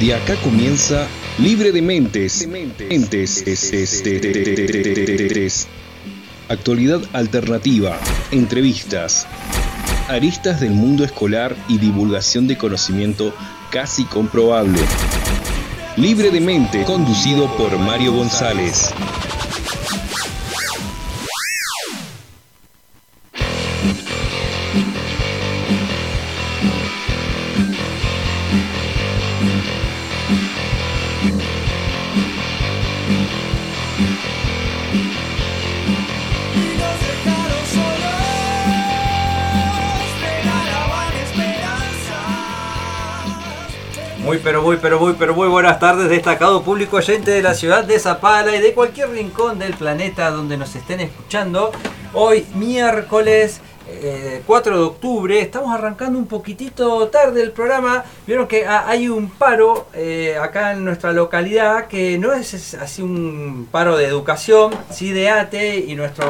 De acá comienza Libre de Mentes. Actualidad alternativa, entrevistas, aristas del mundo escolar y divulgación de conocimiento casi comprobable. Libre de Mente, conducido por Mario González. Pero muy, pero muy, pero muy buenas tardes, destacado público oyente de la ciudad de Zapala y de cualquier rincón del planeta donde nos estén escuchando. Hoy, miércoles 4 eh, de octubre, estamos arrancando un poquitito tarde el programa. Vieron que hay un paro eh, acá en nuestra localidad que no es así un paro de educación, sí de ATE y nuestros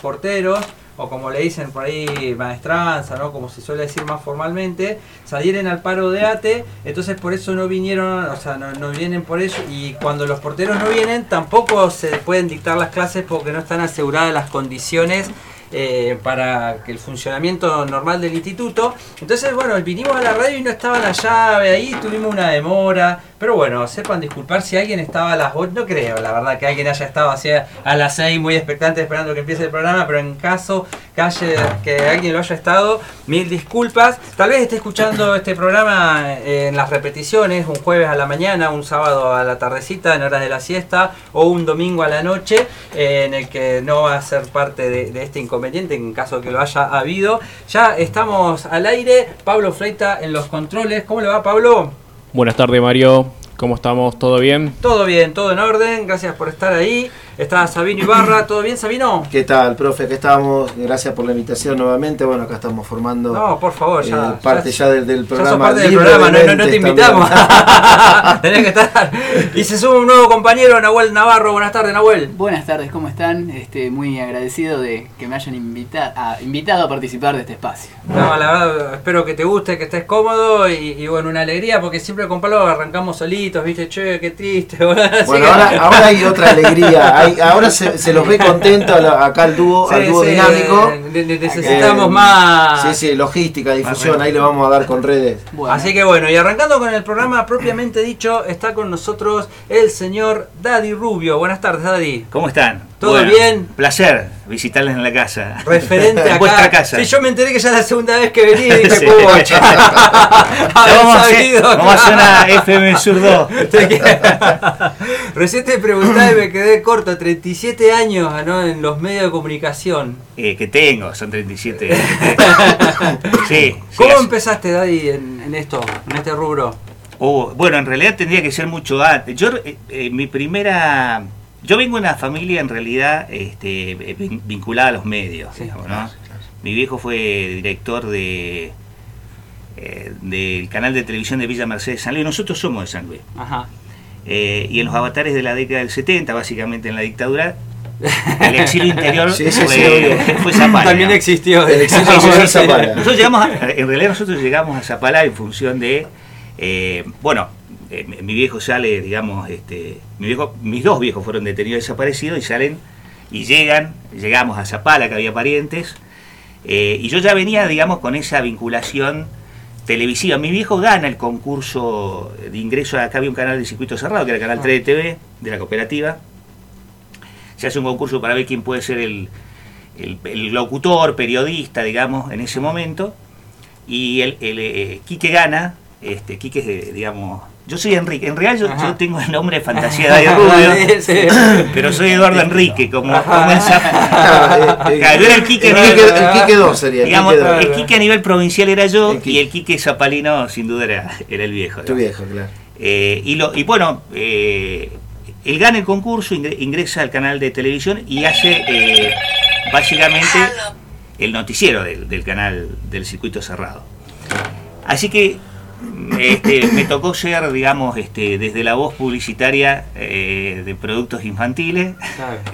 porteros o como le dicen por ahí maestranza, ¿no? como se suele decir más formalmente, salieron al paro de ATE, entonces por eso no vinieron, o sea, no, vienen por eso, y cuando los porteros no vienen, tampoco se pueden dictar las clases porque no están aseguradas las condiciones eh, para que el funcionamiento normal del instituto. Entonces, bueno, vinimos a la radio y no estaba la llave ahí, tuvimos una demora. Pero bueno, sepan disculpar si alguien estaba a las 8, no creo, la verdad, que alguien haya estado así a las 6 muy expectante esperando que empiece el programa, pero en caso que, haya, que alguien lo haya estado, mil disculpas. Tal vez esté escuchando este programa en las repeticiones, un jueves a la mañana, un sábado a la tardecita en horas de la siesta o un domingo a la noche, en el que no va a ser parte de este inconveniente en caso que lo haya habido. Ya estamos al aire, Pablo Freita en los controles. ¿Cómo le va Pablo? Buenas tardes Mario, ¿cómo estamos? ¿Todo bien? Todo bien, todo en orden, gracias por estar ahí. Está Sabino Ibarra, ¿todo bien Sabino? ¿Qué tal, profe? Aquí estamos, gracias por la invitación nuevamente. Bueno, acá estamos formando. No, por favor, ya. Eh, parte ya, del, programa. parte del programa, no, te invitamos. Tenés que estar. Y se sube un nuevo compañero, Nahuel Navarro. Buenas tardes, Nahuel. Buenas tardes, ¿cómo están? Este, muy agradecido de que me hayan invita invitado a participar de este espacio. No, la verdad, espero que te guste, que estés cómodo y, bueno, una alegría porque siempre con Pablo arrancamos solitos, viste, che, qué triste. Bueno, ahora, ahora hay otra alegría ahora se, los ve contento acá al dúo, al dúo dinámico. necesitamos más. Sí, sí, logística, difusión, ahí lo vamos a dar con redes. Así que bueno, y arrancando con el programa propiamente dicho, está con nosotros el señor Daddy Rubio. Buenas tardes, Daddy. ¿Cómo están? ¿Todo bien? Placer visitarles en la casa. Referente acá. vuestra casa. Sí, yo me enteré que ya es la segunda vez que venía y dije, sí. vamos, a hacer, vamos a hacer una FM Sur 2. Recién te preguntaba y me quedé corto, 37 años ¿no? en los medios de comunicación. Eh, que tengo, son 37. sí. ¿Cómo empezaste, Daddy, en, esto, en este rubro? Oh, bueno, en realidad tendría que ser mucho antes. Yo, eh, eh, mi primera yo vengo de una familia en realidad este, vinculada a los medios. Mi viejo fue director de eh, del canal de televisión de Villa Mercedes San Luis. Nosotros somos de San Luis. Eh, y en los avatares de la década del 70, básicamente en la dictadura, el exilio interior fue, Zapala. También existió. El exilio Zapala. Nosotros llegamos en realidad nosotros llegamos a Zapala en función de, eh, bueno, eh, mi viejo sale, digamos, este, mi viejo, mis dos viejos fueron detenidos desaparecidos y salen y llegan, llegamos a Zapala, que había parientes, eh, y yo ya venía, digamos, con esa vinculación televisiva. Mi viejo gana el concurso de ingreso, acá había un canal de circuito cerrado, que era el canal 3 de TV, de la cooperativa. Se hace un concurso para ver quién puede ser el, locutor, periodista, digamos, en ese momento. Y el, el eh, Quique gana, este, Quique es, digamos, yo soy Enrique. En realidad yo, tengo el nombre de fantasía de Rubio, pero soy Eduardo Enrique, como, como el Claro, eh, eh, el Quique, el Quique 2 sería. Digamos, el Quique a nivel provincial era yo y el Quique Zapalino sin duda era, era el viejo. Tu viejo, claro. Eh, y, lo, y bueno, él gana el concurso, ingresa al canal de televisión y hace básicamente el noticiero del, del canal del circuito cerrado. Así que este, me tocó ser, digamos, este, desde la voz publicitaria eh, de productos infantiles.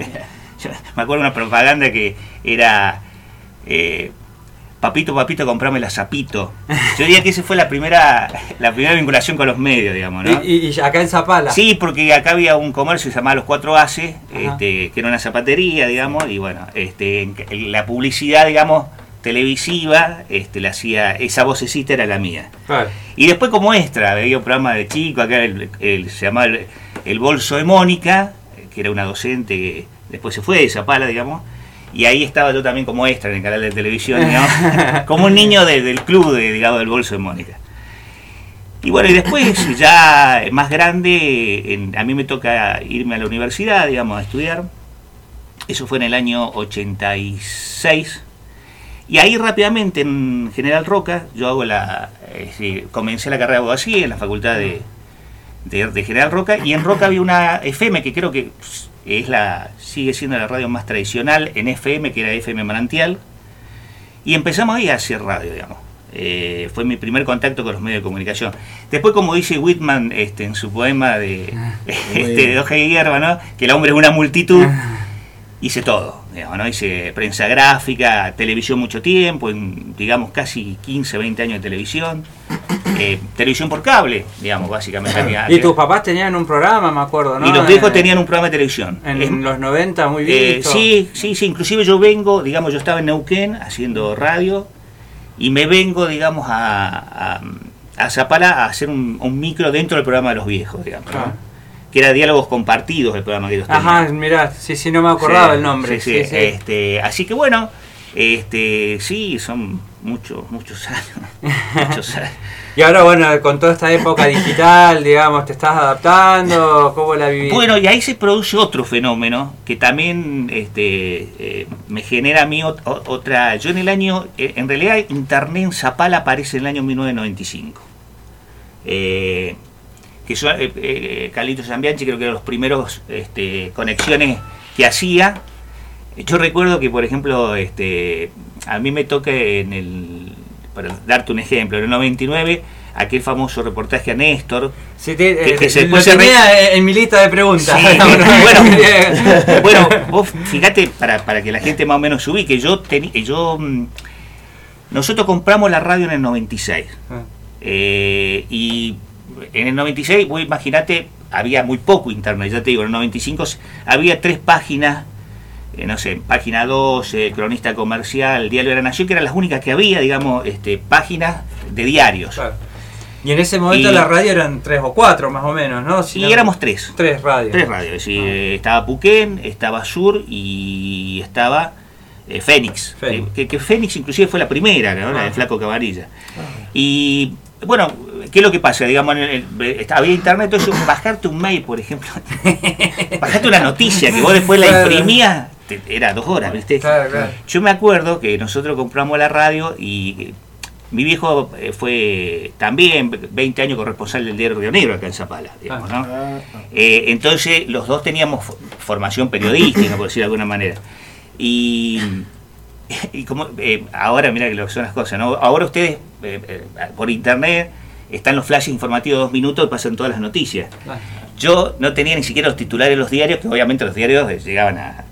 me acuerdo una propaganda que era, eh, papito, papito, comprame la zapito. Yo diría que esa fue la primera, la primera vinculación con los medios, digamos, ¿no? ¿Y, acá en Zapala? Sí, porque acá había un comercio que se llamaba Los Cuatro Haces, este, que era una zapatería, digamos, y bueno, este, la publicidad, digamos, televisiva, este, la hacía, esa vocecita era la mía. Y después como extra, había un programa de chico, acá el, se llamaba el, Bolso de Mónica, que era una docente que después se fue de Zapala, digamos, y ahí estaba yo también como extra en el canal de televisión, como un niño del club de, digamos, del bolso de Mónica. Y bueno, y después, ya más grande, a mí me toca irme a la universidad, digamos, a estudiar. Eso fue en el año 86. Y ahí rápidamente en General Roca, yo hago la, eh, comencé la carrera de abogacía en la facultad de, de, General Roca, y en Roca había una FM que creo que es la, sigue siendo la radio más tradicional en FM, que era FM Manantial, y empezamos ahí a hacer radio, digamos. Eh, fue mi primer contacto con los medios de comunicación. Después, como dice Whitman este, en su poema de, ah, este, de Hierba, ¿no? que el hombre es una multitud, ah. Hice todo. Digamos, ¿no? Hice prensa gráfica, televisión mucho tiempo, en, digamos casi 15, 20 años de televisión. Eh, televisión por cable, digamos, básicamente. Y tus papás tenían un programa, me acuerdo, ¿no? Y los viejos tenían un programa de televisión. En los 90, muy bien. Eh, sí, sí, sí. Inclusive yo vengo, digamos, yo estaba en Neuquén haciendo radio y me vengo, digamos, a, a, a Zapala a hacer un, micro dentro del programa de los viejos, digamos. Ah. Que era Diálogos Compartidos el programa que ellos tenían. Ajá, mirá, sí, sí, no me acordaba el nombre. Sí, sí, Este, así que bueno, este, sí, son muchos, muchos años. muchos años. Y ahora, bueno, con toda esta época digital, digamos, ¿te estás adaptando? ¿Cómo la vivís? Bueno, y ahí se produce otro fenómeno que también este, eh, me genera a mí otra... Yo en el año, eh, en realidad Internet en Zapala aparece en el año 1995. Eh, que yo, eh, Carlitos Zambianchi creo que eran los primeros este, conexiones que hacía. Yo recuerdo que, por ejemplo, este, a mí me toca en el para darte un ejemplo, en el 99, aquel famoso reportaje a Néstor. Sí, que, eh, se, lo tenía en mi lista de preguntas. bueno, vos fíjate, para, para, que la gente más o menos se ubique, yo, yo mm, nosotros compramos la radio en el 96. Ah. Eh, y en el 96, vos imagínate, había muy poco internet, ya te digo, en el 95 había tres páginas eh, no sé, Página 12, Cronista Comercial, Diario de la Nación, que eran las únicas que había, digamos, este, páginas de diarios. Y en ese momento la radio eran tres o cuatro más o menos, ¿no? y éramos tres. Tres radios. Tres radios. Ah. Estaba Puquén, estaba Sur y estaba eh, Fénix. Eh, que, Fénix inclusive fue la primera, ¿no? la de ah. Flaco Cabarilla. Ah. Y bueno, ¿qué es lo que pasa? Digamos, había internet, entonces bajarte un mail, por ejemplo, bajarte una noticia que vos después la imprimías era dos horas, ¿viste? Yo me acuerdo que nosotros compramos la radio y mi viejo eh, fue también 20 años corresponsal del diario Río Negro acá en Zapala, digamos, ¿no? Ah, ah. Eh, entonces los dos teníamos formación periodística, por decir de alguna manera. Y, y como eh, ahora, mira que lo que son las cosas, ¿no? Ahora ustedes por internet están los flashes informativos de dos minutos y pasan todas las noticias. Yo no tenía ni siquiera los titulares de los diarios, que obviamente los diarios llegaban a,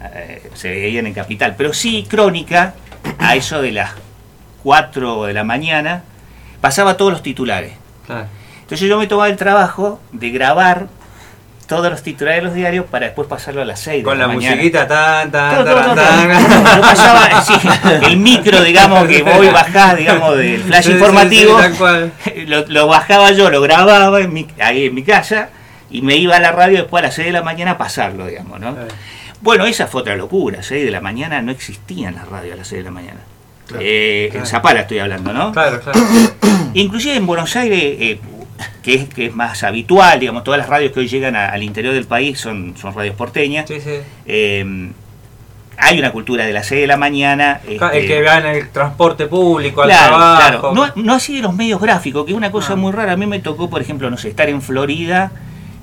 se veían en Capital, pero sí Crónica, a eso de las 4 de la mañana, pasaba todos los titulares. Entonces yo me tomaba el trabajo de grabar todos los titulares de los diarios para después pasarlo a las 6 Con de la, la musiquita tan, tan, tan, Yo pasaba sí, el micro, digamos, que voy bajás, digamos, del flash informativo. lo, lo, bajaba yo, lo grababa en mi, ahí en mi casa y me iba a la radio después a las 6 de la mañana a pasarlo, digamos, ¿no? Bueno, esa fue otra locura, 6 de la mañana no existían las radios a las 6 de la mañana. Eh, en Zapala estoy hablando, ¿no? Claro, claro. Inclusive en Buenos Aires, eh, que, es, que es más habitual, digamos, todas las radios que hoy llegan al interior del país son, son radios porteñas. Sí, sí. Eh, hay una cultura de las 6 de la mañana. el este, que va en el transporte público, al trabajo. Claro. No, no así de los medios gráficos, que es una cosa ah. muy rara. A mí me tocó, por ejemplo, no sé, estar en Florida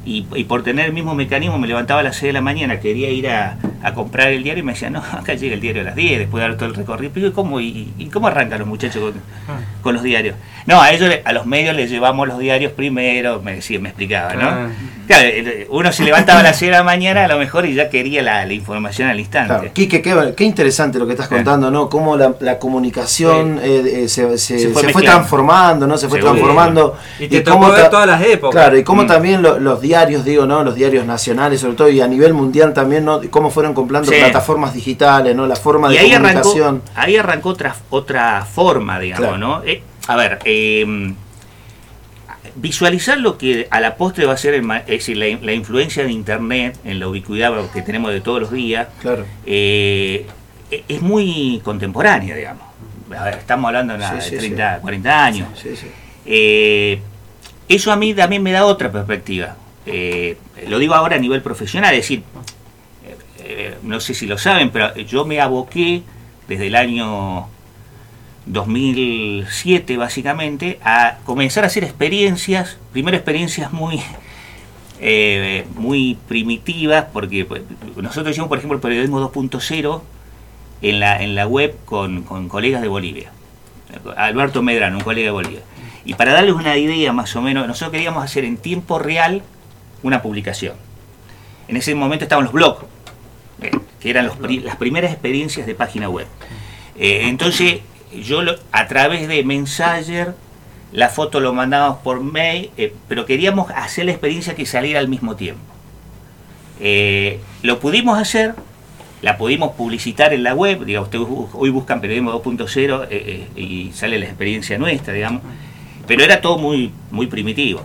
y, por tener el mismo mecanismo me levantaba a las 6 de la mañana, quería ir a, a comprar el diario y me decían, no, acá llega el diario a las 10, después de dar todo el recorrido. ¿Y cómo, y, cómo arrancan los muchachos con, ah. con, los diarios? No, a ellos, a los medios les llevamos los diarios primero, me decía, me explicaba, ¿no? Ah. Claro, uno se levantaba a las 6 de la mañana a lo mejor y ya quería la, información al instante. Claro. Quique, qué, interesante lo que estás contando, ¿no? Cómo la, comunicación eh, eh, se, se, fue, transformando, ¿no? Se fue transformando. Y te tocó ver todas las épocas. Claro, y cómo mm. también los diarios, digo, ¿no? Los diarios nacionales, sobre todo, y a nivel mundial también, ¿no? Cómo fueron comprando plataformas digitales, ¿no? La forma de comunicación. ahí arrancó otra, otra forma, digamos, ¿no? Eh, a ver, eh, visualizar lo que a la postre va a ser es decir, la, influencia de Internet en la ubicuidad que tenemos de todos los días, claro. Eh, e, es muy contemporánea, digamos. A ver, estamos hablando de, 30, 40 años. Eh, eso a mí también me da otra perspectiva. Eh, lo digo ahora a nivel profesional, es decir, no sé si lo saben, pero yo me aboqué desde el año 2007 básicamente a comenzar a hacer experiencias, primero experiencias muy eh, muy primitivas, porque pues, nosotros hicimos por ejemplo el periodismo 2.0 en la, en la web con, colegas de Bolivia. Alberto Medrano, un colega de Bolivia. Y para darles una idea más o menos, nosotros queríamos hacer en tiempo real una publicación. En ese momento estaban los blogs, eh, que eran las primeras experiencias de página web. Eh, entonces yo a través de Messenger la foto lo mandábamos por mail, eh, pero queríamos hacer la experiencia que saliera al mismo tiempo. Lo pudimos hacer, la pudimos publicitar en la web, digamos, ustedes hoy buscan periodismo 2.0 eh, y sale la experiencia nuestra, digamos, pero era todo muy, muy primitivo.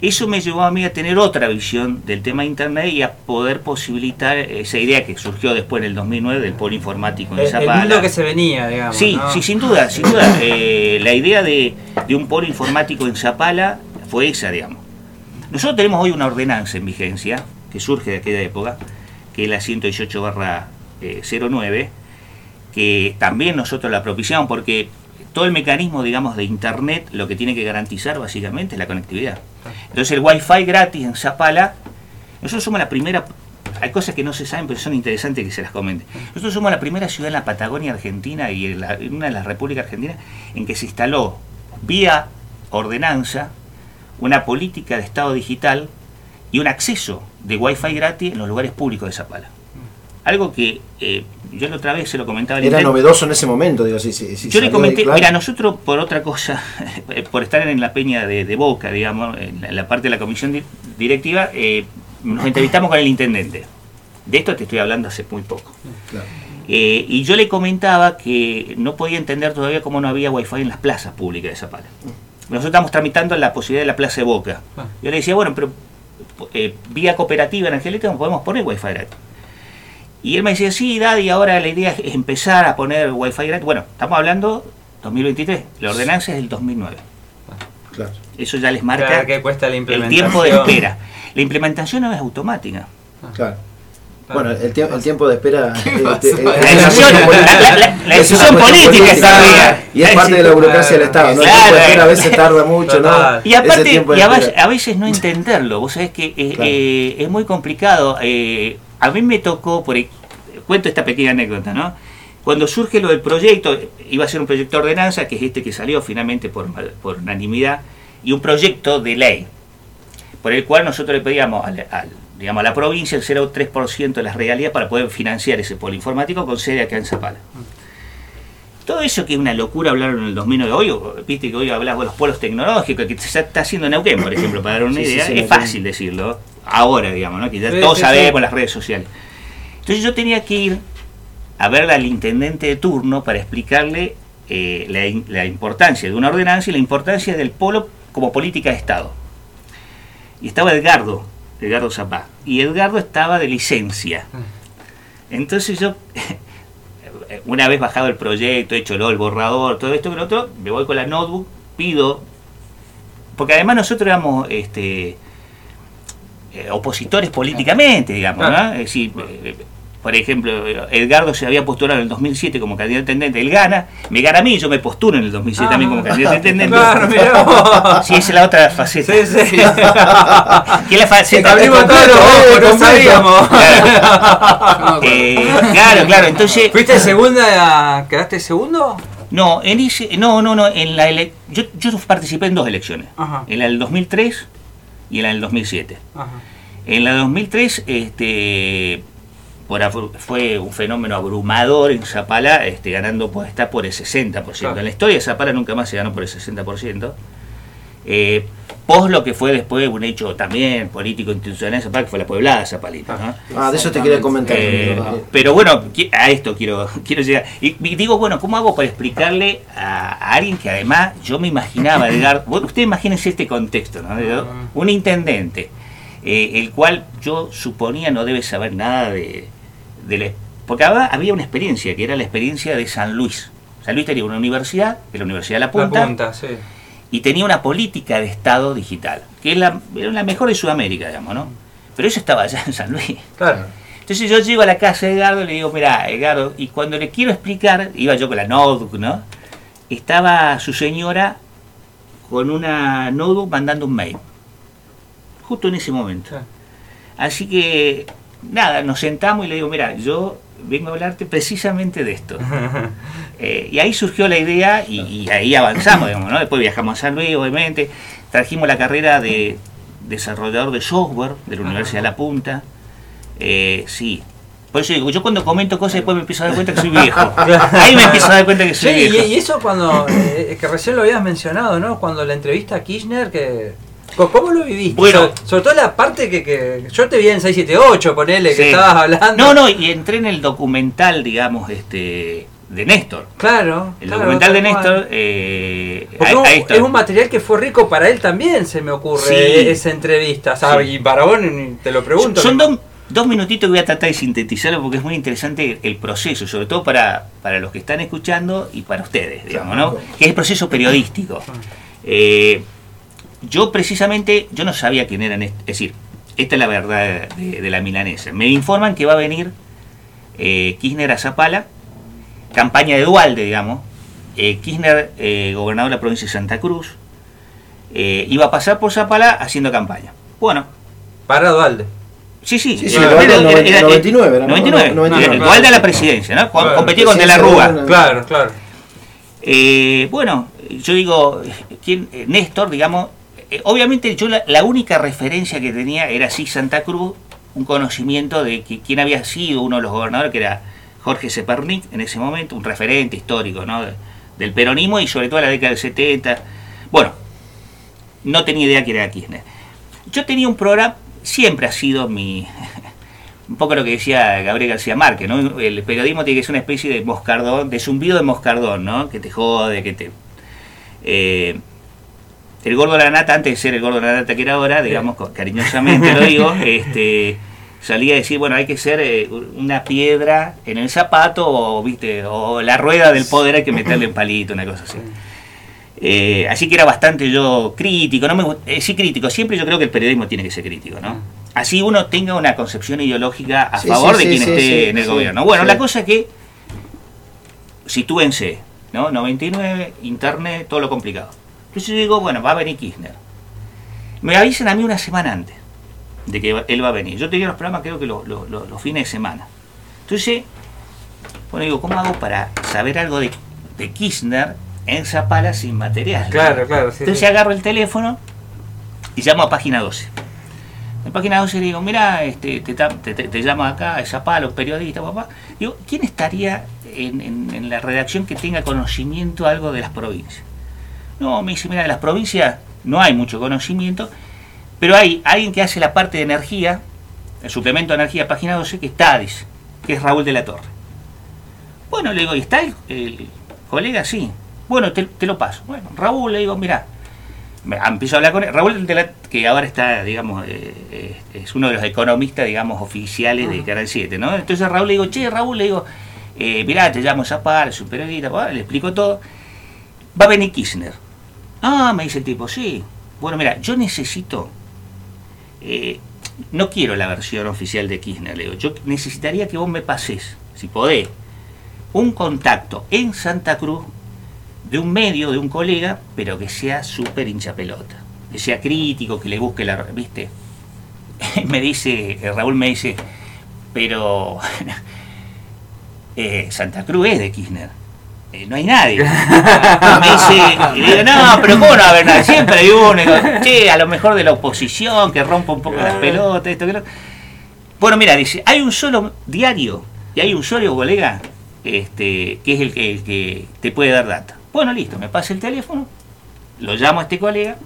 Eso me llevó a mí a tener otra visión del tema de Internet y a poder posibilitar esa idea que surgió después en el 2009 del polo informático en Zapala. El mundo que se venía, digamos. Sí, sí, sin duda, sin duda. Eh, la idea de, un polo informático en Zapala fue esa, digamos. Nosotros tenemos hoy una ordenanza en vigencia que surge de aquella época, que es la 118-09, eh, que también nosotros la propiciamos porque todo el mecanismo, digamos, de Internet lo que tiene que garantizar básicamente es la conectividad. Entonces el Wi-Fi gratis en Zapala, nosotros somos la primera, hay cosas que no se saben pero son interesantes que se las comente. Nosotros somos la primera ciudad en la Patagonia Argentina y en, una de las repúblicas argentinas en que se instaló vía ordenanza una política de Estado digital y un acceso de Wi-Fi gratis en los lugares públicos de Zapala. Algo que eh, yo la otra vez se lo comentaba. Era novedoso en ese momento, digo, sí, sí, Yo le comenté, mira, nosotros por otra cosa, por estar en la peña de, Boca, digamos, en la, parte de la comisión directiva, eh, nos entrevistamos con el intendente. De esto te estoy hablando hace muy poco. Eh, y yo le comentaba que no podía entender todavía cómo no había wifi en las plazas públicas de Zapala. Nosotros estamos tramitando la posibilidad de la plaza de Boca. Ah. Yo le decía, bueno, pero eh, vía cooperativa en Angelita no podemos poner wifi gratis. Y él me decía, sí, Daddy, ahora la idea es empezar a poner Wi-Fi gratis. Bueno, estamos hablando 2023, la ordenanza es del 2009. Claro. Eso ya les marca que cuesta la el tiempo de espera. La implementación no es automática. Claro. Bueno, el, el, tiempo de espera. Este, la decisión política está bien. Y es parte de la burocracia del Estado. ¿no? Claro, el tiempo a veces tarda mucho, ¿no? Y aparte, y a, veces, no entenderlo. Vos sabés que eh, eh, es muy complicado. Eh, a mí me tocó, por cuento esta pequeña anécdota, ¿no? Cuando surge lo del proyecto, iba a ser un proyecto de ordenanza, que es este que salió finalmente por, unanimidad, y un proyecto de ley, por el cual nosotros le pedíamos al, digamos, a la provincia el 0,3% de las regalías para poder financiar ese polo informático con sede acá en Zapala. Todo eso que es una locura hablaron en el 2009. Hoy, viste que hoy hablas de los polos tecnológicos, que se está haciendo en Neuquén, por ejemplo, para dar una idea. es fácil decirlo ahora, digamos, ¿no? que ya todos sabemos las redes sociales. Entonces yo tenía que ir a ver al intendente de turno para explicarle eh, la, importancia de una ordenanza y la importancia del polo como política de Estado. Y estaba Edgardo, Edgardo Zapá, y Edgardo estaba de licencia. Ah. Entonces yo, una vez bajado el proyecto, hecho el borrador, todo esto que lo otro, me voy con la notebook, pido, porque además nosotros éramos este, eh, opositores políticamente, digamos, ¿no? Es decir, eh, por ejemplo, Edgardo se había postulado en el 2007 como candidato a intendente, él gana, me gana a mí, yo me postulo en el 2007 también como ah. candidato a intendente. Claro, mira Sí, esa es la otra faceta. Sí, sí. ¿Qué es la faceta? Abrimos todos los no sabíamos. Claro. Eh, claro, claro, entonces... ¿Fuiste segunda, quedaste segundo? No, en ese, no, no, no, en la yo, yo participé en dos elecciones, Ajá. en la del 2003 y en la del 2007. Ajá. En la del 2003, este fue un fenómeno abrumador en Zapala, este, ganando pues, está por el 60%. En la historia de Zapala nunca más se ganó por el 60%. Eh, pos lo que fue después un hecho también político institucional Zapala, que fue la pueblada Zapalita. Ah, de eso te quería comentar. Eh, pero bueno, a esto quiero, quiero llegar. Y, digo, bueno, ¿cómo hago para explicarle a, alguien que además yo me imaginaba, Edgar, usted imagínense este contexto, ¿no? Ah. un intendente, eh, el cual yo suponía no debe saber nada de porque había una experiencia, que era la experiencia de San Luis. San Luis tenía una universidad, que la Universidad de La Punta, y tenía una política de Estado digital, que es la, era la mejor de Sudamérica, digamos, ¿no? Pero eso estaba allá en San Luis. Claro. Entonces yo llego a la casa de Edgardo y le digo, mira, Edgardo, y cuando le quiero explicar, iba yo con la notebook, ¿no? Estaba su señora con una notebook mandando un mail. Justo en ese momento. Así que nada, nos sentamos y le digo, mira, yo vengo a hablarte precisamente de esto. Eh, y ahí surgió la idea y, ahí avanzamos, digamos, ¿no? Después viajamos a San Luis, obviamente, trajimos la carrera de desarrollador de software de la Universidad de La Punta. Eh, sí, por eso digo, yo cuando comento cosas después me empiezo a dar cuenta que soy viejo. Ahí me empiezo a dar cuenta que soy viejo. Y, y eso cuando, eh, que recién lo habías mencionado, ¿no? Cuando la entrevista a Kirchner, que ¿Cómo lo viviste? Bueno, sobre, todo la parte que, que, yo te vi en 678, ponele, que estabas hablando. No, no, y entré en el documental, digamos, este de Néstor. Claro. El documental de Néstor. Eh, es un material que fue rico para él también, se me ocurre, esa entrevista. Y para vos te lo pregunto. Son dos, dos minutitos que voy a tratar de sintetizarlo porque es muy interesante el proceso, sobre todo para, para los que están escuchando y para ustedes, digamos, ¿no? Que es el proceso periodístico. Eh, yo precisamente, yo no sabía quién eran, es decir, esta es la verdad de, la milanesa. Me informan que va a venir eh, Kirchner a Zapala, campaña de Dualde, digamos. Eh, Kirchner, eh, gobernador de la provincia de Santa Cruz, eh, iba a pasar por Zapala haciendo campaña. Bueno. Para Dualde. Sí, sí, sí, era, 99, 99, Dualde a la presidencia, ¿no? Competía con De la Rúa. Claro, claro. bueno, yo digo, ¿quién, Néstor, digamos, eh, obviamente yo la, única referencia que tenía era sí Santa Cruz, un conocimiento de que, quién había sido uno de los gobernadores, que era Jorge Sepernik en ese momento, un referente histórico ¿no? del peronismo y sobre todo en la década del 70. Bueno, no tenía idea que era Kirchner. Yo tenía un programa, siempre ha sido mi... un poco lo que decía Gabriel García Márquez, ¿no? El periodismo tiene que ser una especie de moscardón, de zumbido de moscardón, ¿no? Que te jode, que te... Eh, el gordo de la nata, antes de ser el gordo de la nata que era ahora, digamos, cariñosamente lo digo, este, salía a decir, bueno, hay que ser eh, una piedra en el zapato o, ¿viste? o la rueda del poder hay que meterle un palito, una cosa así. Eh, así que era bastante yo crítico, no me, eh, sí crítico, siempre yo creo que el periodismo tiene que ser crítico, ¿no? Así uno tenga una concepción ideológica a favor de quien esté en el gobierno. Bueno, la cosa es que sitúense, ¿no? 99, internet, todo lo complicado. Entonces yo digo, bueno, va a venir Kirchner. Me avisan a mí una semana antes de que él va a venir. Yo tenía los programas creo que los, fines de semana. Entonces, bueno, digo, ¿cómo hago para saber algo de, Kirchner en Zapala sin material? Claro, claro. Entonces agarro el teléfono y llamo a página 12. En página 12 le digo, mira, este, te, llamo acá, Zapala, los periodistas, papá. Digo, ¿quién estaría en, en la redacción que tenga conocimiento algo de las provincias? No, me dice, mira, de las provincias no hay mucho conocimiento, pero hay alguien que hace la parte de energía, el suplemento de energía, página 12, que está, dice, que es Raúl de la Torre. Bueno, le digo, ¿y está el, colega? Sí. Bueno, te, lo paso. Bueno, Raúl, le digo, mira, empiezo a hablar con él. Raúl, de la, que ahora está, digamos, eh, eh, es uno de los economistas, digamos, oficiales de Canal 7, ¿no? Entonces Raúl le digo, che, Raúl, le digo, eh, mirá, te llamo Zapal, su periodista, le explico todo. Va a venir Kirchner. Ah, me dice el tipo, sí. Bueno, mira, yo necesito... Eh, no quiero la versión oficial de Kirchner, Leo. Yo necesitaría que vos me pases, si podés, un contacto en Santa Cruz de un medio, de un colega, pero que sea súper hincha pelota, que sea crítico, que le busque la... ¿Viste? me dice, eh, Raúl me dice, pero eh, Santa Cruz es de Kirchner. Eh, no hay nadie. me dice, y digo, no, pero ¿cómo no va a haber nadie? Siempre hay uno. che, a lo mejor de la oposición, que rompa un poco las pelotas, esto que lo... Bueno, mira, dice, hay un solo diario y hay un solo colega este, que es el que, el que te puede dar data. Bueno, listo, me pasa el teléfono, lo llamo a este colega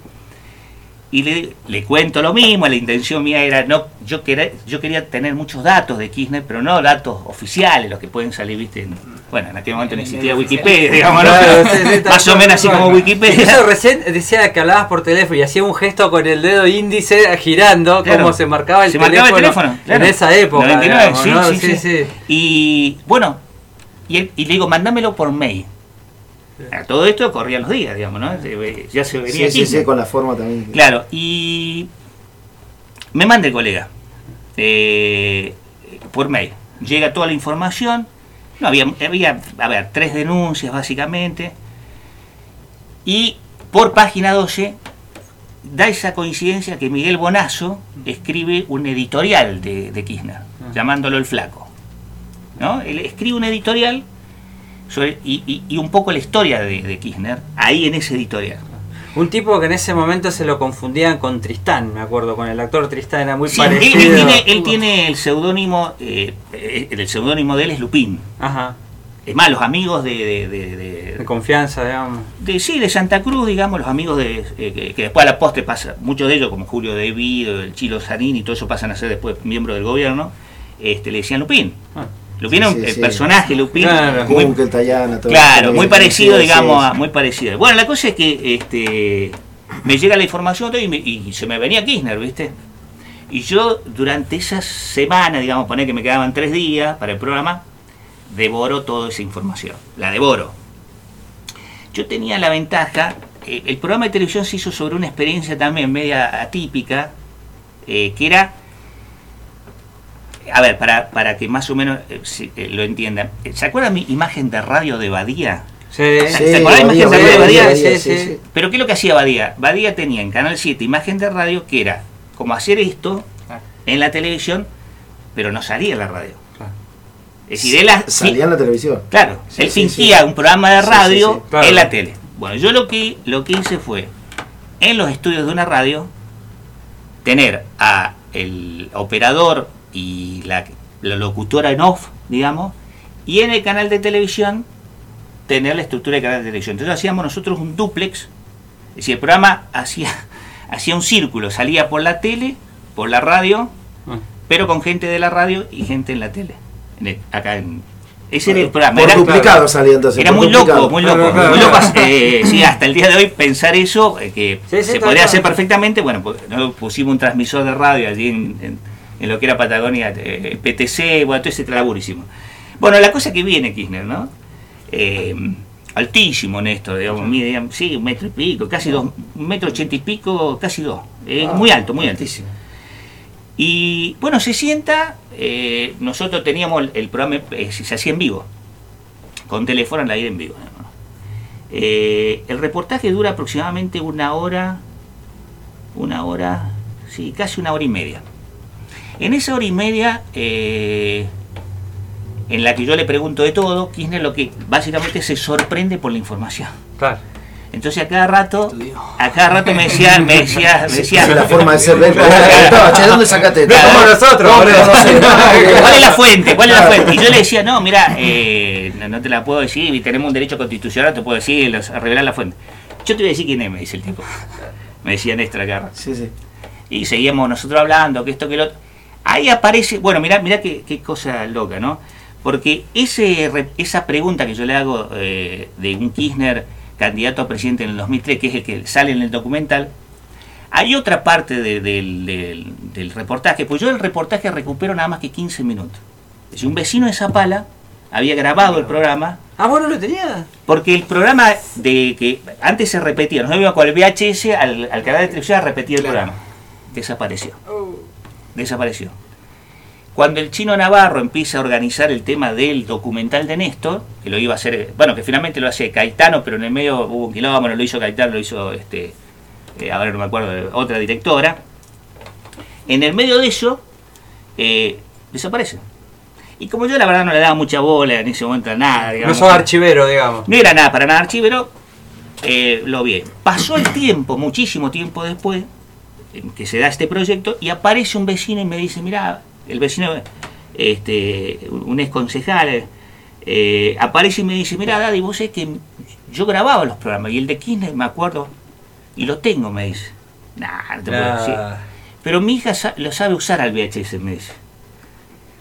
y le, le, cuento lo mismo, la intención mía era, no yo, quería, yo quería tener muchos datos de Kirchner, pero no datos oficiales, los que pueden salir, viste, bueno, en aquel momento no existía Wikipedia, digamos, más o menos así como Wikipedia. Eso recién decía que hablabas por teléfono y hacía un gesto con el dedo índice girando, como se marcaba el se teléfono, marcaba el teléfono en esa época. 99, digamos, sí, sí, sí, Y bueno, y, él, y le digo, mándamelo por mail. A todo esto corrían los días, digamos, ¿no? Ya se venía sí, sí, sí, con la forma también. Claro, y me manda el colega eh, por mail. Llega toda la información. No, había, había, a ver, tres denuncias básicamente. Y por página 12 da esa coincidencia que Miguel Bonazo escribe un editorial de, de Kirchner, llamándolo el flaco. ¿no? Él escribe un editorial y, un poco la historia de, Kirchner ahí en ese editorial. Un tipo que en ese momento se lo confundían con Tristán, me acuerdo, con el actor Tristán era muy parecido. Él, tiene, el seudónimo, eh, el seudónimo de él es Lupín. Ajá. Es más, los amigos de... De, confianza, digamos. De, sí, de Santa Cruz, digamos, los amigos de eh, que, después a la postre pasa, muchos de ellos, como Julio David, el Chilo Sanín y todo eso pasan a ser después miembros del gobierno, este, le decían Lupín. Ah. Lupino, el personaje Lupino. Claro, muy, claro, muy parecido, digamos, muy parecido. Bueno, la cosa es que este, me llega la información y, se me venía Kirchner, ¿viste? Y yo durante esa semana, digamos, poner que me quedaban tres días para el programa, devoro toda esa información. La devoro. Yo tenía la ventaja, eh, el programa de televisión se hizo sobre una experiencia también media atípica, eh, que era a ver, para, para que más o menos eh, eh, lo entiendan. ¿Se acuerdan mi imagen de radio de Badía? Sí, ¿Se acuerdan la imagen de radio de Badía? Sí, sí, Pero ¿qué es lo que hacía Badía? Badía tenía en Canal 7 imagen de radio que era como hacer esto en la televisión, pero no salía en la radio. Es decir, él salía en la televisión. Claro, él fingía un programa de radio en la tele. Bueno, yo lo que, lo que hice fue, en los estudios de una radio, tener a el operador y la, locutora en off, digamos, y en el canal de televisión tener la estructura del canal de televisión. Entonces hacíamos nosotros un duplex, es decir, el programa hacía, hacía un círculo, salía por la tele, por la radio, ah. pero con gente de la radio y gente en la tele. acá en, ese era el programa. era, duplicado Era muy loco, muy loco. Muy loco eh, sí, hasta el día de hoy pensar eso, eh, que se podría hacer perfectamente, bueno, pues, pusimos un transmisor de radio allí en en lo que era Patagonia, eh, PTC, bueno, todo ese traburísimo. Bueno, la cosa que viene Kirchner, ¿no? Eh, altísimo Néstor, digamos, mide, sí, un metro y pico, casi dos, un metro ochenta y pico, casi dos. Eh, ah, muy alto, muy altísimo. Y bueno, se sienta, nosotros teníamos el programa, se hacía en vivo, con teléfono en la en vivo. el reportaje dura aproximadamente una hora, una hora, sí, casi una hora y media. En esa hora y media, eh, en la que yo le pregunto de todo, Kirchner lo que básicamente se sorprende por la información. Claro. Entonces a cada rato, a cada rato me decía, me decía, me decía. la forma de ser de Che, ¿dónde sacaste? No como nosotros. ¿Cuál es la fuente? ¿Cuál es la fuente? Y yo le decía, no, mira, eh, no, te la puedo decir, y tenemos un derecho constitucional, te puedo decir, a revelar la fuente. Yo te voy a decir quién es, me dice el tipo. Me decía Néstor acá. Sí, sí. Y seguíamos nosotros hablando, que esto, que lo otro. Ahí aparece, bueno, mirá, mirá qué, cosa loca, ¿no? Porque ese, esa pregunta que yo le hago eh, de un Kirchner candidato a presidente en el 2003, que es el que sale en el documental, hay otra parte del, reportaje, pues yo el reportaje recupero nada más que 15 minutos. Es decir, un vecino de Zapala había grabado el programa. Ah, bueno, lo tenía. Porque el programa de que antes se repetía, nos íbamos con el VHS al, canal de televisión a repetir el programa. Desapareció. Oh. Desapareció. Cuando el chino Navarro empieza a organizar el tema del documental de Néstor, que lo iba a hacer, bueno, que finalmente lo hace Caetano, pero en el medio hubo un kilómetro, lo hizo Caetano, lo hizo, este, eh, a ver, no me acuerdo, otra directora. En el medio de eso, eh, desaparece. Y como yo la verdad no le daba mucha bola en ese momento a nada, digamos. No sos archivero, digamos. No era nada para nada archivero, eh, lo vi. Pasó el tiempo, muchísimo tiempo después, que se da este proyecto, y aparece un vecino y me dice, mira, el vecino, este, un ex concejal, eh, aparece y me dice, mira, Daddy, vos sabés que yo grababa los programas, y el de Kirchner me acuerdo, y lo tengo, me dice. Nah, no te puedo decir. Pero mi hija lo sabe usar al VHS, me dice.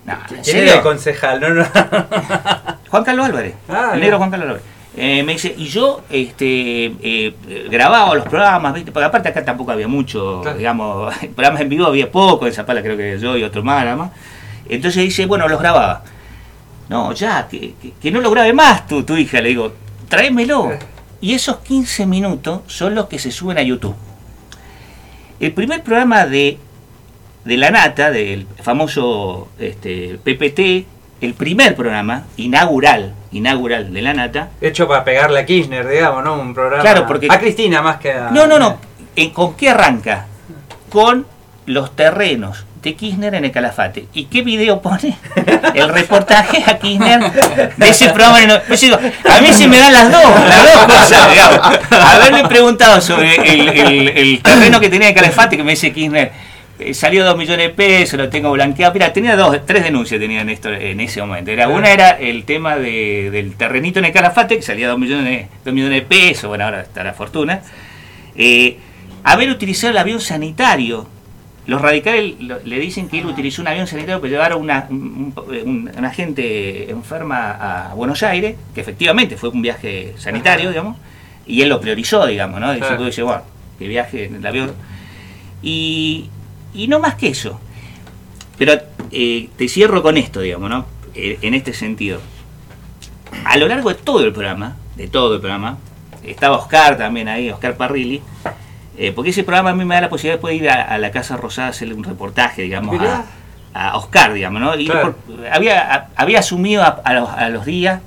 Nah, ¿Quién era el concejal? No, no. Juan Carlos Álvarez. Ah, el negro Juan Carlos Álvarez. Eh, me dice, y yo este, eh, grababa los programas, ¿viste? porque aparte acá tampoco había mucho, digamos, programas en vivo había poco, en Zapala creo que yo y otro más nada más. Entonces dice, bueno, los grababa. No, ya, que, que, no lo grabe más tu, tu hija, le digo, tráemelo. Y esos 15 minutos son los que se suben a YouTube. El primer programa de, de La Nata, del famoso este, PPT, el primer programa inaugural, inaugural de La Nata. Hecho para pegarle a Kirchner, digamos, ¿no? Un programa. Claro, porque. A Cristina más que a. No, no, no. Eh, ¿Con qué arranca? Con los terrenos de Kirchner en el Calafate. ¿Y qué video pone? El reportaje a Kirchner de ese programa. Pues a mí se me dan las dos, las dos cosas, digamos. Haberle preguntado sobre el, el terreno que tenía el Calafate, que me dice Kirchner eh, salió dos millones de pesos, lo tengo blanqueado. Mira, tenía dos, tres denuncias tenía en, esto, en ese momento. Era, una era el tema de, del terrenito en el Calafate, que salía dos millones, dos millones de pesos, bueno, ahora está la fortuna. Eh, haber utilizado el avión sanitario. Los radicales le dicen que él utilizó un avión sanitario para llevar a una, una gente enferma a Buenos Aires, que efectivamente fue un viaje sanitario, digamos, y él lo priorizó, digamos, ¿no? Dice, bueno, que viaje en el avión. Y, y no más que eso. Pero eh, te cierro con esto, digamos, ¿no? Eh, en este sentido. A lo largo de todo el programa, de todo el programa, estaba Oscar también ahí, Oscar Parrilli, eh, porque ese programa a mí me da la posibilidad de poder ir a, la Casa Rosada a hacerle un reportaje, digamos, a, Oscar, digamos, ¿no? Y había, había asumido a, los, días,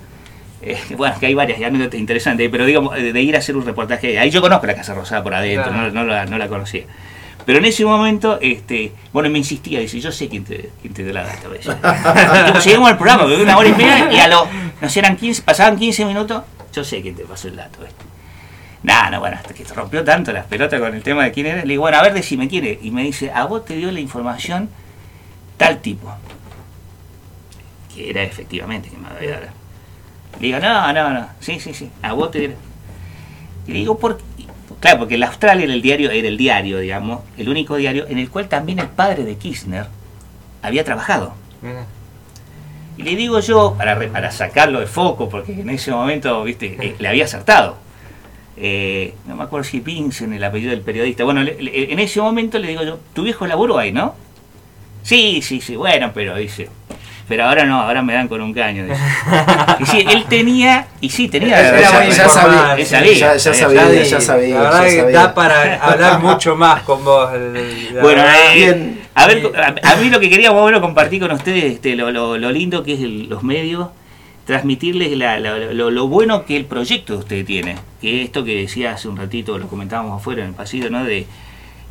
bueno, que hay varias anécdotas interesantes, pero digamos, de ir a hacer un reportaje. Ahí yo conozco la Casa Rosada por adentro, no, la, no la conocía. Pero en ese momento, este, bueno, me insistía, dice, yo sé quién te, quién te la da esta vez. y llegamos al programa, una hora y media, y a lo, no sé, eran 15, pasaban 15 minutos, yo sé quién te pasó el dato. Este. Nada, no, bueno, hasta que se rompió tanto las pelotas con el tema de quién era, le digo, bueno, a ver, decime quién es. Y me dice, a vos te dio la información tal tipo. Que era efectivamente que me había dado. Le digo, no, no, no, sí, sí, sí, a vos te dio. Y le digo, ¿por qué? Claro, porque el Australia era el diario, era el diario, digamos, el único diario en el cual también el padre de Kirchner había trabajado. Y le digo yo, para, para sacarlo de foco, porque en ese momento, viste, eh, le había acertado. Eh, no me acuerdo si Vincent, el apellido del periodista. Bueno, en ese momento le digo yo, tu viejo laburó ahí, ¿no? Sí, sí, sí, bueno, pero dice, pero ahora no, ahora me dan con un caño. y sí, él tenía, y sí, tenía. Ya, ya, sabía, ya, sabía, ya sabía, ya sabía. La verdad que da para hablar mucho más con vos. Bueno, eh, a ver, a, mí lo que quería bueno, compartir con ustedes, este, lo, lo, lo lindo que es los medios, transmitirles la, lo, lo, bueno que el proyecto de usted tiene. Que esto que decía hace un ratito, lo comentábamos afuera en el pasillo, ¿no? De,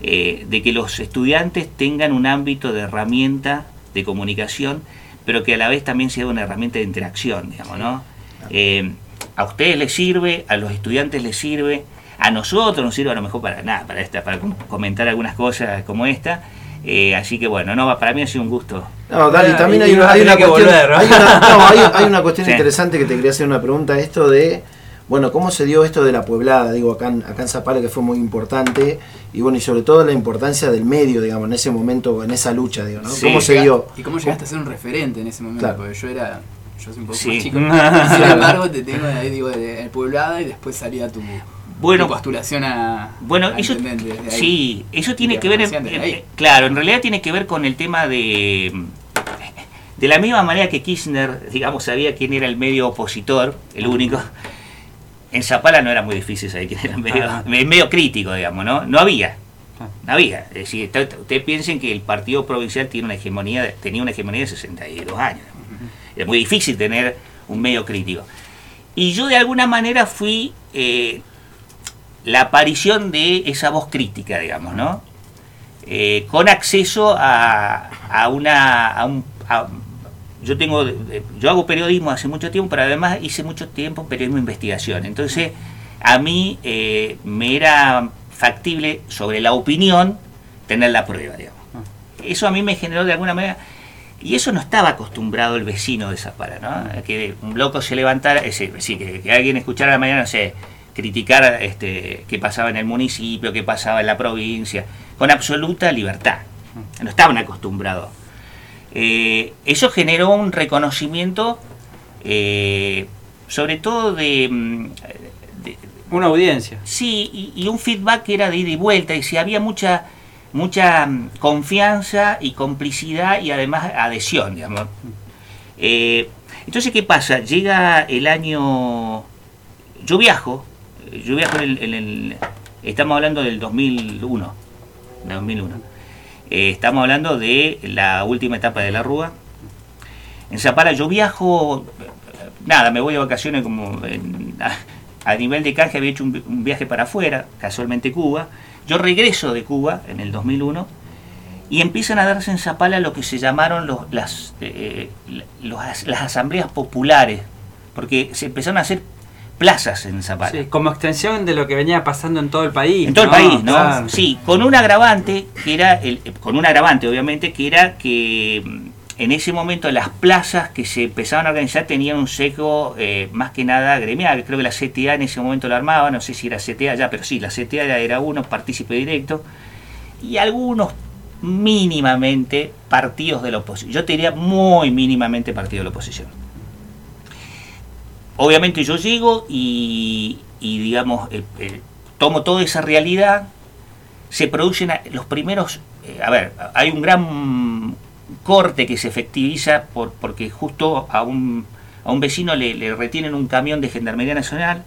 eh, de que los estudiantes tengan un ámbito de herramienta de comunicación pero que a la vez también sea una herramienta de interacción, digamos, ¿no? Eh, a ustedes les sirve, a los estudiantes les sirve, a nosotros nos sirve a lo mejor para nada, para esta, para comentar algunas cosas como esta. Eh, así que bueno, no, para mí ha sido un gusto. No, Dali, también hay una, hay una cuestión, hay una, hay, una cuestión interesante que te quería hacer una pregunta, esto de bueno, ¿cómo se dio esto de la pueblada? Digo, acá en, acá en Zapala que fue muy importante, y bueno, y sobre todo la importancia del medio, digamos, en ese momento, en esa lucha, digo, ¿no? ¿Cómo se dio? ¿Y cómo llegaste a ser un referente en ese momento? Porque yo era, yo soy un poco más chico, sin embargo te tengo ahí, digo, de, pueblada y después salía tu... Bueno, postulación a. Bueno, eso, sí, eso tiene que ver. En, claro, en realidad tiene que ver con el tema de. De la misma manera que Kirchner, digamos, sabía quién era el medio opositor, el único, en Zapala no era muy difícil saber quién era medio, medio crítico, digamos, ¿no? No había. No había. Es decir, ustedes piensen que el partido provincial tiene una hegemonía, tenía una hegemonía de 62 años. Es muy difícil tener un medio crítico. Y yo de alguna manera fui eh, la aparición de esa voz crítica, digamos, ¿no? Eh, con acceso a, a una... A un, yo tengo yo hago periodismo hace mucho tiempo, pero además hice mucho tiempo periodismo de investigación. Entonces, a mí eh, me era factible sobre la opinión tener la prueba, digamos. Ah. Eso a mí me generó de alguna manera y eso no estaba acostumbrado el vecino de Zapara, ¿no? Que un loco se levantara, es decir, que, alguien escuchara a la mañana, no sé, criticar este, qué pasaba en el municipio, qué pasaba en la provincia, con absoluta libertad. No estaban acostumbrados. Eh, eso generó un reconocimiento, eh, sobre todo de, mm, Una audiencia. Sí, y, un feedback que era de ida y vuelta, y si había mucha mucha mm, confianza y complicidad y además adhesión, digamos. Eh, entonces, ¿qué pasa? Llega el año... Yo viajo, yo viajo en el... estamos hablando del 2001, 2001. Eh, estamos hablando de la última etapa de la Rúa. En Zapara yo viajo, nada, me voy de vacaciones como a, nivel de canje, había hecho un viaje para afuera, casualmente Cuba, yo regreso de Cuba en el 2001 y empiezan a darse en Zapala lo que se llamaron los, las, eh, las asambleas populares, porque se empezaron a hacer plazas en Zapala. Sí, como extensión de lo que venía pasando en todo el país. En todo el país, ¿no? Sí, con un agravante, que era, el, con un agravante obviamente, que era que en ese momento las plazas que se empezaban a organizar tenían un seco eh, más que nada gremial. Creo que la CTA en ese momento lo armaba, no sé si era CTA ya, pero sí, la CTA era uno, partícipe directo, y algunos mínimamente partidos de la oposición. Yo te diría muy mínimamente partidos de la oposición. Obviamente yo llego y, digamos, eh, eh, tomo toda esa realidad, se producen los primeros, a ver, hay un gran corte que se efectiviza por, porque justo a un, a un vecino le, retienen un camión de Gendarmería Nacional,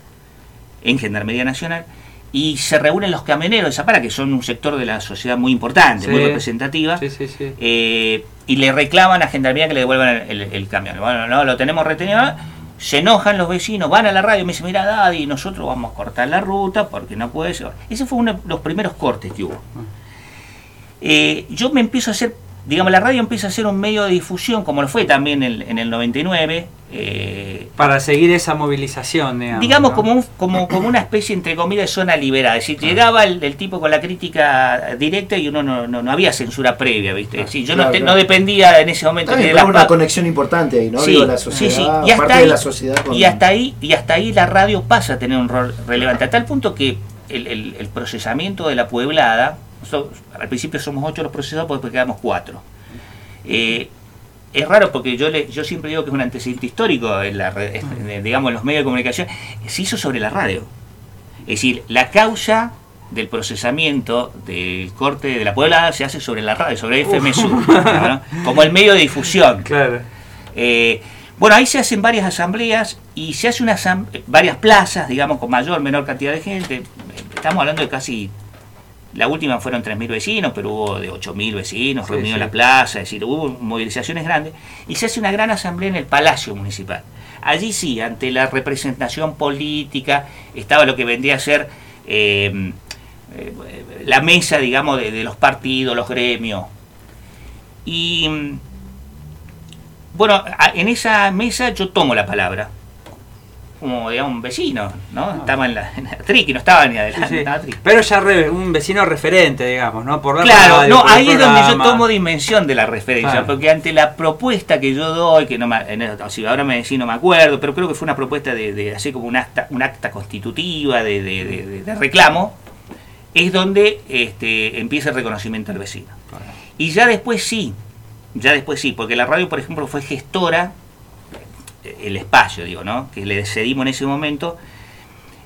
en Gendarmería Nacional, y se reúnen los camioneros de Zapara, que son un sector de la sociedad muy importante, muy representativa, eh, y le reclaman a Gendarmería que le devuelvan el, camión. Bueno, no, lo tenemos retenido, se enojan los vecinos, van a la radio y me dicen, mira Daddy, nosotros vamos a cortar la ruta porque no puede ser. Ese fue uno de los primeros cortes que hubo. Ah. Eh, yo me empiezo a hacer digamos, la radio empieza a ser un medio de difusión, como lo fue también en, el 99. Eh, Para seguir esa movilización, digamos. como, como, como una especie, entre comillas, de zona liberada. Es decir, llegaba el, tipo con la crítica directa y uno no, no, había censura previa, ¿viste? yo no, no, dependía en ese momento de la una conexión importante ahí, ¿no? Sí, la sociedad, sí, Y hasta, ahí, la sociedad y, hasta ahí, y hasta ahí la radio pasa a tener un rol relevante, a tal punto que el, el procesamiento de la pueblada al principio somos ocho los procesados, después quedamos cuatro. Eh, es raro porque yo le, yo siempre digo que es un antecedente histórico en, la, digamos, los medios de comunicación. Se hizo sobre la radio. Es decir, la causa del procesamiento del corte de la Puebla se hace sobre la radio, sobre FMSU, como el medio de difusión. Eh, bueno, ahí se hacen varias asambleas y se hace una varias plazas, digamos, con mayor o menor cantidad de gente. Estamos hablando de casi la última fueron 3.000 vecinos, pero hubo de 8.000 vecinos reunidos en la plaza, es decir, hubo movilizaciones grandes. Y se hace una gran asamblea en el Palacio Municipal. Allí sí, ante la representación política, estaba lo que vendría a ser eh, eh, la mesa, digamos, de, de, los partidos, los gremios. Y bueno, en esa mesa yo tomo la palabra como digamos un vecino, ¿no? Ah. Estaba en la, en la triqui, no estaba ni adelante. Pero ya un vecino referente, digamos, ¿no? Por claro, no, ahí es donde yo tomo dimensión de la referencia, porque ante la propuesta que yo doy, que no me, ahora me decís no me acuerdo, pero creo que fue una propuesta de, de hacer como un acta, un acta constitutiva de, de reclamo, es donde este, empieza el reconocimiento al vecino. Y ya después sí, ya después sí, porque la radio, por ejemplo, fue gestora el espacio, digo, ¿no? Que le cedimos en ese momento.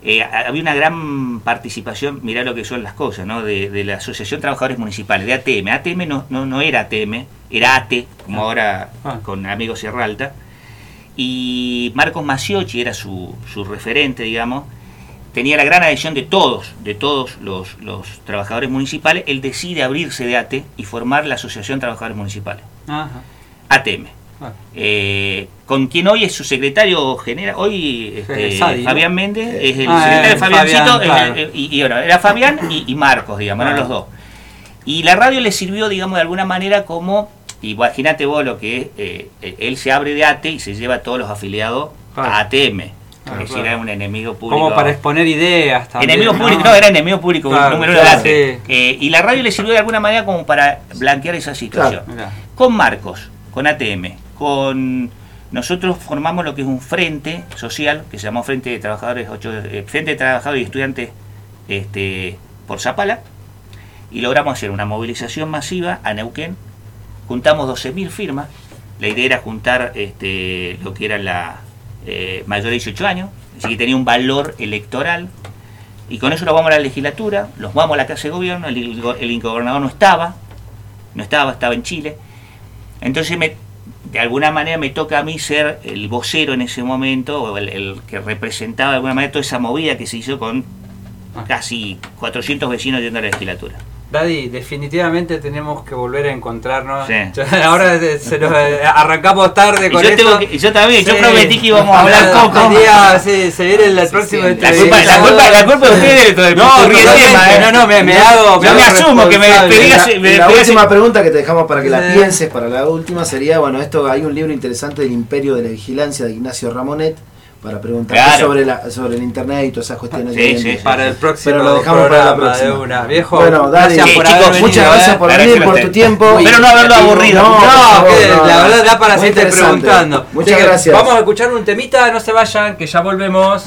Eh, había una gran participación, mirá lo que son las cosas, ¿no? De, la Asociación de Trabajadores Municipales, de ATM. ATM no, no, era ATM, era ATE, como ah. ahora ah. con Amigos Sierra Alta. Y Marcos Maciochi era su, su referente, digamos. tenía la gran adhesión de todos, de todos los, trabajadores municipales, él decide abrirse de ATE y formar la Asociación de Trabajadores Municipales, ATM. Eh, con quien hoy es su secretario general, hoy este, Fabián Méndez, es el ah, secretario Fabiancito, y, era Fabián y, Marcos, digamos, eran los dos. Y la radio le sirvió, digamos, de alguna manera como, imagínate vos lo que es, eh, él se abre de ATE y se lleva a todos los afiliados a ATM que era un enemigo público. Como para exponer ideas también. Enemigo público, no, era enemigo público, número de eh, y la radio le sirvió de alguna manera como para blanquear esa situación. Con Marcos, con ATM, con nosotros formamos lo que es un frente social, que se llamó Frente de Trabajadores, eh, Frente de Trabajadores y Estudiantes este, por Zapala, y logramos hacer una movilización masiva a Neuquén. Juntamos 12.000 firmas. La idea era juntar este, lo que era la, eh, mayor de 18 años, así que tenía un valor electoral. Y con eso lo vamos a la legislatura, los vamos a la Casa de Gobierno, el, el no estaba, no estaba, estaba en Chile. Entonces, me, de alguna manera me toca a mí ser el vocero en ese momento, o el, que representaba de alguna manera toda esa movida que se hizo con ah. casi 400 vecinos yendo a la legislatura. Daddy, definitivamente tenemos que volver a encontrarnos. Ahora se nos, eh, arrancamos tarde con yo esto. yo también, yo prometí que íbamos a hablar poco. Día, sí, se viene el próximo la, culpa, la, culpa, la culpa de ustedes no, no, tema, ¿eh? no, no, me, me hago. Yo me, asumo que me despedí. La, última pregunta que te dejamos para que la pienses, para la última, sería: bueno, esto hay un libro interesante del Imperio de la Vigilancia de Ignacio Ramonet para preguntar sobre la sobre el internet y todas esas cuestiones. Sí, sí, para el próximo Pero lo dejamos para la próxima. Una. Viejo, bueno, dale, gracias por chicos, muchas gracias por venir, por tu tiempo. Pero no haberlo aburrido. No, no, la verdad da para seguir preguntando. Muchas gracias. Vamos a escuchar un temita, no se vayan, que ya volvemos.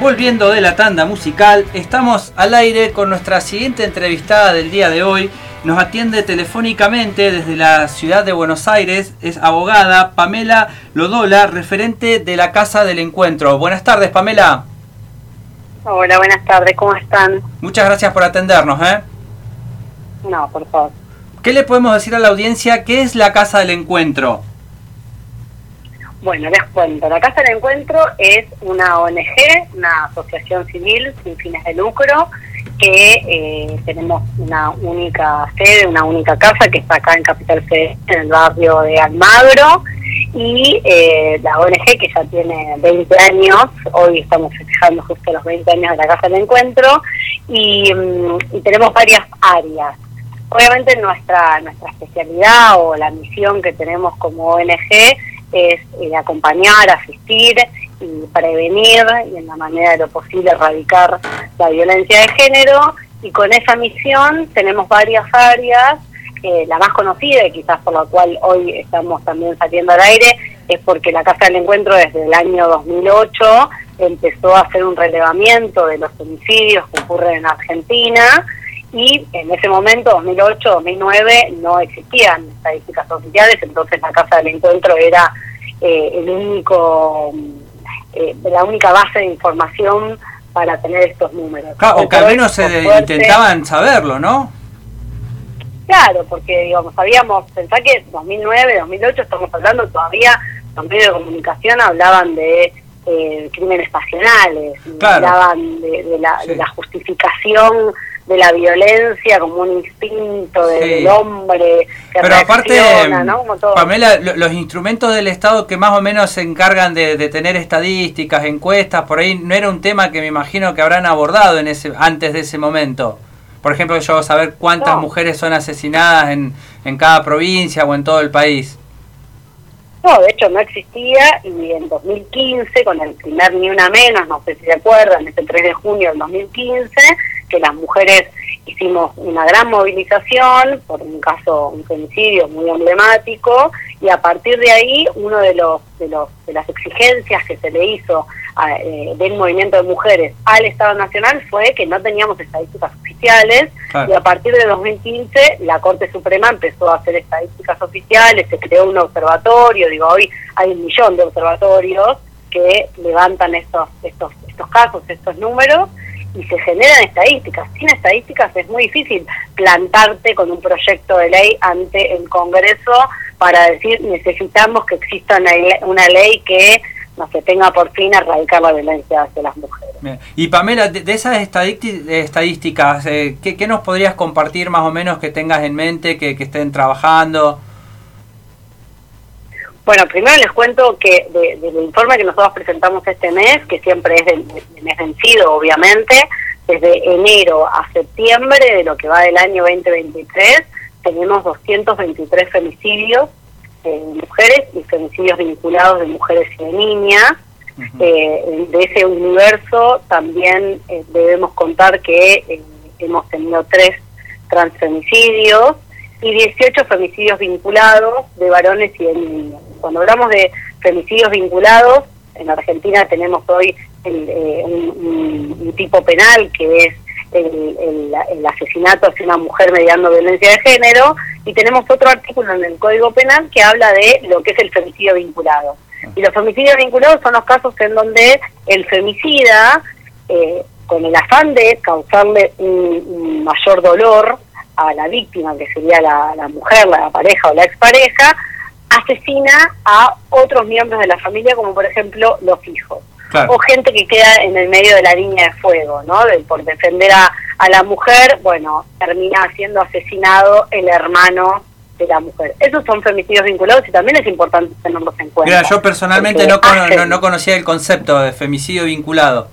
Volviendo de la tanda musical, estamos al aire con nuestra siguiente entrevistada del día de hoy. Nos atiende telefónicamente desde la ciudad de Buenos Aires, es abogada Pamela Lodola, referente de la Casa del Encuentro. Buenas tardes, Pamela. Hola, buenas tardes, ¿cómo están? Muchas gracias por atendernos, ¿eh? No, por favor. ¿Qué le podemos decir a la audiencia? ¿Qué es la Casa del Encuentro? Bueno, les cuento. La Casa del Encuentro es una ONG, una asociación civil sin fines de lucro, que eh, tenemos una única sede, una única casa que está acá en Capital Federal, en el barrio de Almagro. Y eh, la ONG, que ya tiene 20 años, hoy estamos festejando justo los 20 años de la Casa del Encuentro, y, mm, y tenemos varias áreas. Obviamente nuestra, nuestra especialidad o la misión que tenemos como ONG es eh, acompañar, asistir y prevenir y en la manera de lo posible erradicar la violencia de género. Y con esa misión tenemos varias áreas, la más conocida y quizás por la cual hoy estamos también saliendo al aire, es porque la Casa del Encuentro desde el año 2008 empezó a hacer un relevamiento de los homicidios que ocurren en Argentina y en ese momento, 2008-2009, no existían estadísticas oficiales, entonces la Casa del Encuentro era eh, el único, eh, la única base de información para tener estos números. o que al menos se intentaban saberlo, ¿no? Claro, porque digamos, sabíamos, pensá que 2009, 2008 estamos hablando todavía, los medios de comunicación hablaban de eh, crímenes pasionales, hablaban de, la, justificación de la violencia como un instinto del hombre que Pero aparte, Pamela, los instrumentos del Estado que más o menos se encargan de, tener estadísticas, encuestas, por ahí no era un tema que me imagino que habrán abordado en ese antes de ese momento. Por ejemplo, yo saber cuántas mujeres son asesinadas en, en cada provincia o en todo el país. No, de hecho no existía y en 2015, con el primer Ni Una Menos, no sé si se acuerdan, este 3 de junio del 2015, que las mujeres hicimos una gran movilización por un caso, un femicidio muy emblemático, y a partir de ahí uno de los de, los, de las exigencias que se le hizo eh, del movimiento de mujeres al Estado Nacional fue que no teníamos estadísticas oficiales y a partir de 2015 la Corte Suprema empezó a hacer estadísticas oficiales, se creó un observatorio, digo, hoy hay un millón de observatorios que levantan estos, estos, estos casos, estos números y se generan estadísticas. Sin estadísticas es muy difícil plantarte con un proyecto de ley ante el Congreso para decir necesitamos que exista una ley que no tenga por fin erradicar la violencia hacia las mujeres. Y Pamela, de, esas estadísticas, eh, ¿qué, nos podrías compartir más o menos que tengas en mente, que, estén trabajando? Bueno, primero les cuento que del informe que nosotros presentamos este mes, que siempre es del, mes vencido, obviamente, desde enero a septiembre de lo que va del año 2023, tenemos 223 femicidios de mujeres y femicidios vinculados de mujeres y de niñas. Eh, de ese universo también eh, debemos contar que eh, hemos tenido tres transfemicidios y 18 femicidios vinculados de varones y de niños. Cuando hablamos de femicidios vinculados, en Argentina tenemos hoy un, tipo penal que es el, el, asesinato hacia una mujer mediando violencia de género y tenemos otro artículo en el Código Penal que habla de lo que es el femicidio vinculado. Y los femicidios vinculados son los casos en donde el femicida, eh, con el afán de causarle un, mayor dolor a la víctima, que sería la, la mujer, la pareja o la expareja, asesina a otros miembros de la familia, como por ejemplo los hijos o gente que queda en el medio de la línea de fuego, ¿no? por defender a, la mujer, bueno, termina siendo asesinado el hermano de la mujer. Esos son femicidios vinculados y también es importante tenerlos en cuenta. Mira, yo personalmente no, no, conocía el concepto de femicidio vinculado.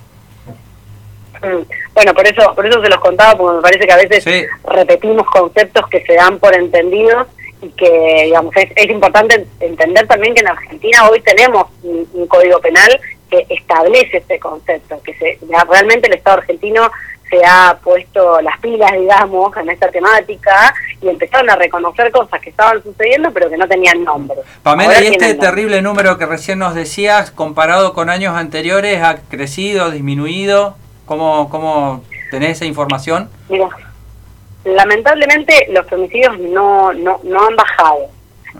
Mm, bueno, por eso, por eso se los contaba, porque me parece que a veces repetimos conceptos que se dan por entendidos y que, digamos, es, importante entender también que en Argentina hoy tenemos un código penal que establece este concepto, que se, realmente el Estado argentino se ha puesto las pilas, digamos, en esta temática y empezaron a reconocer cosas que estaban sucediendo pero que no tenían nombre. Pamela, ¿y este terrible número que recién nos decías, comparado con años anteriores, ha crecido, disminuido? ¿Cómo, cómo tenés esa información? Mira, lamentablemente los femicidios no, no, no han bajado.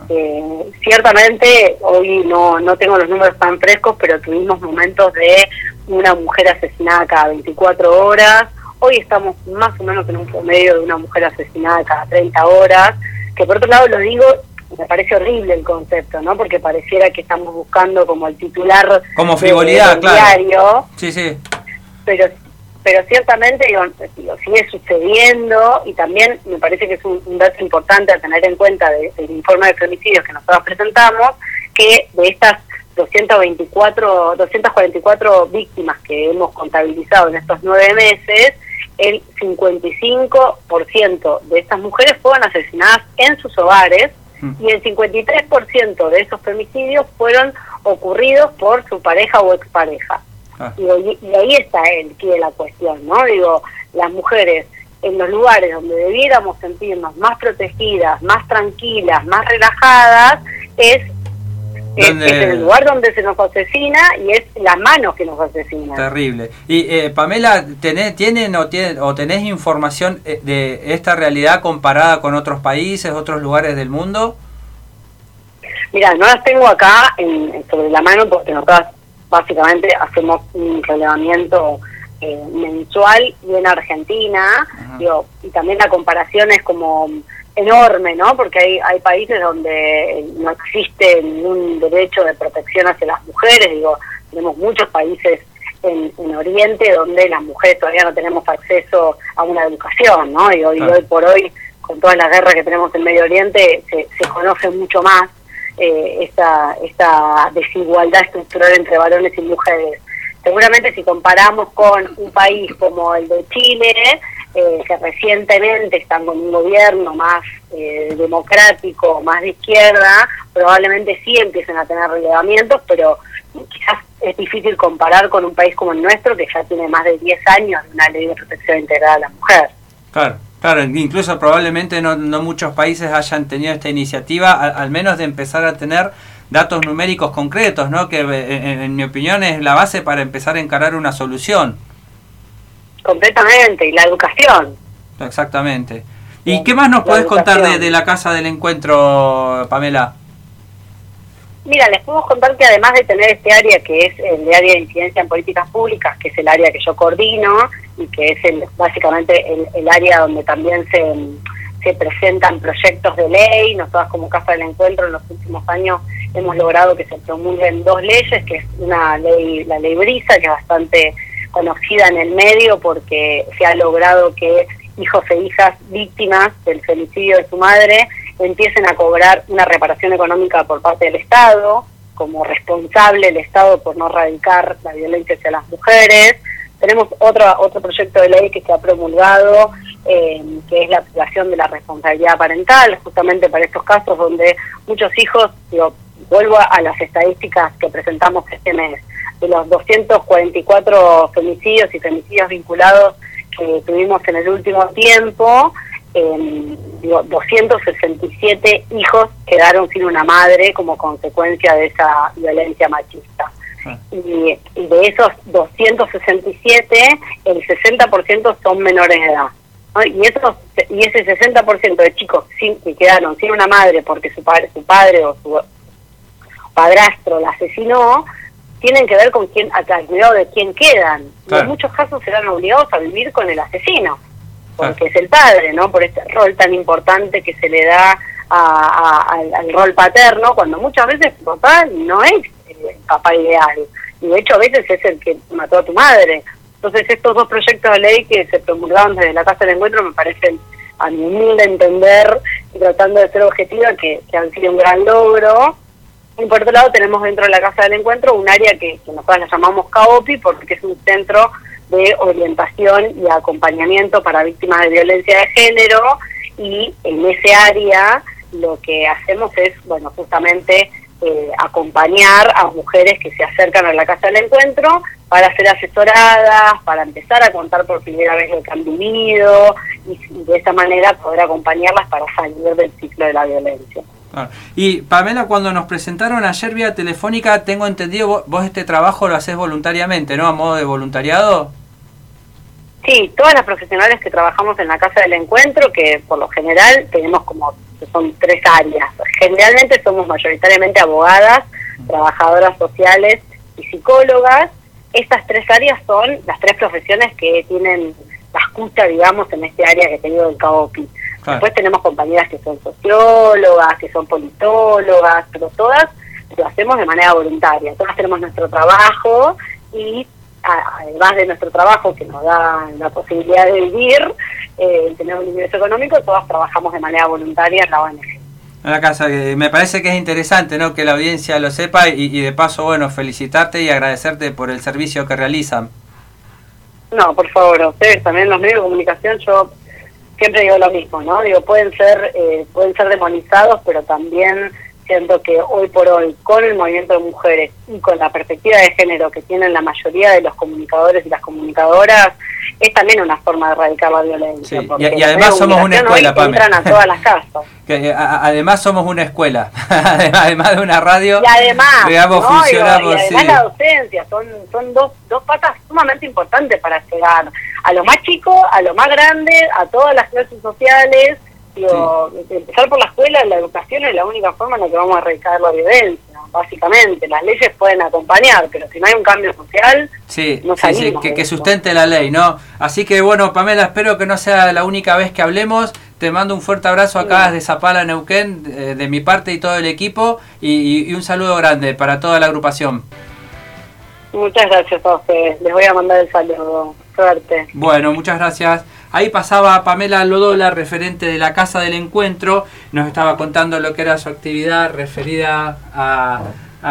Eh, ciertamente hoy no, no tengo los números tan frescos, pero tuvimos momentos de una mujer asesinada cada 24 horas. Hoy estamos más o menos en un promedio de una mujer asesinada cada 30 horas, que por otro lado lo digo, me parece horrible el concepto, ¿no? Porque pareciera que estamos buscando como el titular como frivolidad, claro. Diario, sí, sí. Pero pero ciertamente digo, sigue sucediendo y también me parece que es un, dato importante a tener en cuenta del informe de femicidios que nosotros presentamos, que de estas 224, 244 víctimas que hemos contabilizado en estos nueve meses, el 55% de estas mujeres fueron asesinadas en sus hogares mm. y el 53% de esos femicidios fueron ocurridos por su pareja o expareja. Ah. y, ahí está el que la cuestión, ¿no? Digo, las mujeres en los lugares donde debiéramos sentirnos más protegidas, más tranquilas, más relajadas, es es, el lugar donde se nos asesina y es la mano que nos asesina. Terrible. Y eh, Pamela, ¿tenés, ¿tienen o, tienen, o tenés información eh, de esta realidad comparada con otros países, otros lugares del mundo? Mira, no las tengo acá en, sobre la mano porque nosotros básicamente hacemos un relevamiento eh, mensual y en Argentina, digo, y también la comparación es como enorme, ¿no? Porque hay, hay países donde no existe ningún derecho de protección hacia las mujeres, digo, tenemos muchos países en, en Oriente donde las mujeres todavía no tenemos acceso a una educación, ¿no? Y hoy, hoy por hoy, con todas las guerras que tenemos en Medio Oriente, se, se conoce mucho más eh, esta, esta desigualdad estructural entre varones y mujeres. Seguramente si comparamos con un país como el de Chile, eh, que recientemente están con un gobierno más eh, democrático, más de izquierda, probablemente sí empiecen a tener relevamientos, pero quizás es difícil comparar con un país como el nuestro, que ya tiene más de 10 años de una ley de protección integral a la mujer. Claro. Claro, incluso probablemente no, no muchos países hayan tenido esta iniciativa, al, menos de empezar a tener datos numéricos concretos, ¿no? que eh, en mi opinión es la base para empezar a encarar una solución. Completamente, y la educación. Exactamente. ¿Y qué más nos puedes contar de, la Casa del Encuentro, Pamela? Mira, les puedo contar que además de tener este área que es el área de incidencia en políticas públicas, que es el área que yo coordino y que es el, básicamente el, área donde también se, se presentan proyectos de ley, nosotros como Casa del Encuentro en los últimos años hemos logrado que se promulguen dos leyes, que es una ley, la ley Brisa, que es bastante conocida en el medio porque se ha logrado que hijos e hijas víctimas del femicidio de su madre empiecen a cobrar una reparación económica por parte del Estado, como responsable el Estado por no erradicar la violencia hacia las mujeres. Tenemos otro, otro proyecto de ley que se ha promulgado, eh, que es la aplicación de la responsabilidad parental, justamente para estos casos donde muchos hijos, digo, vuelvo a las estadísticas que presentamos este mes, de los 244 femicidios y femicidios vinculados que tuvimos en el último tiempo, eh, digo, 267 hijos quedaron sin una madre como consecuencia de esa violencia machista. Y, de esos 267, el 60% son menores de edad. Y, esos, y ese 60% de chicos sin, que quedaron sin una madre porque su padre, su padre o su padrastro la asesinó, tienen que ver con quién, al cuidado de quién quedan. en muchos casos serán obligados a vivir con el asesino, porque es el padre, ¿no? Por este rol tan importante que se le da al, rol paterno, cuando muchas veces papá no es el papá ideal. Y de hecho a veces es el que mató a tu madre. Entonces estos dos proyectos de ley que se promulgaron desde la Casa del Encuentro me parecen a mi humilde entender y tratando de ser objetiva que han sido un gran logro y por otro lado tenemos dentro de la Casa del Encuentro un área que, nosotros la llamamos CAOPI porque es un centro de orientación y acompañamiento para víctimas de violencia de género y en ese área lo que hacemos es, bueno, justamente eh, acompañar a mujeres que se acercan a la Casa del Encuentro para ser asesoradas, para empezar a contar por primera vez lo que han vivido y de esa manera poder acompañarlas para salir del ciclo de la violencia. Y Pamela, cuando nos presentaron ayer vía telefónica, tengo entendido, vos, este trabajo lo haces voluntariamente, ¿no? A modo de voluntariado. Sí, todas las profesionales que trabajamos en la Casa del Encuentro, que por lo general tenemos como, son tres áreas. Generalmente somos mayoritariamente abogadas, trabajadoras sociales y psicólogas. Estas tres áreas son las tres profesiones que tienen la escucha, digamos, en este área que he tenido el CAOPI. Después tenemos compañeras que son sociólogas, que son politólogas, pero todas lo hacemos de manera voluntaria. Todas tenemos nuestro trabajo y además de nuestro trabajo que nos da la posibilidad de vivir, eh, tener un ingreso económico, todas trabajamos de manera voluntaria en la ONG. En la casa, me parece que es interesante ¿no? que la audiencia lo sepa y, y de paso, bueno, felicitarte y agradecerte por el servicio que realizan. No, por favor, ustedes también, los medios de comunicación, yo siempre digo lo mismo, ¿no? Digo, pueden ser, eh, pueden ser demonizados, pero también siento que hoy por hoy, con el movimiento de mujeres y con la perspectiva de género que tienen la mayoría de los comunicadores y las comunicadoras, es también una forma de erradicar la violencia. Y, además somos una escuela, Entran a todas las casas. Eh, además somos una escuela, además de una radio. Y además, digamos, funcionamos, y además la docencia, son, son dos, dos patas sumamente importantes para llegar a lo más chico, a lo más grande, a todas las clases sociales empezar por la escuela, la educación es la única forma en la que vamos a erradicar la violencia, básicamente. Las leyes pueden acompañar, pero si no hay un cambio social, sí, no sí, que, sustente la ley, ¿no? Así que bueno, Pamela, espero que no sea la única vez que hablemos. Te mando un fuerte abrazo acá desde Zapala, Neuquén, eh, de, mi parte y todo el equipo, y, un saludo grande para toda la agrupación. Muchas gracias a ustedes. Les voy a mandar el saludo. Suerte. Bueno, muchas gracias. Ahí pasaba Pamela Lodola, referente de la Casa del Encuentro, nos estaba contando lo que era su actividad referida a,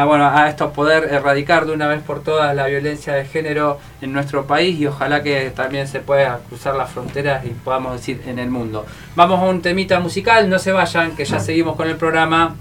bueno, a esto poder erradicar de una vez por todas la violencia de género en nuestro país y ojalá que también se pueda cruzar las fronteras y podamos decir en el mundo. Vamos a un temita musical, no se vayan, que ya seguimos con el programa.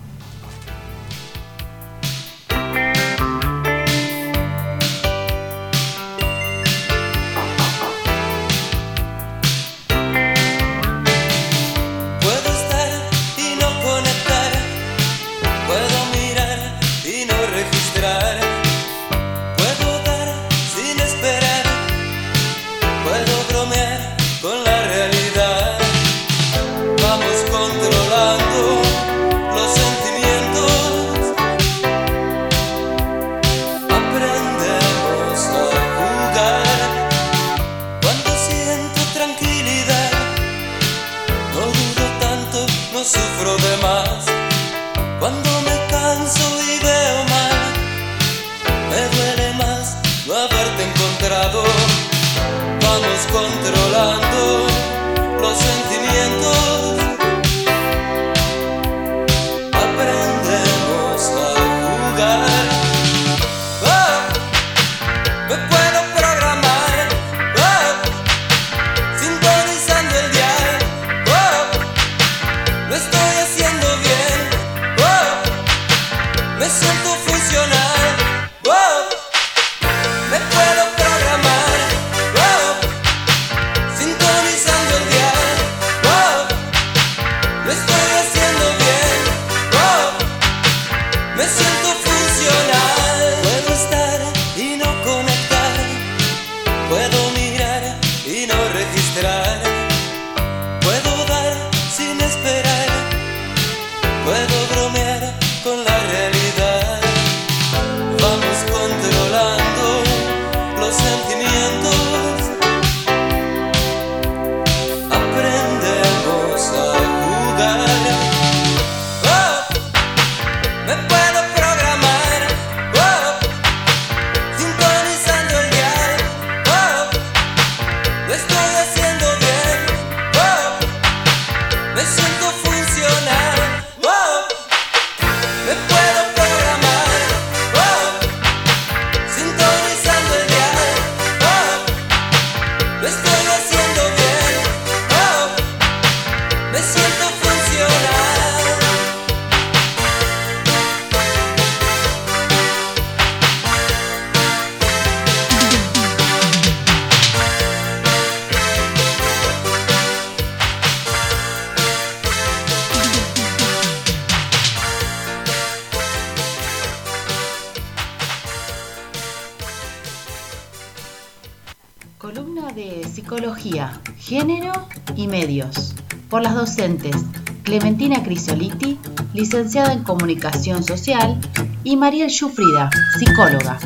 Comunicación Social, y Mariel Schufrida, psicóloga,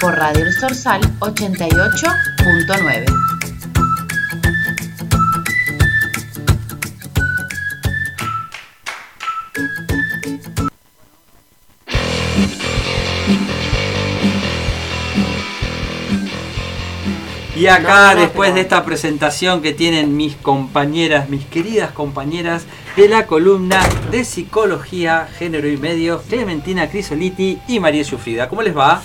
por Radio Sorsal 88.9. Y acá, después de esta presentación que tienen mis compañeras, mis queridas compañeras de la columna de Psicología, Género y Medios, Clementina Crisoliti y María Sufrida. ¿Cómo les va?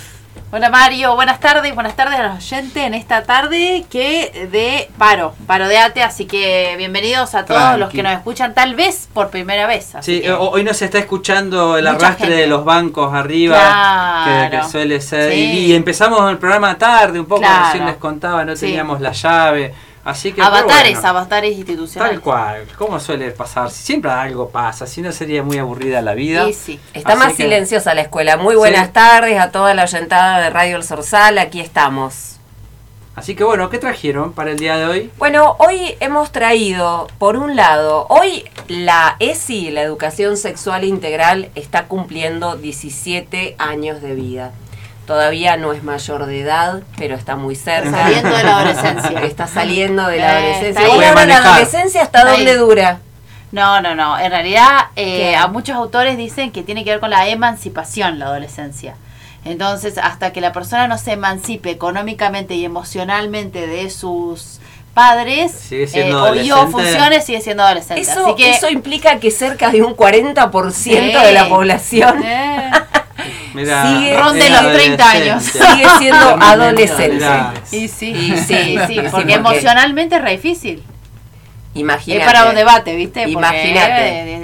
Hola Mario, buenas tardes, buenas tardes a los oyentes en esta tarde que de paro, paro de ATE, así que bienvenidos a todos los que nos escuchan tal vez por primera vez. sí, hoy nos está escuchando el arrastre de los bancos arriba, que, suele ser, y, empezamos el programa tarde, un poco, recién les contaba, no teníamos la llave. Así que, avatares, avatares institucionales. Tal cual, como suele pasar, siempre algo pasa, si no sería muy aburrida la vida. Sí, sí. Está más silenciosa la escuela. Muy buenas tardes a toda la oyentada de Radio El Sorsal, aquí estamos. Así que bueno, ¿qué trajeron para el día de hoy? Bueno, hoy hemos traído, por un lado, hoy la ESI, la Educación Sexual Integral, está cumpliendo 17 años de vida. Todavía no es mayor de edad, pero está muy cerca. Saliendo de la adolescencia. Está saliendo de la adolescencia. ¿Y ahora la adolescencia hasta dónde dura? No, no, no. En realidad, eh, a muchos autores dicen que tiene que ver con la emancipación la adolescencia. Entonces, hasta que la persona no se emancipe económicamente y emocionalmente de sus padres sigue siendo eh, o funciones sigue siendo adolescente. Eso, eso implica que cerca de un 40% de la población sigue ronde los 30 años. Sigue siendo adolescente. Y sí, sí, sí, porque emocionalmente es re difícil. Imagínate. Es para un debate, ¿viste? Imagínate.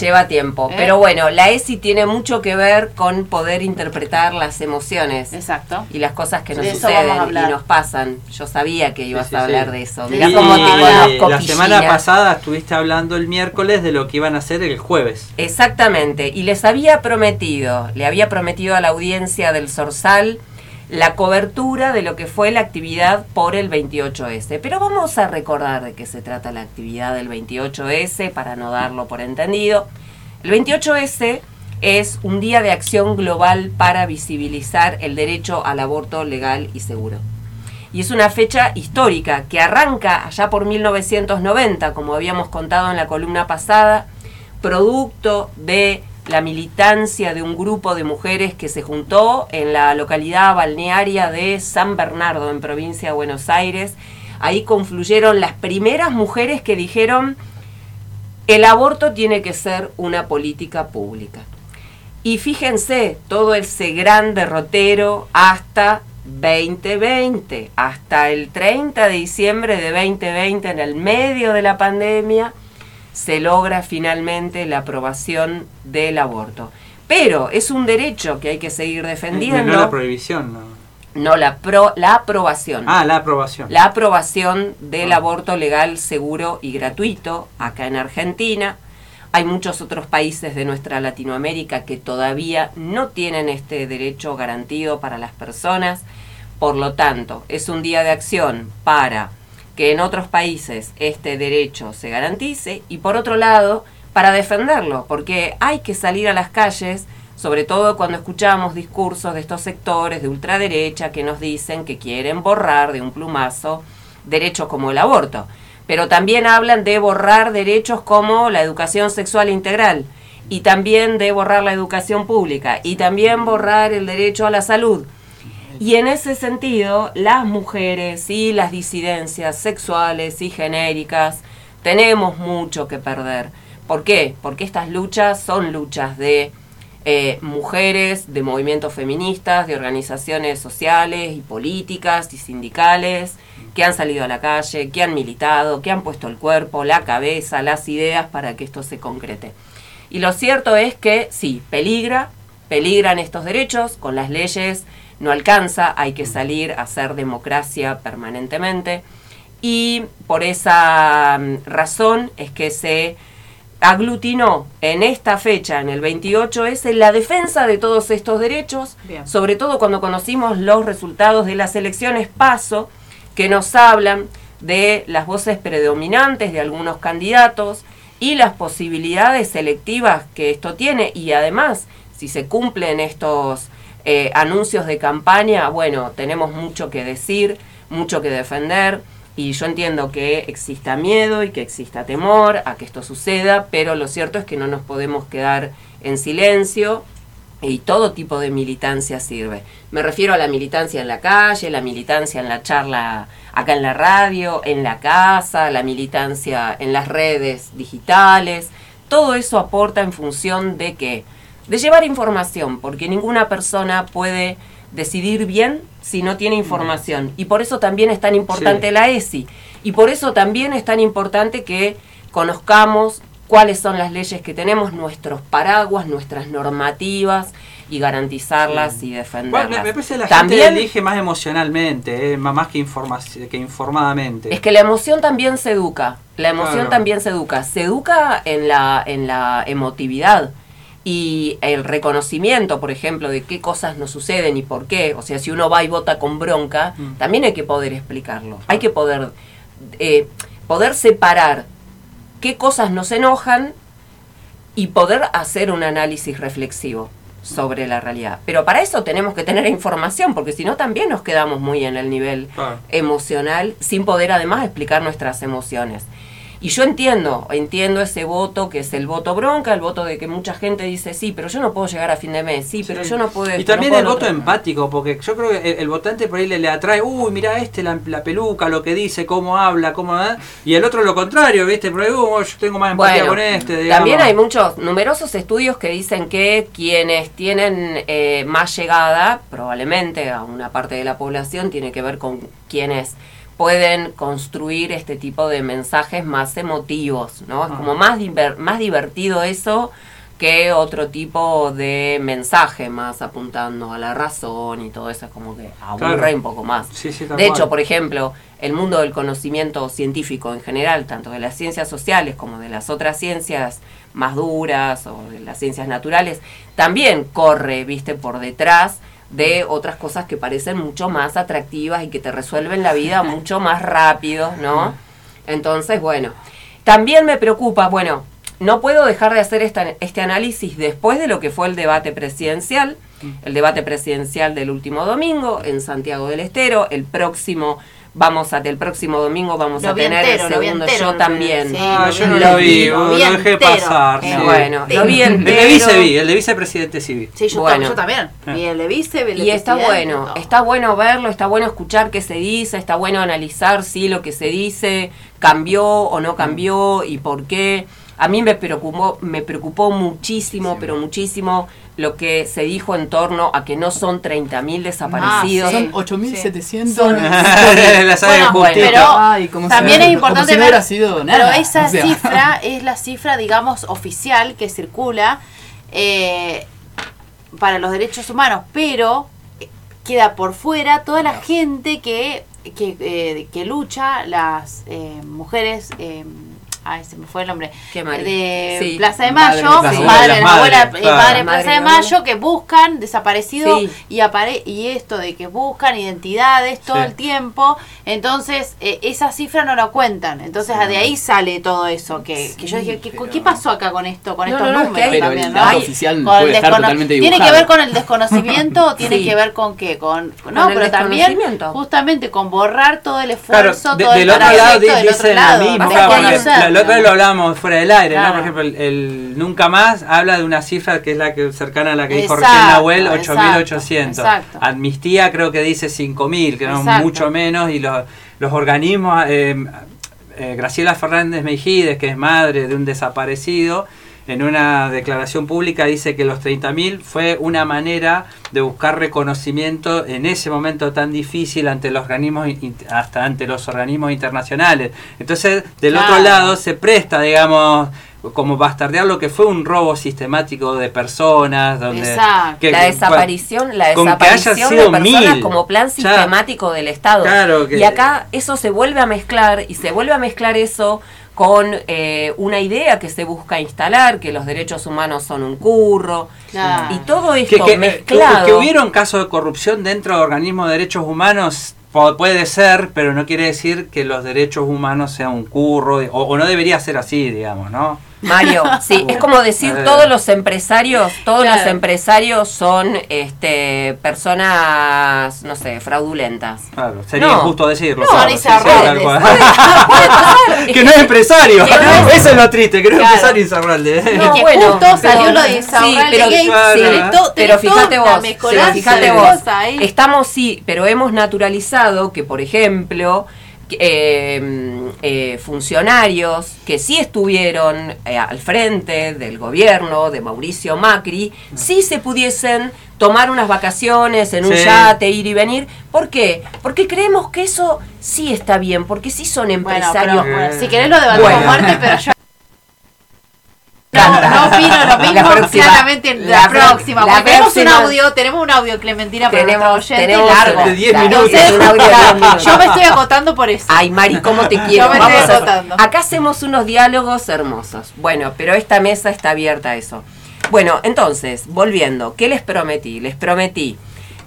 Lleva tiempo. ¿Eh? Pero bueno, la ESI tiene mucho que ver con poder interpretar las emociones. Exacto. Y las cosas que nos suceden y nos pasan. Yo sabía que ibas a hablar de eso. Mirá cómo te La semana pasada estuviste hablando el miércoles de lo que iban a hacer el jueves. Exactamente. Y les había prometido, le había prometido a la audiencia del Sorsal la cobertura de lo que fue la actividad por el 28S. Pero vamos a recordar de qué se trata la actividad del 28S para no darlo por entendido. El 28S es un día de acción global para visibilizar el derecho al aborto legal y seguro. Y es una fecha histórica que arranca allá por 1990, como habíamos contado en la columna pasada, producto de la militancia de un grupo de mujeres que se juntó en la localidad balnearia de San Bernardo, en provincia de Buenos Aires. Ahí confluyeron las primeras mujeres que dijeron, el aborto tiene que ser una política pública. Y fíjense, todo ese gran derrotero hasta 2020, hasta el 30 de diciembre de 2020, en el medio de la pandemia, se logra finalmente la aprobación del aborto. Pero es un derecho que hay que seguir defendiendo. No, la prohibición, no. No, la, pro, la aprobación. Ah, la aprobación. La aprobación del ah. aborto legal, seguro y gratuito acá en Argentina. Hay muchos otros países de nuestra Latinoamérica que todavía no tienen este derecho garantido para las personas. Por lo tanto, es un día de acción para que en otros países este derecho se garantice y por otro lado, para defenderlo, porque hay que salir a las calles, sobre todo cuando escuchamos discursos de estos sectores de ultraderecha que nos dicen que quieren borrar de un plumazo derechos como el aborto, pero también hablan de borrar derechos como la educación sexual integral y también de borrar la educación pública y también borrar el derecho a la salud y en ese sentido, las mujeres y las disidencias sexuales y genéricas tenemos mucho que perder. ¿Por qué? Porque estas luchas son luchas de eh, mujeres, de movimientos feministas, de organizaciones sociales y políticas y sindicales que han salido a la calle, que han militado, que han puesto el cuerpo, la cabeza, las ideas para que esto se concrete. Y lo cierto es que sí, peligra, peligran estos derechos con las leyes no alcanza, hay que salir a hacer democracia permanentemente. Y por esa mm, razón es que se aglutinó en esta fecha, en el 28S, la defensa de todos estos derechos, sobre todo cuando conocimos los resultados de las elecciones PASO, que nos hablan de las voces predominantes de algunos candidatos y las posibilidades selectivas que esto tiene y además si se cumplen estos eh, anuncios de campaña, bueno, tenemos mucho que decir, mucho que defender. Y yo entiendo que exista miedo y que exista temor a que esto suceda, pero lo cierto es que no nos podemos quedar en silencio y todo tipo de militancia sirve. Me refiero a la militancia en la calle, la militancia en la charla acá en la radio, en la casa, la militancia en las redes digitales. Todo eso aporta en función de que de llevar información, porque ninguna persona puede decidir bien si no tiene información. Y por eso también es tan importante la ESI. Y por eso también es tan importante que conozcamos cuáles son las leyes que tenemos, nuestros paraguas, nuestras normativas y garantizarlas y defenderlas. Bueno, me parece la también, gente elige más emocionalmente, eh, más que, que informadamente. Es que la emoción también se educa, la emoción también se educa, se educa en la, en la emotividad y el reconocimiento, por ejemplo, de qué cosas nos suceden y por qué. O sea, si uno va y vota con bronca, mm. también hay que poder explicarlo. Hay que poder, eh, poder separar qué cosas nos enojan y poder hacer un análisis reflexivo sobre la realidad. Pero para eso tenemos que tener información, porque si no también nos quedamos muy en el nivel emocional, sin poder además explicar nuestras emociones. Y yo entiendo, entiendo ese voto que es el voto bronca, el voto de que mucha gente dice, sí, pero yo no puedo llegar a fin de mes, sí, pero yo no puedo... Y también el voto empático, porque yo creo que el, votante por ahí le, atrae, uy, mira este, la, peluca, lo que dice, cómo habla, cómo... Y el otro lo contrario, ¿viste? Por ahí, uh, yo tengo más empatía con este. También hay muchos, numerosos estudios que dicen que quienes tienen eh, más llegada, probablemente a una parte de la población, tiene que ver con quienes pueden construir este tipo de mensajes más emotivos, ¿no? Es como más, más divertido eso que otro tipo de mensaje más apuntando a la razón y todo eso es como que aburre un poco más. de hecho, por ejemplo, el mundo del conocimiento científico en general, tanto de las ciencias sociales como de las otras ciencias más duras o de las ciencias naturales, también corre, viste, por detrás de otras cosas que parecen mucho más atractivas y que te resuelven la vida mucho más rápido, ¿no? Entonces, bueno, también me preocupa, bueno, no puedo dejar de hacer este análisis después de lo que fue el debate presidencial, el debate presidencial del último domingo en Santiago del Estero, el próximo vamos a el próximo domingo vamos a tener el segundo yo también. ah, yo no lo vi, lo, dejé pasar bueno lo vi entero. el de vice vi el de vicepresidente sí vi. Sí yo, bueno. yo también. Vi el de vice el y está bueno está bueno verlo está bueno escuchar qué se dice está bueno analizar si lo que se dice cambió o no cambió y por qué a mí me preocupó, me preocupó muchísimo, pero muchísimo lo que se dijo en torno a que no son 30.000 desaparecidos. Son 8.700. pero también es importante ver, pero esa cifra es la cifra, digamos, oficial que circula eh, para los derechos humanos, pero queda por fuera toda la gente que, que, eh, que lucha, las eh, mujeres ay, se me fue el nombre, de Plaza de Mayo, madre, madre, Plaza de Mayo, que buscan desaparecidos y apare y esto de que buscan identidades todo el tiempo, entonces eh, esa cifra no lo cuentan, entonces de ahí sale todo eso, que, que yo dije, ¿qué, ¿qué, pasó acá con esto, con estos números también? ¿no? oficial puede estar totalmente ¿Tiene que ver con el desconocimiento o tiene que ver con qué? Con, no, pero también justamente con borrar todo el esfuerzo, todo el otro lado, del otro lado lo otro lo hablamos fuera del aire, ¿no? Por ejemplo, el, Nunca Más habla de una cifra que es la que cercana a la que dijo recién Nahuel, 8.800. Amnistía creo que dice 5.000, que no mucho menos, y los, los organismos, eh, eh, Graciela Fernández Meijides, que es madre de un desaparecido, en una declaración pública dice que los 30.000 fue una manera de buscar reconocimiento en ese momento tan difícil ante los organismos hasta ante los organismos internacionales. Entonces, del otro lado se presta, digamos, como bastardear lo que fue un robo sistemático de personas donde la desaparición la desaparición de personas como plan sistemático del Estado. Y acá eso se vuelve a mezclar y se vuelve a mezclar eso con eh, una idea que se busca instalar, que los derechos humanos son un curro, y todo esto que, mezclado. Que, hubieron casos de corrupción dentro de organismos de derechos humanos puede ser, pero no quiere decir que los derechos humanos sean un curro, o no debería ser así, digamos, ¿no? Mario, sí, es como decir todos los empresarios, todos los empresarios son este personas, no sé, fraudulentas. Claro, sería injusto decirlo. No, claro, que no es empresario. Eso es lo triste, que no es empresario Insaurralde. No, que bueno, justo salió lo de Insaurralde. pero, pero fíjate vos, fíjate vos, estamos sí, pero hemos naturalizado que, por ejemplo, eh, eh, funcionarios que sí estuvieron eh, al frente del gobierno de Mauricio Macri, sí se pudiesen tomar unas vacaciones en un yate, ir y venir. ¿Por qué? Porque creemos que eso sí está bien, porque sí son empresarios. si querés lo debatimos fuerte, pero yo no, no opino lo mismo, claramente la, próxima. La tenemos un audio, tenemos un audio, Clementina, para tenemos, nuestro oyente tenemos largo. De 10 minutos. Entonces, yo me estoy agotando por eso. Ay, Mari, ¿cómo te quiero? Yo me estoy agotando. acá hacemos unos diálogos hermosos. Bueno, pero esta mesa está abierta a eso. Bueno, entonces, volviendo, ¿qué les prometí? Les prometí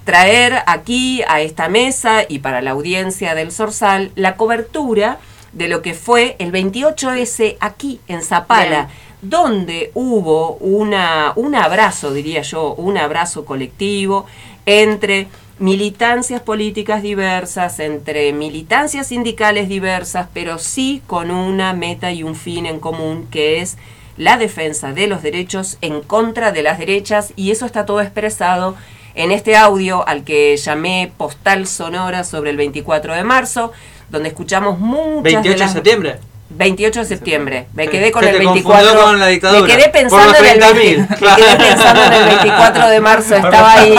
traer aquí a esta mesa y para la audiencia del Sorsal la cobertura de lo que fue el 28S aquí en Zapala donde hubo una, un abrazo, diría yo, un abrazo colectivo entre militancias políticas diversas, entre militancias sindicales diversas, pero sí con una meta y un fin en común que es la defensa de los derechos en contra de las derechas y eso está todo expresado en este audio al que llamé Postal Sonora sobre el 24 de marzo, donde escuchamos muchas 28 de, septiembre. 28 de septiembre. Me quedé con el 24. Con la dictadura. Me quedé pensando en el 20, me quedé pensando en el 24 de marzo. Estaba ahí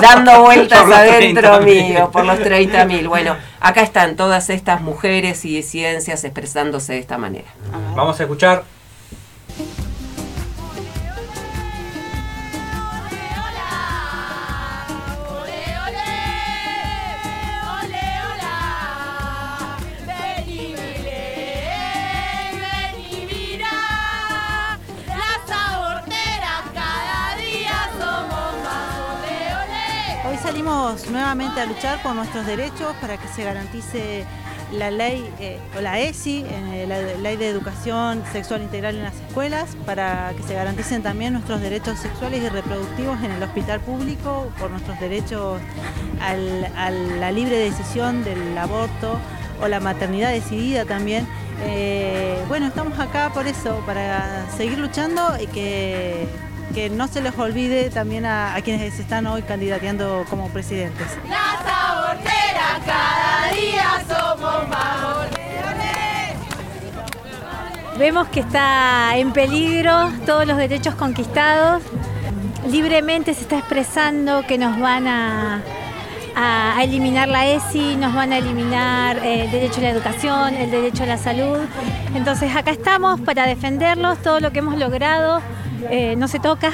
dando vueltas adentro mío por los 30.000. Bueno, acá están todas estas mujeres y disidencias expresándose de esta manera. Vamos a escuchar nuevamente a luchar por nuestros derechos para que se garantice la ley eh, o la ESI, la ley de educación sexual integral en las escuelas, para que se garanticen también nuestros derechos sexuales y reproductivos en el hospital público, por nuestros derechos a la libre decisión del aborto o la maternidad decidida también. Eh, bueno, estamos acá por eso, para seguir luchando y que que no se les olvide también a, quienes están hoy candidateando como presidentes. Las aborteras cada día somos más Vemos que está en peligro todos los derechos conquistados. Libremente se está expresando que nos van a, a, eliminar la ESI, nos van a eliminar eh, el derecho a la educación, el derecho a la salud. Entonces acá estamos para defenderlos, todo lo que hemos logrado eh, no se toca.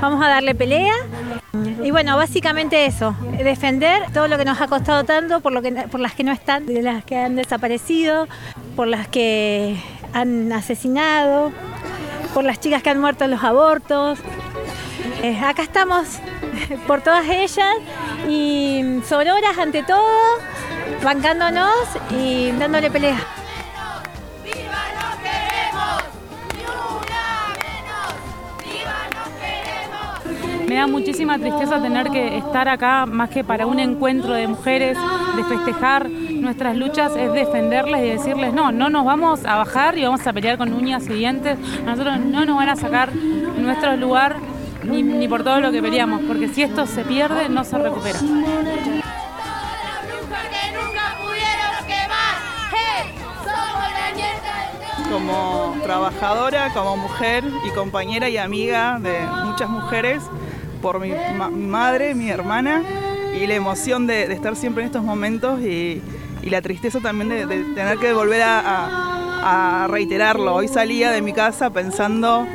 Vamos a darle pelea. Y bueno, básicamente eso, defender todo lo que nos ha costado tanto por, lo que, por las que no están, de las que han desaparecido, por las que han asesinado, por las chicas que han muerto en los abortos. Eh, acá estamos por todas ellas y sororas ante todo, bancándonos y dándole pelea. Me da muchísima tristeza tener que estar acá más que para un encuentro de mujeres, de festejar nuestras luchas, es defenderles y decirles, no, no nos vamos a bajar y vamos a pelear con uñas y dientes, nosotros no nos van a sacar nuestro lugar ni, por todo lo que peleamos, porque si esto se pierde, no se recupera. como trabajadora, como mujer y compañera y amiga de muchas mujeres, por mi, madre, mi hermana, y la emoción de, estar siempre en estos momentos y, la tristeza también de, tener que volver a, reiterarlo. Hoy salía de mi casa pensando,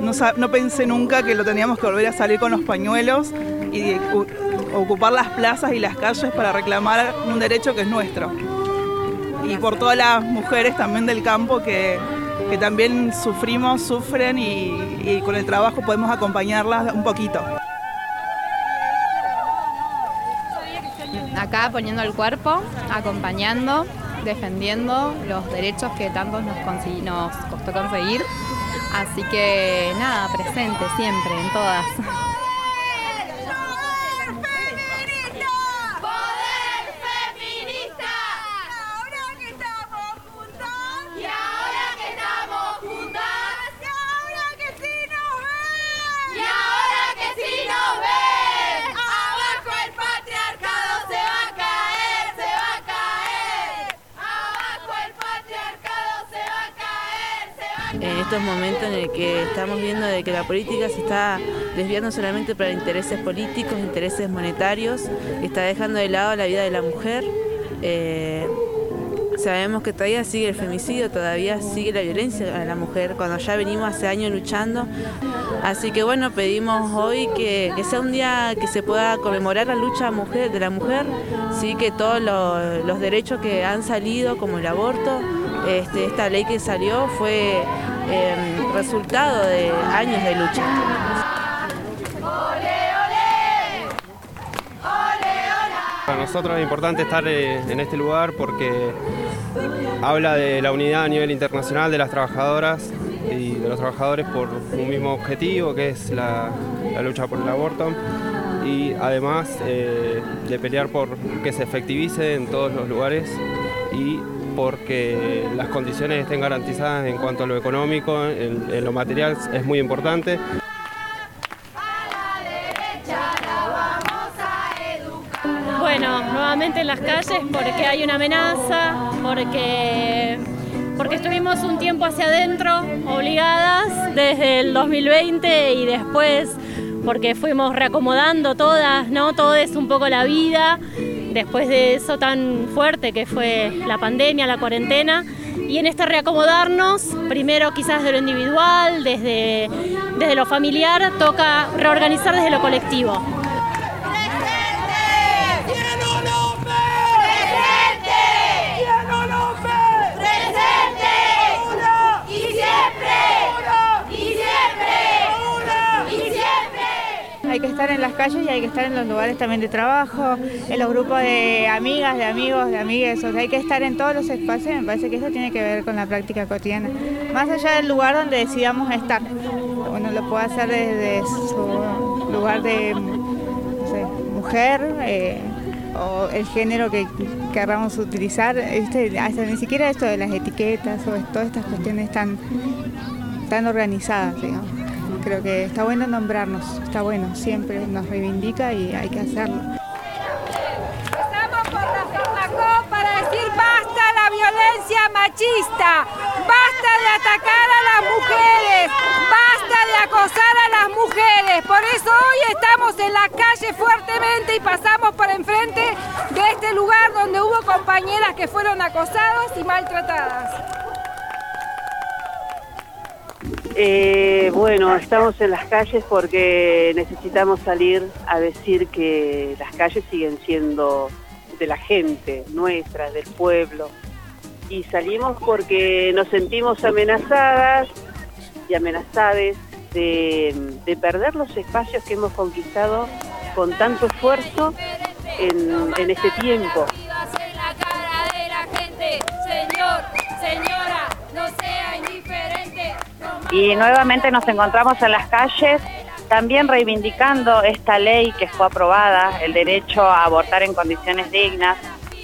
no, no pensé nunca que lo teníamos que volver a salir con los pañuelos y ocupar las plazas y las calles para reclamar un derecho que es nuestro. Y por todas las mujeres también del campo que, también sufrimos, sufren y con el trabajo podemos acompañarlas un poquito. Acá poniendo el cuerpo, acompañando, defendiendo los derechos que tanto nos, nos costó conseguir. Así que nada, presente siempre, en todas. Estos momentos en el que estamos viendo de que la política se está desviando solamente para intereses políticos, intereses monetarios, está dejando de lado la vida de la mujer. Eh, sabemos que todavía sigue el femicidio, todavía sigue la violencia a la mujer, cuando ya venimos hace años luchando. Así que bueno, pedimos hoy que, sea un día que se pueda conmemorar la lucha mujer, de la mujer, sí que todos los, derechos que han salido, como el aborto, este, esta ley que salió fue em, resultado de años de lucha. Para nosotros es importante estar eh, en este lugar porque habla de la unidad a nivel internacional de las trabajadoras y de los trabajadores por un mismo objetivo que es la, lucha por el aborto y además eh, de pelear por que se efectivice en todos los lugares y porque las condiciones estén garantizadas en cuanto a lo económico, en lo material es muy importante. bueno, nuevamente en las calles porque hay una amenaza, porque, porque estuvimos un tiempo hacia adentro, obligadas desde el 2020 y después porque fuimos reacomodando todas, ¿no? Todo es un poco la vida, después de eso tan fuerte que fue la pandemia, la cuarentena. Y en este reacomodarnos, primero quizás de lo individual, desde, desde lo familiar, toca reorganizar desde lo colectivo. Hay que estar en las calles y hay que estar en los lugares también de trabajo, en los grupos de amigas, de amigos, de amigues, o sea, hay que estar en todos los espacios, me parece que eso tiene que ver con la práctica cotidiana, más allá del lugar donde decidamos estar, uno lo puede hacer desde su lugar de mujer, eh, o el género que querramos utilizar, ni siquiera esto de las etiquetas o todas estas cuestiones tan, tan organizadas, digamos creo que está bueno nombrarnos, está bueno, siempre nos reivindica y hay que hacerlo. Estamos por la para decir basta la violencia machista, basta de atacar a las mujeres, basta de acosar a las mujeres. Por eso hoy estamos en la calle fuertemente y pasamos por enfrente de este lugar donde hubo compañeras que fueron acosadas y maltratadas. Eh, bueno, estamos en las calles porque necesitamos salir a decir que las calles siguen siendo de la gente, nuestras, del pueblo. Y salimos porque nos sentimos amenazadas y amenazadas de, perder los espacios que hemos conquistado con tanto esfuerzo en, en este tiempo. Señor, señora, no. Y nuevamente nos encontramos en las calles también reivindicando esta ley que fue aprobada, el derecho a abortar en condiciones dignas,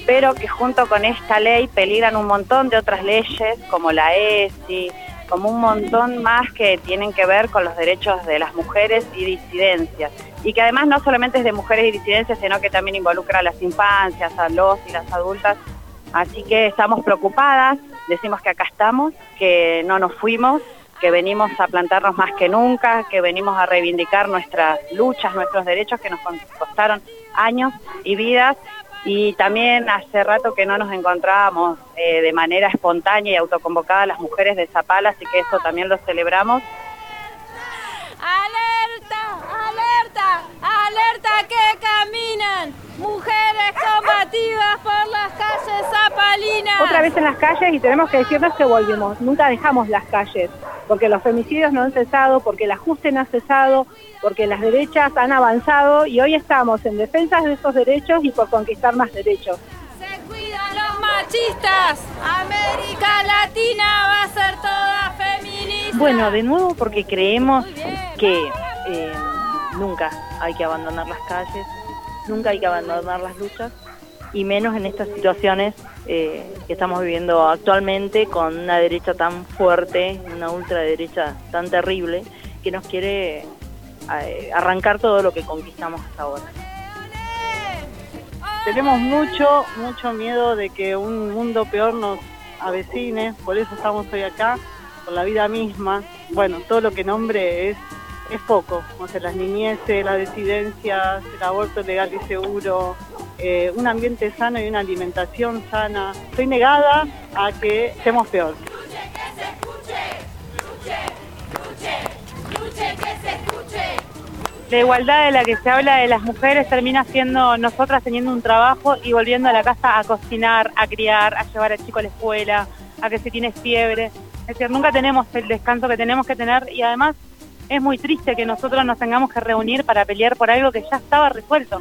pero que junto con esta ley peligran un montón de otras leyes como la ESI, como un montón más que tienen que ver con los derechos de las mujeres y disidencias. Y que además no solamente es de mujeres y disidencias, sino que también involucra a las infancias, a los y las adultas. Así que estamos preocupadas, decimos que acá estamos, que no nos fuimos que venimos a plantarnos más que nunca, que venimos a reivindicar nuestras luchas, nuestros derechos que nos costaron años y vidas. Y también hace rato que no nos encontrábamos eh, de manera espontánea y autoconvocada las mujeres de Zapala, así que eso también lo celebramos. ¡Alerta! ¡Alerta que caminan! Mujeres combativas por las calles zapalinas. Otra vez en las calles y tenemos que decirnos que volvimos. Nunca dejamos las calles porque los femicidios no han cesado, porque el ajuste no ha cesado, porque las derechas han avanzado y hoy estamos en defensa de esos derechos y por conquistar más derechos. Se cuidan los machistas, América Latina va a ser toda feminista. Bueno, de nuevo porque creemos que eh, nunca hay que abandonar las calles, nunca hay que abandonar las luchas y menos en estas situaciones eh, que estamos viviendo actualmente con una derecha tan fuerte, una ultraderecha tan terrible, que nos quiere eh, arrancar todo lo que conquistamos hasta ahora. Tenemos mucho, mucho miedo de que un mundo peor nos avecine, por eso estamos hoy acá, por la vida misma, bueno, todo lo que nombre es, es poco. O sea, las niñeces, las disidencias, el aborto legal y seguro, eh, un ambiente sano y una alimentación sana. Estoy negada a que estemos peor. La igualdad de la que se habla de las mujeres termina siendo nosotras teniendo un trabajo y volviendo a la casa a cocinar, a criar, a llevar al chico a la escuela, a que se tiene fiebre. Es decir, nunca tenemos el descanso que tenemos que tener y además es muy triste que nosotros nos tengamos que reunir para pelear por algo que ya estaba resuelto.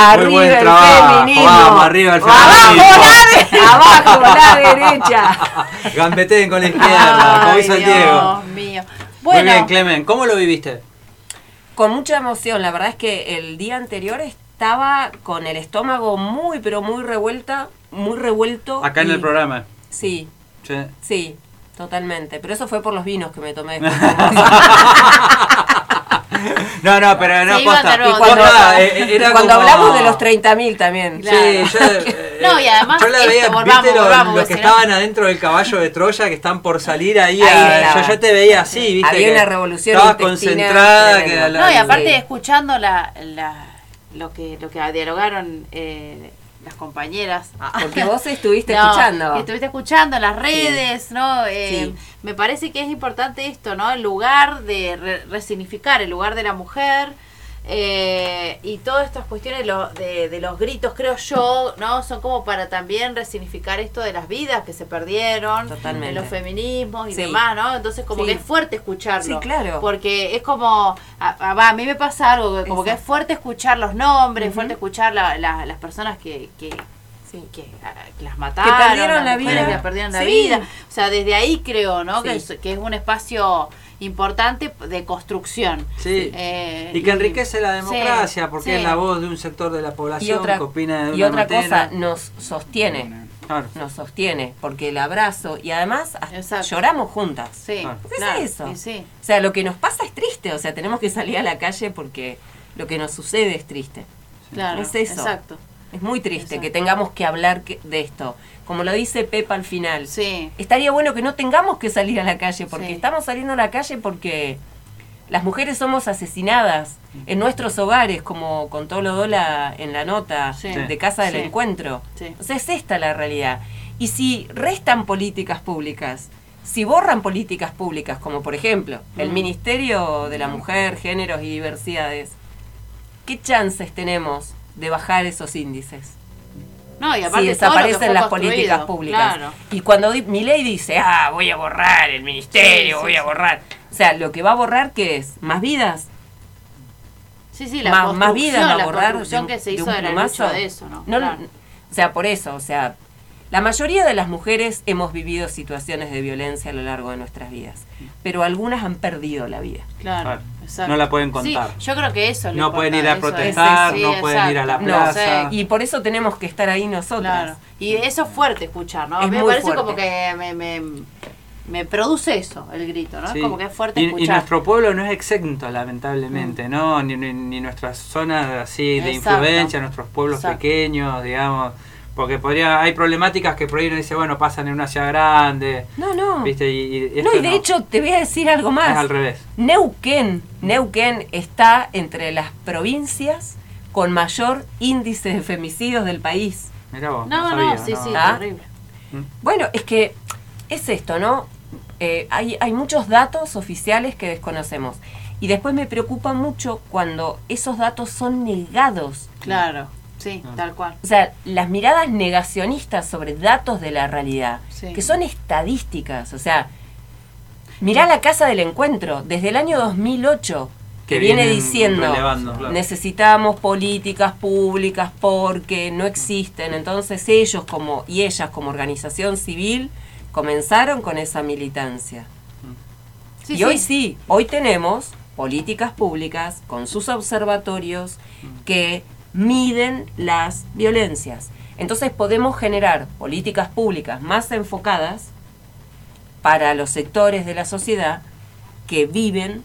Arriba Muy buen el feminismo. Vamos, arriba el feminismo. Abajo la, abajo la derecha. Gambeteen con la izquierda, como hizo el Diego. mío. Bueno, Muy bien, Clemen. ¿Cómo lo viviste? Con mucha emoción. La verdad es que el día anterior estaba con el estómago muy, pero muy revuelta, muy revuelto. Acá en el programa. Sí. Sí. Sí, totalmente. Pero eso fue por los vinos que me tomé. No, no, pero no, posta. cuando, eh, era cuando hablamos de los 30.000 también. Sí, yo, eh, no, y además, yo la veía, viste los, que estaban adentro del caballo de Troya que están por salir ahí. yo, yo, te veía así, viste. Había una revolución. Estabas concentrada. Que no, y aparte, escuchando la, la, lo, que, lo que dialogaron. Eh, las compañeras. Ah, porque vos estuviste escuchando. Estuviste escuchando en las redes, ¿no? Eh, me parece que es importante esto, ¿no? El lugar de resignificar, el lugar de la mujer. Eh, y todas estas cuestiones de, de, los gritos, creo yo, ¿no? Son como para también resignificar esto de las vidas que se perdieron, Totalmente. de los feminismos y demás, ¿no? Entonces como que es fuerte escucharlo. Sí, claro. Porque es como, a, a, mí me pasa algo, como que es fuerte escuchar los nombres, fuerte escuchar la, las personas que, que que, las mataron, que perdieron la vida, que perdieron la vida. O sea, desde ahí creo, ¿no? Que, es, que es un espacio importante de construcción. Sí. Eh, y que enriquece la democracia porque es la voz de un sector de la población que opina de Y otra cosa, nos sostiene. Nos sostiene, porque el abrazo y además lloramos juntas. Sí, ¿Qué es eso? O sea, lo que nos pasa es triste, o sea, tenemos que salir a la calle porque lo que nos sucede es triste. Claro, es eso. Exacto. Es muy triste que tengamos que hablar de esto. Como lo dice Pepa al final. Sí. Estaría bueno que no tengamos que salir a la calle, porque estamos saliendo a la calle porque las mujeres somos asesinadas en nuestros hogares, como contó Lodola en la nota de Casa del Encuentro. O sea, es esta la realidad. Y si restan políticas públicas, si borran políticas públicas, como por ejemplo el Ministerio de la Mujer, Géneros y Diversidades, ¿qué chances tenemos de bajar esos índices. No, y aparte si desaparecen las políticas públicas. Y cuando mi ley dice, ah, voy a borrar el ministerio, voy a borrar. O sea, lo que va a borrar, ¿qué es? ¿Más vidas? Sí, sí, la más, más vidas va a borrar. La que se hizo de, de eso, ¿no? O sea, por eso, o sea, la mayoría de las mujeres hemos vivido situaciones de violencia a lo largo de nuestras vidas, pero algunas han perdido la vida. Claro. No la pueden contar. yo creo que eso No pueden ir a protestar, no pueden ir a la plaza. y por eso tenemos que estar ahí nosotros. Y eso es fuerte escuchar, ¿no? me parece como que me, me, produce eso, el grito, ¿no? Como que es fuerte escuchar. Y nuestro pueblo no es exento, lamentablemente, mm. ¿no? Ni, ni, nuestras zonas así de influencia, nuestros pueblos pequeños, digamos porque podría, hay problemáticas que por ahí uno dice, bueno, pasan en una ciudad grande. No, no. ¿viste? Y, no, y de hecho te voy a decir algo más. Es al revés. Neuquén, Neuquén está entre las provincias con mayor índice de femicidios del país. Mirá vos, no, no, sí, sí, ¿Ah? terrible. ¿Mm? Bueno, es que es esto, ¿no? Eh, hay, hay muchos datos oficiales que desconocemos. Y después me preocupa mucho cuando esos datos son negados. Claro. Sí, ah. tal cual. O sea, las miradas negacionistas sobre datos de la realidad, que son estadísticas, o sea, mirá la casa del encuentro, desde el año 2008, que, viene diciendo necesitamos políticas públicas porque no existen. Entonces ellos como y ellas como organización civil comenzaron con esa militancia. y hoy sí, hoy tenemos políticas públicas con sus observatorios que miden las violencias. Entonces podemos generar políticas públicas más enfocadas para los sectores de la sociedad que viven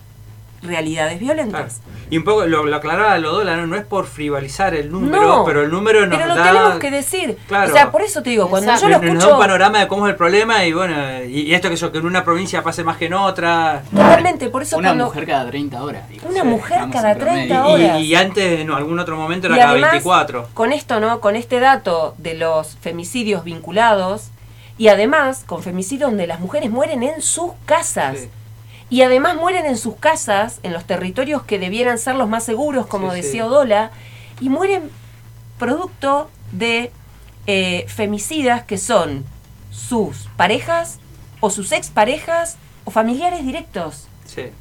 realidades violentas. Y un poco lo, lo aclaraba Lodola, ¿no? no es por frivolizar el número, pero el número nos pero lo tenemos que decir. O sea, por eso te digo, cuando yo lo escucho... Nos da un panorama de cómo es el problema y bueno, y, esto que eso, que en una provincia pase más que en otra. Totalmente, por eso Una mujer cada 30 horas. Una mujer cada 30 horas. Y, antes, en algún otro momento era cada 24. Con esto, ¿no? Con este dato de los femicidios vinculados y además con femicidios donde las mujeres mueren en sus casas y además mueren en sus casas, en los territorios que debieran ser los más seguros, como decía Odola, y mueren producto de eh, femicidas que son sus parejas o sus exparejas o familiares directos. Sí.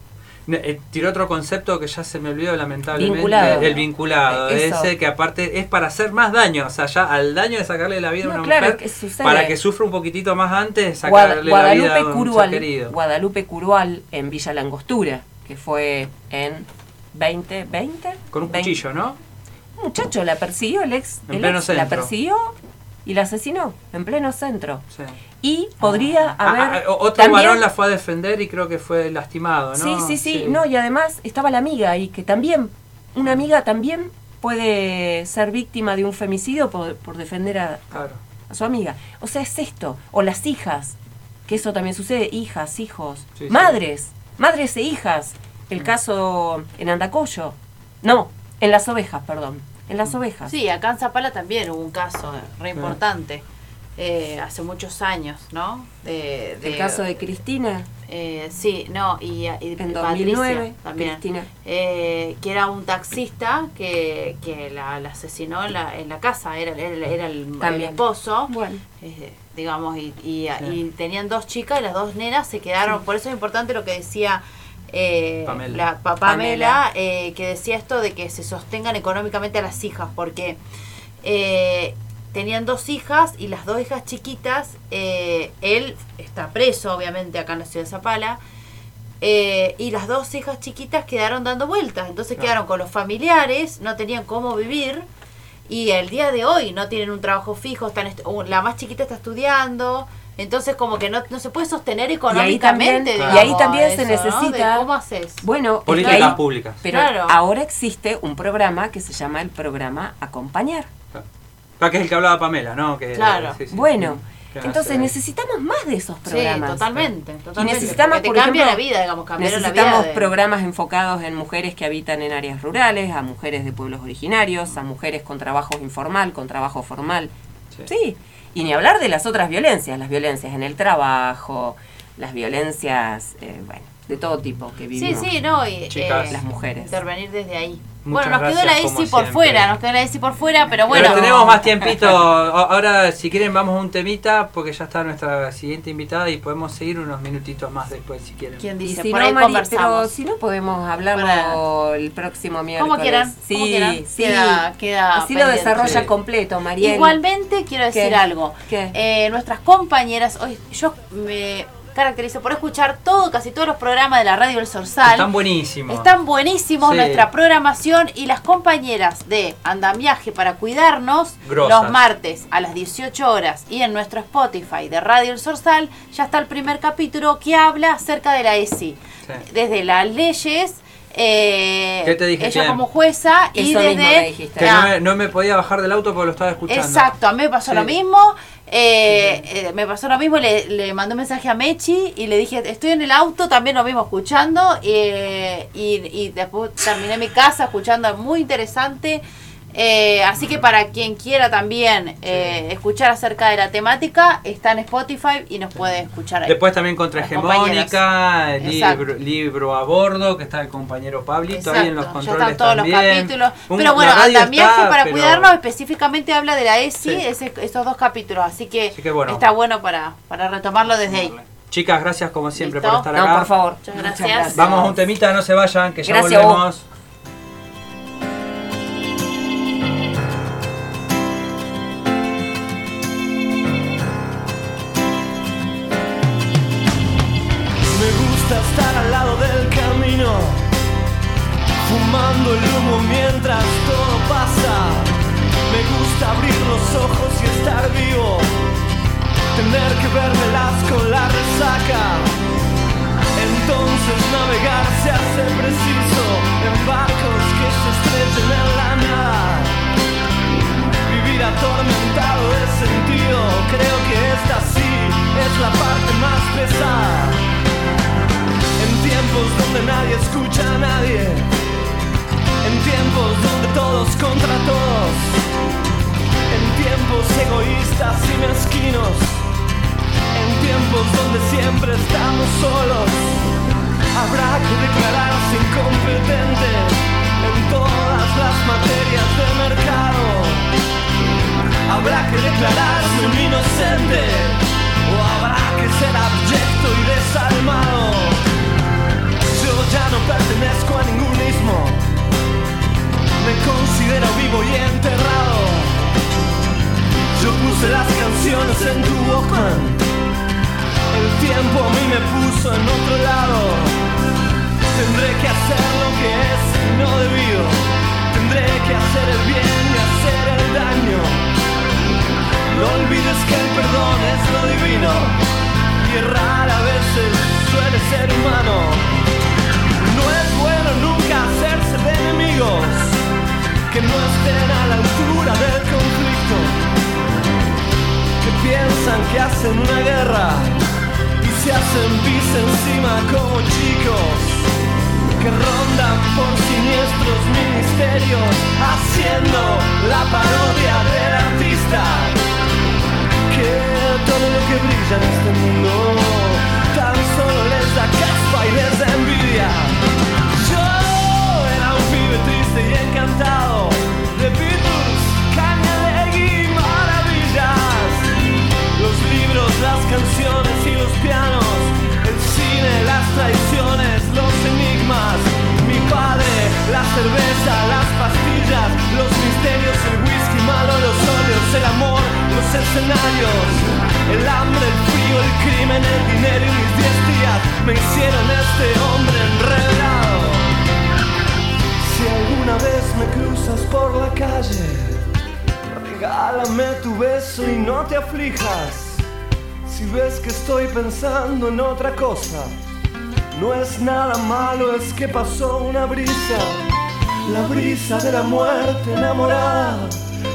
Eh, tiró otro concepto que ya se me olvidó lamentablemente. El vinculado. Ese que aparte es para hacer más daño. O sea, ya al daño de sacarle la vida a una mujer. para que sufra un poquitito más antes, sacarle la vida a un querido. Guadalupe Curual en Villa Langostura, que fue en 2020. Con un cuchillo, ¿no? Un muchacho la persiguió, el ex. En pleno La persiguió y la asesinó en pleno centro. Y podría ah, haber. Ah, otro varón la fue a defender y creo que fue lastimado, ¿no? Sí, sí, sí, No, y además estaba la amiga ahí, que también, una amiga también puede ser víctima de un femicidio por, por defender a, a, su amiga. O sea, es esto. O las hijas, que eso también sucede, hijas, hijos, madres, madres e hijas. El mm. caso en Andacoyo. No, en las ovejas, perdón en las ovejas. Sí, acá en Zapala también hubo un caso re importante. Eh, hace muchos años, ¿no? De, ¿El caso de Cristina? Eh, sí, no, y, en 2009 también. Cristina. Eh, que era un taxista que, que la, asesinó en la, en la casa, era, era, el, esposo. Bueno. digamos, y, y, tenían dos chicas y las dos nenas se quedaron. Por eso es importante lo que decía eh, la Pamela, eh, que decía esto de que se sostengan económicamente a las hijas, porque eh, tenían dos hijas y las dos hijas chiquitas, eh, él está preso obviamente acá en la ciudad de Zapala, y las dos hijas chiquitas quedaron dando vueltas, entonces quedaron con los familiares, no tenían cómo vivir. Y el día de hoy no tienen un trabajo fijo, están la más chiquita está estudiando, entonces como que no, no se puede sostener económicamente. Y ahí también, se necesita... ¿Cómo haces? Bueno, políticas públicas. Pero ahora existe un programa que se llama el programa Acompañar. Claro. Que es el que hablaba Pamela, ¿no? Que, claro. bueno, entonces necesitamos más de esos programas. Sí, totalmente, Y necesitamos, por ejemplo, la vida, digamos, necesitamos la vida programas enfocados en mujeres que habitan en áreas rurales, a mujeres de pueblos originarios, a mujeres con trabajo informal, con trabajo formal. sí. Y ni hablar de las otras violencias, las violencias en el trabajo, las violencias, eh, bueno, de todo tipo que vivimos. Sí, sí, no, y eh, las mujeres. Intervenir desde ahí. bueno, nos quedó la ESI por fuera, nos quedó la ESI por fuera, pero bueno. Pero tenemos más tiempito. Ahora, si quieren, vamos a un temita, porque ya está nuestra siguiente invitada y podemos seguir unos minutitos más después, si quieren. ¿Quién dice? Si no, pero si no podemos hablarlo el próximo miércoles. Como quieran. Sí, sí. Queda, Así lo desarrolla completo, María. Igualmente, quiero decir algo. Eh, nuestras compañeras, hoy yo me caracterizo por escuchar todo, casi todos los programas de la radio El Sorsal. Están buenísimos. Están buenísimos nuestra programación y las compañeras de Andamiaje para cuidarnos los martes a las 18 horas y en nuestro Spotify de Radio El Sorsal ya está el primer capítulo que habla acerca de la ESI. Desde las leyes eh, ¿Qué te dije? Ella como jueza y desde... Que no me, podía bajar del auto porque lo estaba escuchando. Exacto, a mí me pasó lo mismo. Eh, eh, me pasó lo mismo, le, le, mandé un mensaje a Mechi y le dije, estoy en el auto, también lo mismo escuchando. Eh, y, y después terminé mi casa escuchando, muy interesante. Eh, así que para quien quiera también eh, escuchar acerca de la temática, está en Spotify y nos puede escuchar ahí. Después también contra Hegemónica, libro, libro, a bordo, que está el compañero Pablito ahí en los controles. Ya están todos los capítulos. pero bueno, Andamiaje para cuidarnos específicamente habla de la ESI, esos dos capítulos. Así que, está bueno para, para retomarlo desde ahí. Chicas, gracias como siempre por estar acá. No, por favor. Muchas gracias. Vamos a un temita, no se vayan, que ya Gracias, volvemos. Fumando el humo mientras todo pasa. Me gusta abrir los ojos y estar vivo, tener que vermelas con la resaca. Entonces navegar se hace preciso en barcos que se estrechen en la nada. Vivir atormentado de sentido, creo que esta sí es la parte más pesada. En tiempos donde nadie escucha a nadie. En tiempos donde todos contra todos. En tiempos egoístas y mezquinos. En tiempos donde siempre estamos solos. Habrá que declararse incompetente en todas las materias del mercado. Habrá que declararse un inocente. O habrá que ser abyecto y desalmado. Yo ya no pertenezco a ningún ismo. Me considero vivo y enterrado. Yo puse las canciones en tu Walkman. El tiempo a mí me puso en otro lado. Tendré que hacer lo que es no debido. Tendré que hacer el bien y hacer el daño. No olvides que el perdón es lo divino. Y errar a veces suele ser humano. No es bueno nunca hacerse de enemigos que no estén a la altura del conflicto, que piensan que hacen una guerra y se hacen pis encima como chicos, que rondan por siniestros ministerios haciendo la parodia del artista, que todo lo que brilla en este mundo tan solo les da caspa y les da envidia. Triste y encantado de Beatles, y maravillas. Los libros, las canciones y los pianos, el cine, las traiciones, los enigmas. Mi padre, la cerveza, las pastillas, los misterios, el whisky malo, los óleos, el amor, los escenarios, el hambre, el frío, el crimen, el dinero y mis diez días me hicieron este hombre enredado. Alguna vez me cruzas por la calle, regálame tu beso y no te aflijas. Si ves que estoy pensando en otra cosa, no es nada malo, es que pasó una brisa, la brisa de la muerte enamorada,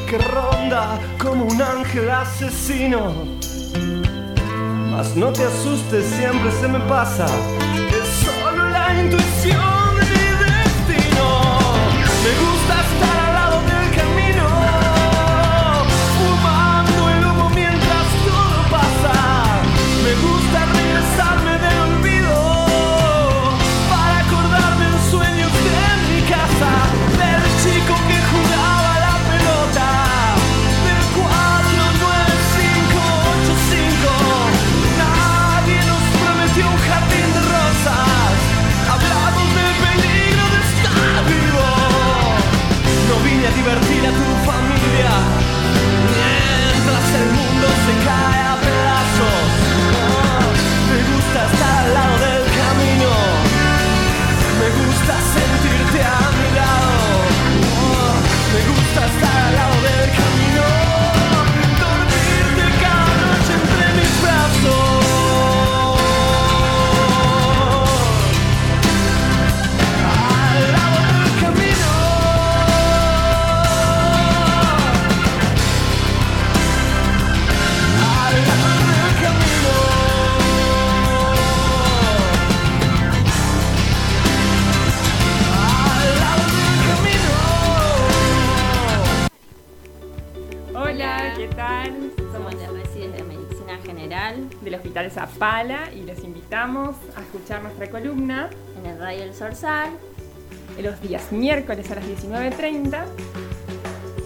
que ronda como un ángel asesino. Mas no te asustes, siempre se me pasa, es solo la intuición nuestra columna en el Radio El Sorsal los días miércoles a las 19.30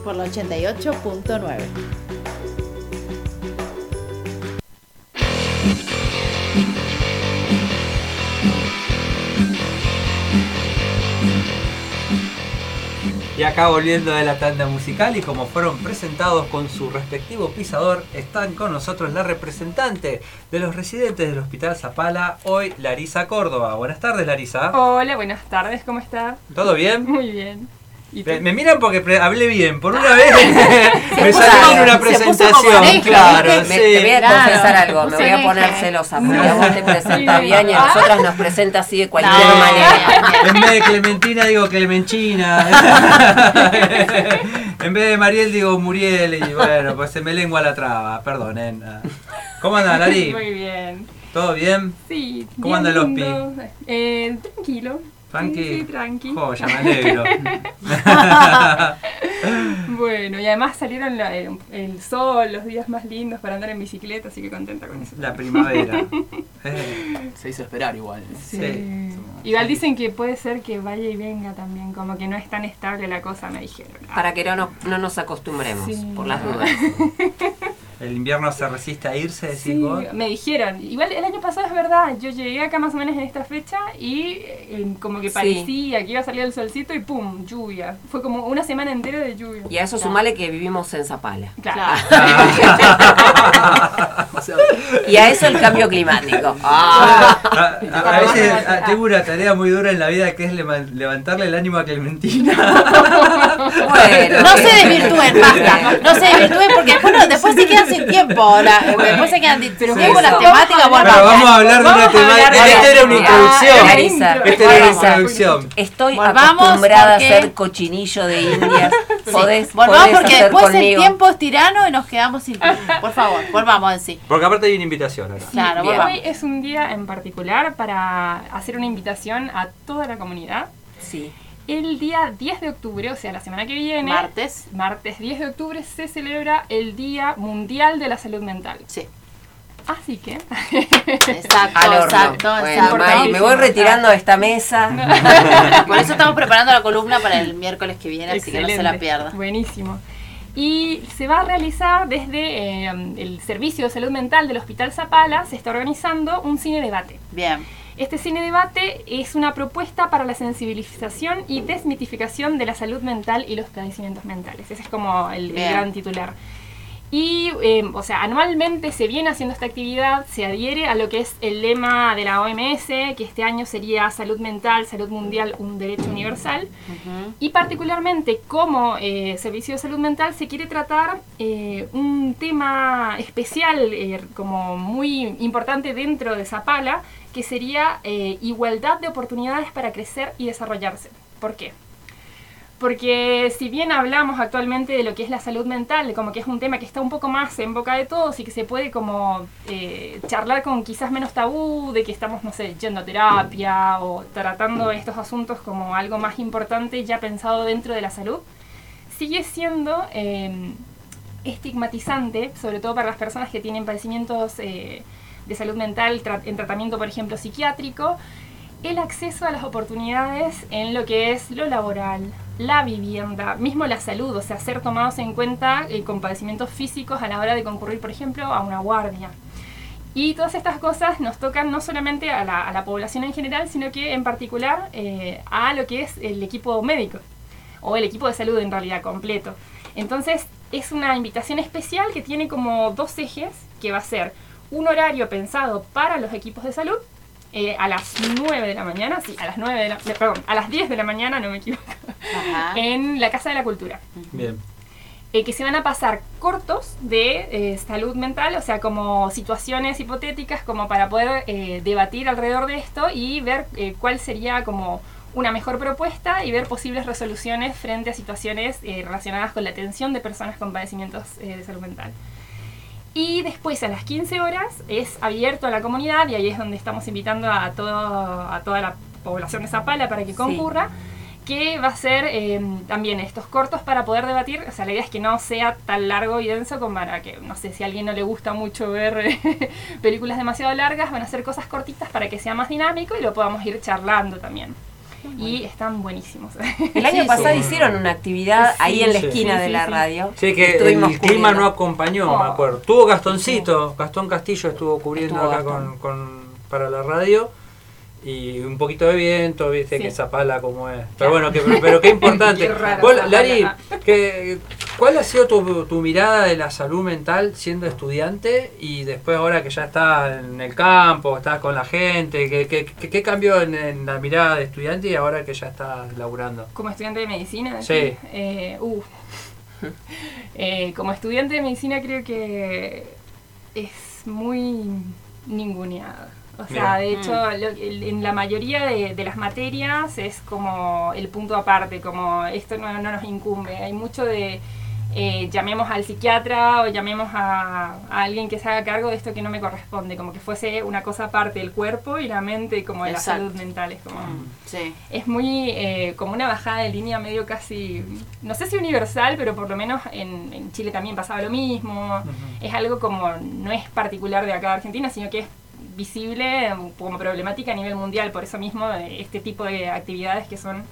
por la 88.9. Y acá volviendo de la tanda musical y como fueron presentados con su respectivo pisador, están con nosotros la representante de los residentes del Hospital Zapala, hoy Larisa Córdoba. Buenas tardes Larisa. Hola, buenas tardes, ¿cómo está? ¿Todo bien? Muy bien. Me, miran porque hablé bien. Por una vez me salió en una presentación. claro, me, Te voy a confesar algo. Me voy a poner celosa. Porque a vos te presenta bien y a nosotras nos presenta así de cualquier manera. En vez de Clementina digo Clemenchina. en vez de Mariel digo Muriel. Y bueno, pues se me lengua la traba. Perdonen. ¿Cómo anda, Lari? Muy bien. ¿Todo bien? Sí. ¿Cómo anda el hospi? Eh, tranquilo. Tranqui. Sí, tranqui. Ya me alegro. bueno, y además salieron el, sol, los días más lindos para andar en bicicleta, así que contenta con eso. La primavera. Se hizo esperar igual. Sí. Igual dicen que puede ser que vaya y venga también, como que no es tan estable la cosa, me dijeron. Para que no, no, nos acostumbremos, por las dudas. El invierno se resiste a irse, decís sí, me dijeron. Igual el año pasado es verdad, yo llegué acá más o menos en esta fecha y eh, como que parecía que iba a salir el solcito y pum, lluvia. Fue como una semana entera de lluvia. Y a eso sumale que vivimos en Zapala. Claro. y a eso el cambio climático. Ah. A, veces tengo una tarea muy dura en la vida que es levantarle el ánimo a Clementina. bueno. No se desvirtúen, basta. No se desvirtúen porque después, después se quedan sin tiempo. ahora después se quedan sin tiempo las temáticas. vamos a hablar de una temática. Esta era una introducción. Esta era una introducción. Estoy acostumbrada a ser cochinillo de indias. Podés, volvamos porque después el tiempo es tirano y nos quedamos sin tiempo. Por favor, volvamos en sí. Porque aparte hay una invitación ahora. Claro, hoy es un día en particular para hacer una invitación a toda la comunidad. Sí. El día 10 de octubre, o sea, la semana que viene, martes, martes 10 de octubre, se celebra el Día Mundial de la Salud Mental. Sí. Así que. Exacto, exacto, Me voy retirando de esta mesa. Por eso estamos preparando la columna para el miércoles que viene, así que no se la pierda. Buenísimo. Y se va a realizar desde eh, el Servicio de Salud Mental del Hospital Zapala, se está organizando un cine debate. Bien. Este cine debate es una propuesta para la sensibilización y desmitificación de la salud mental y los padecimientos mentales. Ese es como el gran titular. Y, em, o sea, anualmente se viene haciendo esta actividad, se adhiere a lo que es el lema de la OMS, que este año sería salud mental, salud mundial, un derecho universal. Y particularmente como eh, servicio de salud mental se quiere tratar eh, un tema especial, eh, como muy importante dentro de Zapala, que sería igualdad de oportunidades para crecer y desarrollarse. ¿Por qué? Porque si bien hablamos actualmente de lo que es la salud mental, como que es un tema que está un poco más en boca de todos y que se puede como eh, charlar con quizás menos tabú, de que estamos, no sé, yendo a terapia o tratando estos asuntos como algo más importante ya pensado dentro de la salud, sigue siendo em, estigmatizante, sobre todo para las personas que tienen padecimientos eh, de salud mental en tratamiento, por ejemplo, psiquiátrico, el acceso a las oportunidades en lo que es lo laboral, la vivienda, mismo la salud, o sea, ser tomados en cuenta eh, con padecimientos físicos a la hora de concurrir, por ejemplo, a una guardia. Y todas estas cosas nos tocan no solamente a la, población en general, sino que en particular eh, a lo que es el equipo médico, o el equipo de salud en realidad completo. Entonces, es una invitación especial que tiene como dos ejes, que va a ser un horario pensado para los equipos de salud, eh, a las 9 de la mañana, sí, a las 9 de la, perdón, a las 10 de la mañana, no me equivoco, en la Casa de la Cultura. Bien. Eh, que se van a pasar cortos de eh, salud mental, o sea, como situaciones hipotéticas, como para poder debatir alrededor de esto y ver cuál sería como una mejor propuesta y ver posibles resoluciones frente a situaciones relacionadas con la atención de personas con padecimientos de salud mental. Y después a las 15 horas es abierto a la comunidad y ahí es donde estamos invitando a, todo, a toda la población de Zapala para que concurra. que va a ser em, también estos cortos para poder debatir, o sea, la idea es que no sea tan largo y denso como para que, no sé, si a alguien no le gusta mucho ver películas demasiado largas, van a ser cosas cortitas para que sea más dinámico y lo podamos ir charlando también y están buenísimos. El año pasado hicieron una actividad ahí en la esquina de la radio. Sí, que el clima no acompañó, me oh. acuerdo. Tuvo Gastoncito, Gastón Castillo estuvo cubriendo acá con, para la radio. Y un poquito de viento, viste que esa pala como es. Pero bueno, que, pero, qué importante. Lari, que, ¿cuál ha sido tu, tu, mirada de la salud mental siendo estudiante y después ahora que ya estás en el campo, estás con la gente? ¿Qué, qué, qué cambió en, la mirada de estudiante y ahora que ya estás laburando? Como estudiante de medicina. Sí. Eh, uh. eh, como estudiante de medicina creo que es muy ninguneada o sea, de hecho, mm. en la mayoría de, las materias es como el punto aparte, como esto no, nos incumbe. Hay mucho de eh, llamemos al psiquiatra o llamemos a, alguien que se haga cargo de esto que no me corresponde, como que fuese una cosa aparte del cuerpo y la mente como de la salud mental. Es como, mm, es muy eh, como una bajada de línea medio casi, no sé si universal, pero por lo menos en, Chile también pasaba lo mismo. Es algo como, no es particular de acá de Argentina, sino que es visible como problemática a nivel mundial, por eso mismo eh, este tipo de actividades que son...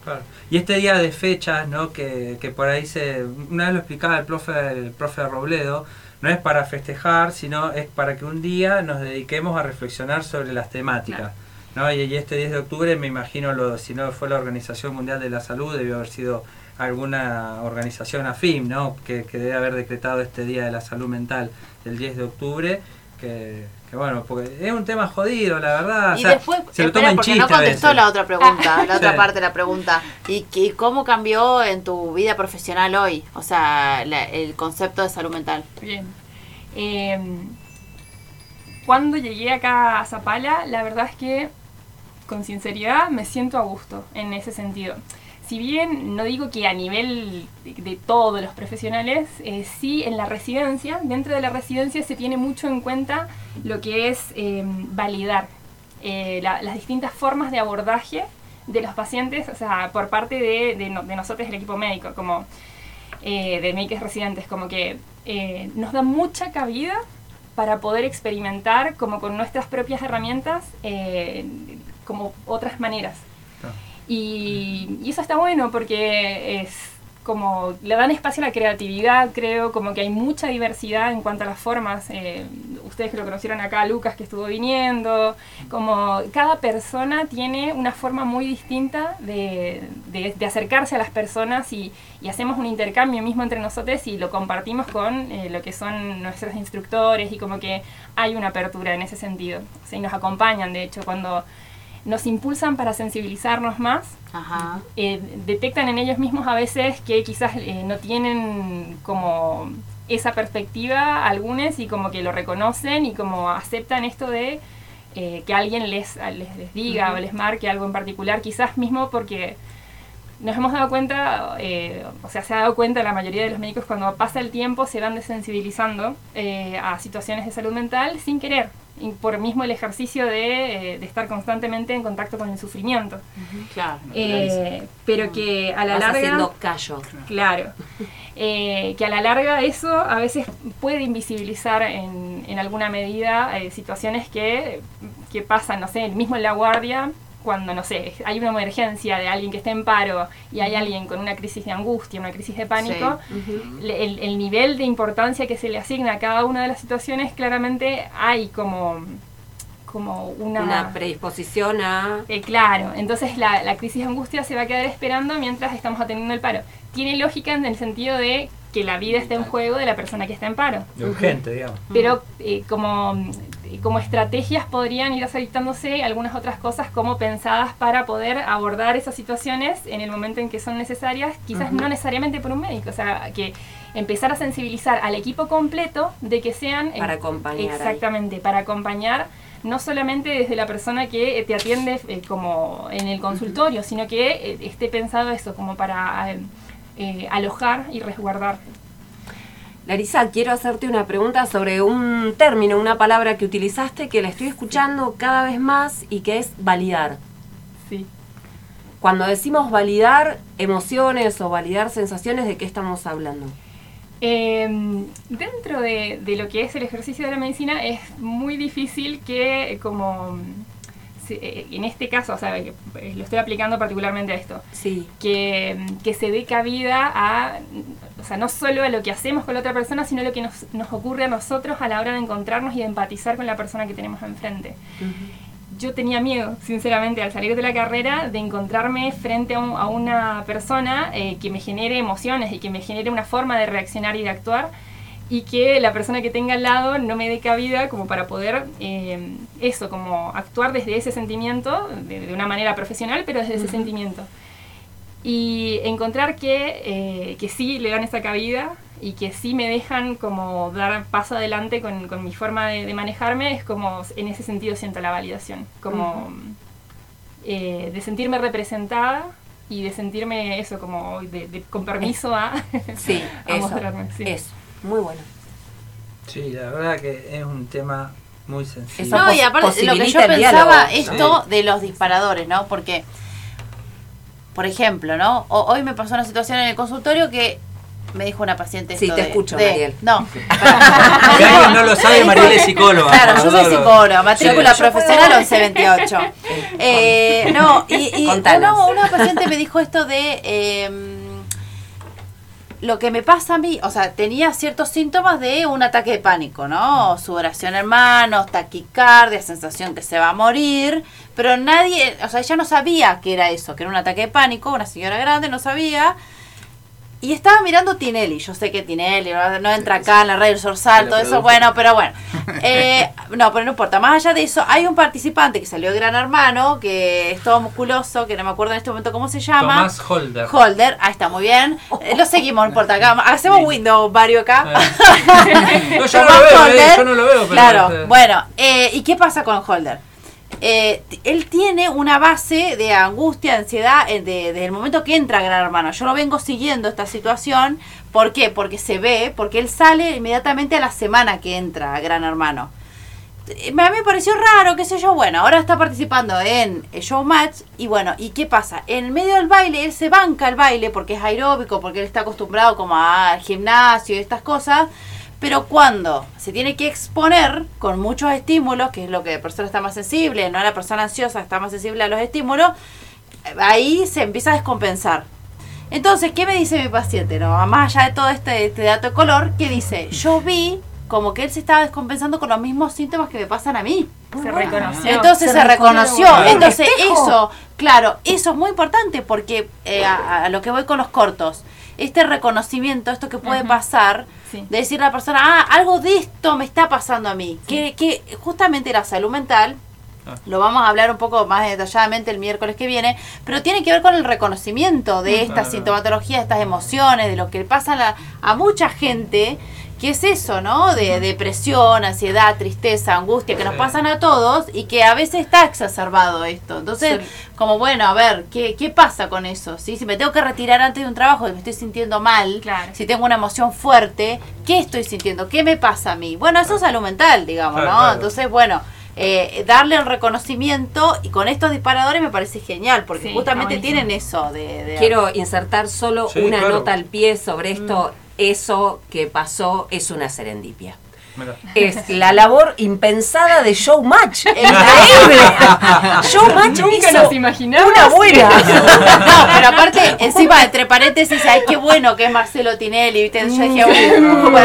Y este día de fechas, ¿no? que, que por ahí se... Una vez lo explicaba el profe, el profe Robledo, no es para festejar, sino es para que un día nos dediquemos a reflexionar sobre las temáticas. ¿no? Y, este 10 de octubre me imagino, lo, si no fue la Organización Mundial de la Salud, debió haber sido alguna organización afín, ¿no? que, que debe haber decretado este Día de la Salud Mental el 10 de octubre, que que bueno, porque es un tema jodido, la verdad. Y después, se lo toma porque no contestó la otra pregunta, la otra parte de la pregunta. ¿Y, ¿Y, cómo cambió en tu vida profesional hoy? O sea, el concepto de salud mental. Bien. Em, cuando llegué acá a Zapala, la verdad es que, con sinceridad, me siento a gusto en ese sentido si bien no digo que a nivel de, todos los profesionales, eh, sí en la residencia, dentro de la residencia se tiene mucho en cuenta lo que es eh, validar eh, las distintas formas de abordaje de los pacientes, o sea, por parte de, nosotros, el equipo médico, como de médicos residentes, como que nos da mucha cabida para poder experimentar como con nuestras propias herramientas, como otras maneras y, eso está bueno porque es como le dan espacio a la creatividad, creo, como que hay mucha diversidad en cuanto a las formas. Eh, ustedes que lo conocieron acá, Lucas que estuvo viniendo, como cada persona tiene una forma muy distinta de, de, acercarse a las personas y, y, hacemos un intercambio mismo entre nosotros y lo compartimos con eh, lo que son nuestros instructores y como que hay una apertura en ese sentido. O y nos acompañan, de hecho, cuando nos impulsan para sensibilizarnos más. Eh, detectan en ellos mismos a veces que quizás eh, no tienen como esa perspectiva algunos y como que lo reconocen y como aceptan esto de eh, que alguien les, les, diga o les marque algo en particular, quizás mismo porque nos hemos dado cuenta, o sea, se ha dado cuenta la mayoría de los médicos cuando pasa el tiempo se van desensibilizando a situaciones de salud mental sin querer por mismo el ejercicio de, eh, de, estar constantemente en contacto con el sufrimiento. Claro. Eh, pero que a la Vas larga... haciendo callo. Claro. Eh, que a la larga eso a veces puede invisibilizar en, en alguna medida situaciones que, que pasan, no sé, mismo en la guardia, cuando, no sé, hay una emergencia de alguien que está en paro y hay alguien con una crisis de angustia, una crisis de pánico, el, nivel de importancia que se le asigna a cada una de las situaciones, claramente hay como como una, predisposición a... Eh, claro, entonces la, la, crisis de angustia se va a quedar esperando mientras estamos atendiendo el paro. Tiene lógica en el sentido de que la vida está en juego de la persona que está en paro. urgente, digamos. Pero eh, como como estrategias podrían ir aceitándose algunas otras cosas como pensadas para poder abordar esas situaciones en el momento en que son necesarias, quizás no necesariamente por un médico, o sea, que empezar a sensibilizar al equipo completo de que sean... Para acompañar. Exactamente, para acompañar no solamente desde la persona que te atiende eh, como en el consultorio, sino que eh, esté pensado eso como para eh, alojar y resguardar Larisa, quiero hacerte una pregunta sobre un término, una palabra que utilizaste que la estoy escuchando cada vez más y que es validar. Sí. Cuando decimos validar emociones o validar sensaciones, ¿de qué estamos hablando? Em, dentro de, de, lo que es el ejercicio de la medicina es muy difícil que como en este caso, o sea, eh, lo estoy aplicando particularmente a esto, sí. que, que, se dé cabida a, o sea, no solo a lo que hacemos con la otra persona, sino a lo que nos, nos ocurre a nosotros a la hora de encontrarnos y de empatizar con la persona que tenemos enfrente. yo tenía miedo, sinceramente, al salir de la carrera, de encontrarme frente a, una persona eh, que me genere emociones y que me genere una forma de reaccionar y de actuar y que la persona que tenga al lado no me dé cabida como para poder eh, eso, como actuar desde ese sentimiento, de, una manera profesional, pero desde ese sentimiento. Y encontrar que, eh, que sí le dan esa cabida y que sí me dejan como dar paso adelante con, con mi forma de, manejarme, es como en ese sentido siento la validación, como eh, de sentirme representada y de sentirme eso, como de, con permiso a, sí, mostrarme. Sí. Eso, muy bueno. Sí, la verdad que es un tema muy sencillo. No, y aparte lo que yo pensaba, esto de los disparadores, ¿no? Porque, por ejemplo, ¿no? hoy me pasó una situación en el consultorio que me dijo una paciente Sí, te escucho, Mariel. No. si alguien no lo sabe, Mariel es psicóloga. Claro, yo soy psicóloga, matrícula profesional 1128. Eh, no, y, una paciente me dijo esto de... Em, lo que me pasa a mí, o sea, tenía ciertos síntomas de un ataque de pánico, ¿no? Sudoración en manos, taquicardia, sensación que se va a morir, pero nadie, o sea, ella no sabía que era eso, que era un ataque de pánico, una señora grande no sabía, y estaba mirando Tinelli. Yo sé que Tinelli no, entra acá en la radio Sorsal, todo eso, bueno, pero bueno. Eh, no, pero no importa. Más allá de eso, hay un participante que salió de Gran Hermano, que es todo musculoso, que no me acuerdo en este momento cómo se llama. Tomás Holder. Holder, ahí está, muy bien. Eh, lo seguimos, no importa. Acá, hacemos window, Mario, acá. no, yo, no lo veo, eh, yo no lo veo. Pero claro, este- bueno. ¿Y qué pasa con Holder? Eh, él tiene una base de angustia, ansiedad eh, desde el momento que entra Gran Hermano. Yo lo vengo siguiendo esta situación. ¿Por qué? Porque se ve, porque él sale inmediatamente a la semana que entra Gran Hermano. Eh, a mí me pareció raro, qué sé yo. Bueno, ahora está participando en Showmatch. Y bueno, ¿y qué pasa? En medio del baile, él se banca el baile porque es aeróbico, porque él está acostumbrado como al gimnasio y estas cosas pero cuando se tiene que exponer con muchos estímulos, que es lo que la persona está más sensible, no la persona ansiosa está más sensible a los estímulos, ahí se empieza a descompensar. Entonces, ¿qué me dice mi paciente? No, más allá de todo este, este dato de color, que dice, yo vi como que él se estaba descompensando con los mismos síntomas que me pasan a mí. Se reconoció. Entonces se, reconoció. Entonces eso, claro, eso es muy importante porque eh, a, lo que voy con los cortos, este reconocimiento, esto que puede pasar, de decir a la persona, ah, algo de esto me está pasando a mí. Que, que justamente la salud mental, ah. lo vamos a hablar un poco más detalladamente el miércoles que viene, pero tiene que ver con el reconocimiento de esta sintomatología, de estas emociones, de lo que pasa a mucha gente ¿Qué es eso, no? De depresión, ansiedad, tristeza, angustia, que nos pasan a todos y que a veces está exacerbado esto. Entonces, como bueno, a ver, ¿qué, ¿qué pasa con eso? ¿Sí? Si me tengo que retirar antes de un trabajo y me estoy sintiendo mal, si tengo una emoción fuerte, ¿qué estoy sintiendo? ¿Qué me pasa a mí? Bueno, eso es salud mental, digamos, ¿no? Entonces, bueno. Eh, darle el reconocimiento y con estos disparadores me parece genial porque justamente tienen eso de, quiero insertar solo una nota al pie sobre esto mm eso que pasó es una serendipia. Es la labor impensada de Showmatch. Increíble. Showmatch Nunca nos imaginamos. Una buena. pero aparte, encima, entre paréntesis, ay, qué bueno que es Marcelo Tinelli. ¿viste? Yo dije, uh,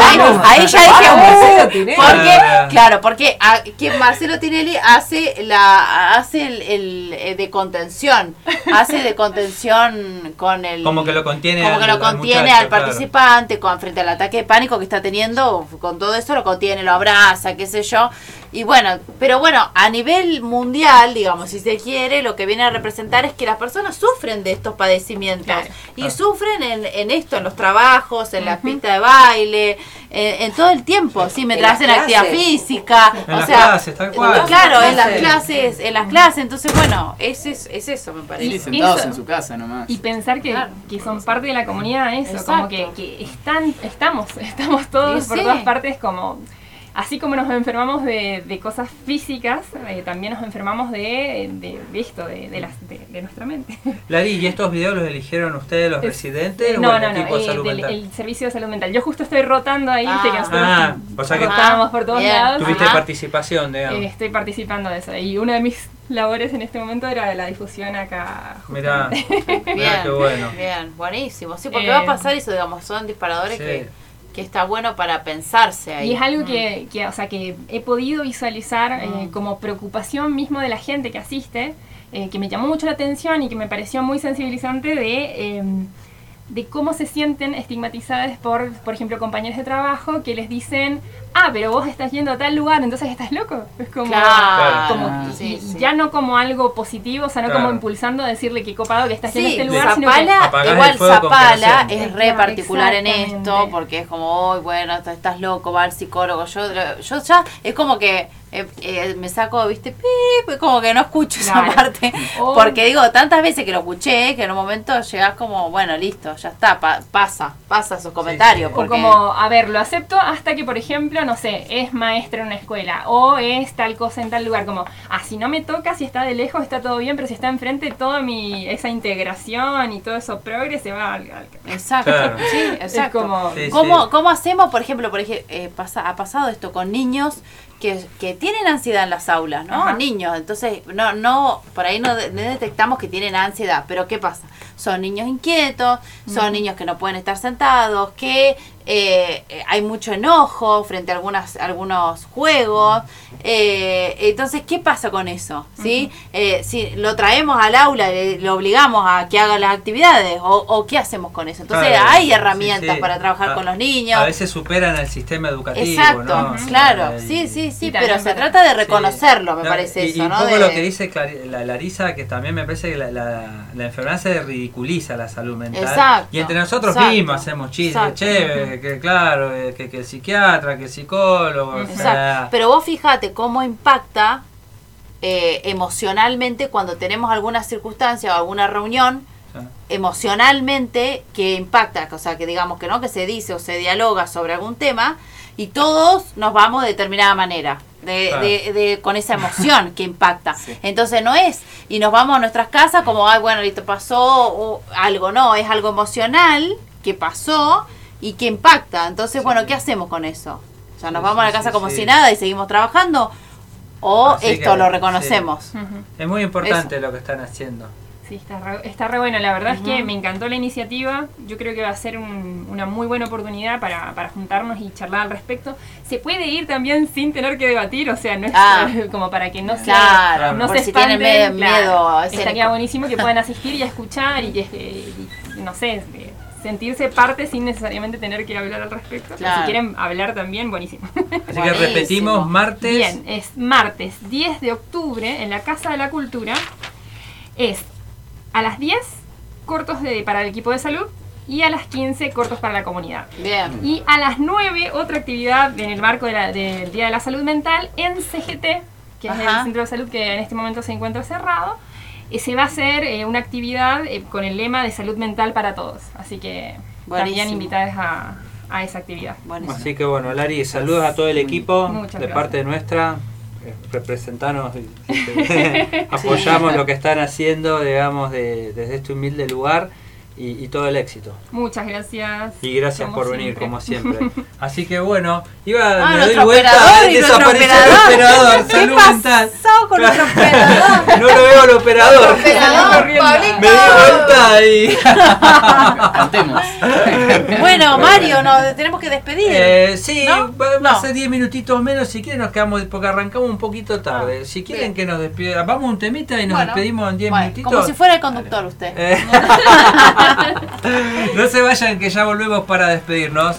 ahí, ya dije, uh, porque, claro, porque a, que Marcelo Tinelli hace la hace el, eh, de contención. Hace de contención con el. Como que lo contiene. Como que lo contiene al, participante, con, frente al ataque de pánico que está teniendo, con todo eso lo contiene tiene, lo abraza, qué sé yo. Y bueno, pero bueno, a nivel mundial, digamos, si se quiere, lo que viene a representar es que las personas sufren de estos padecimientos. y sufren en, en, esto, en los trabajos, en la pista de baile, en, todo el tiempo, sí, mientras hacen actividad física. En o las sea, clases, tal cual. Claro, en las clases, en las clases. Entonces, bueno, es, es, es eso, me parece. Y sentados en su casa nomás. Y pensar que, que son parte de la comunidad, eso, como que, que están, estamos, estamos todos por todas partes como así como nos enfermamos de, de cosas físicas, eh, también nos enfermamos de, de, esto, de, de, las, de, nuestra mente. Lari, ¿y estos videos los eligieron ustedes, los residentes? No, o el no, no, eh, del, el servicio de salud mental. Yo justo estoy rotando ahí, ah, que nosotros ah, o sea que estábamos por todos lados. Tuviste participación, digamos. Eh, estoy participando de eso. Y una de mis labores en este momento era la difusión acá. Mirá, bien, qué bueno. Bien, buenísimo. Sí, porque va a pasar eso, digamos, son disparadores que que está bueno para pensarse ahí. Y es algo que, que, o sea, que he podido visualizar eh, como preocupación mismo de la gente que asiste, eh, que me llamó mucho la atención y que me pareció muy sensibilizante de em, de cómo se sienten estigmatizadas por, por ejemplo, compañeros de trabajo que les dicen, ah, pero vos estás yendo a tal lugar, entonces estás loco. Es como, como ya no como algo positivo, o sea, no como impulsando a decirle que copado que estás yendo a este lugar. Zapala, igual Zapala es re particular en esto, porque es como, oh, bueno, estás loco, va al psicólogo. Yo, yo ya, es como que eh, eh, me saco, viste, pip, como que no escucho esa parte. Oh. Porque digo, tantas veces que lo escuché, que en un momento llegas como, bueno, listo, ya está, pasa, pasa esos comentarios. O como, a ver, lo acepto hasta que, por ejemplo, no sé, es maestra en una escuela o es tal cosa en tal lugar. Como, ah, si no me toca, si está de lejos, está todo bien, pero si está enfrente, toda mi, esa integración y todo eso progres se va al... Exacto, sí, exacto. como, ¿Cómo, hacemos, por ejemplo, por ejemplo eh, pasa, ha pasado esto con niños que, tienen ansiedad en las aulas, ¿no? Niños, entonces no, no, por ahí no, detectamos que tienen ansiedad, pero ¿qué pasa? Son niños inquietos, son niños que no pueden estar sentados, que eh, hay mucho enojo frente a algunas, algunos juegos. Eh, entonces, ¿qué pasa con eso? ¿Sí? Eh, si lo traemos al aula, y lo obligamos a que haga las actividades, o, qué hacemos con eso. Entonces, hay herramientas para trabajar con los niños. A veces superan el sistema educativo. Exacto, claro. Sí, sí, sí, pero se trata de reconocerlo, me parece eso. Y un poco lo que dice la Larisa, que también me parece que la, la, enfermedad se ridiculiza la salud mental. Exacto, y entre nosotros mismos hacemos chistes, chévere que, claro, eh, que, el psiquiatra, que el psicólogo. Pero vos fíjate cómo impacta eh, emocionalmente cuando tenemos alguna circunstancia o alguna reunión, emocionalmente que impacta, o sea, que digamos que no, que se dice o se dialoga sobre algún tema y todos nos vamos de determinada manera. De, de, con esa emoción que impacta. Entonces no es, y nos vamos a nuestras casas como, ay, bueno, listo, pasó o algo, no, es algo emocional que pasó y que impacta. Entonces, bueno, ¿qué hacemos con eso? O sea, nos vamos a la casa como si nada y seguimos trabajando o esto lo reconocemos. Es muy importante lo que están haciendo. Sí, está re, está re bueno. La verdad es que me encantó la iniciativa. Yo creo que va a ser una muy buena oportunidad para, para, juntarnos y charlar al respecto. Se puede ir también sin tener que debatir, o sea, no es ah. como para que no se, no se si tienen miedo, Estaría buenísimo que puedan asistir y escuchar y, y no sé, sentirse parte sin necesariamente tener que hablar al respecto. Si quieren hablar también, buenísimo. Así que repetimos, martes. Bien, es martes 10 de octubre en la Casa de la Cultura. Es a las 10 cortos de, para el equipo de salud y a las 15 cortos para la comunidad. Bien. Y a las 9 otra actividad en el marco del Día de la Salud Mental en CGT, que es el centro de salud que en este momento se encuentra cerrado se va a hacer eh, una actividad eh, con el lema de salud mental para todos. Así que estarían invitadas a, a, esa actividad. Así que bueno, Lari, saludos a todo el equipo de parte de nuestra. Eh, representanos, apoyamos lo que están haciendo, digamos, desde este humilde lugar y, todo el éxito. Muchas gracias. Y gracias por venir, como siempre. Así que bueno, iba a ah, doy vuelta, desapareció el operador, salud mental. con nuestro operador? no lo veo el operador. Me di vuelta y. Cantemos. bueno, Mario, nos tenemos que despedir. Eh, sí, vamos a hacer 10 minutitos menos. Si quieren, nos quedamos, porque arrancamos un poquito tarde. Ah, si quieren que nos despidamos, vamos un temita y nos despedimos en 10 minutitos. Como si fuera el conductor, usted. Eh. no se vayan que ya volvemos para despedirnos.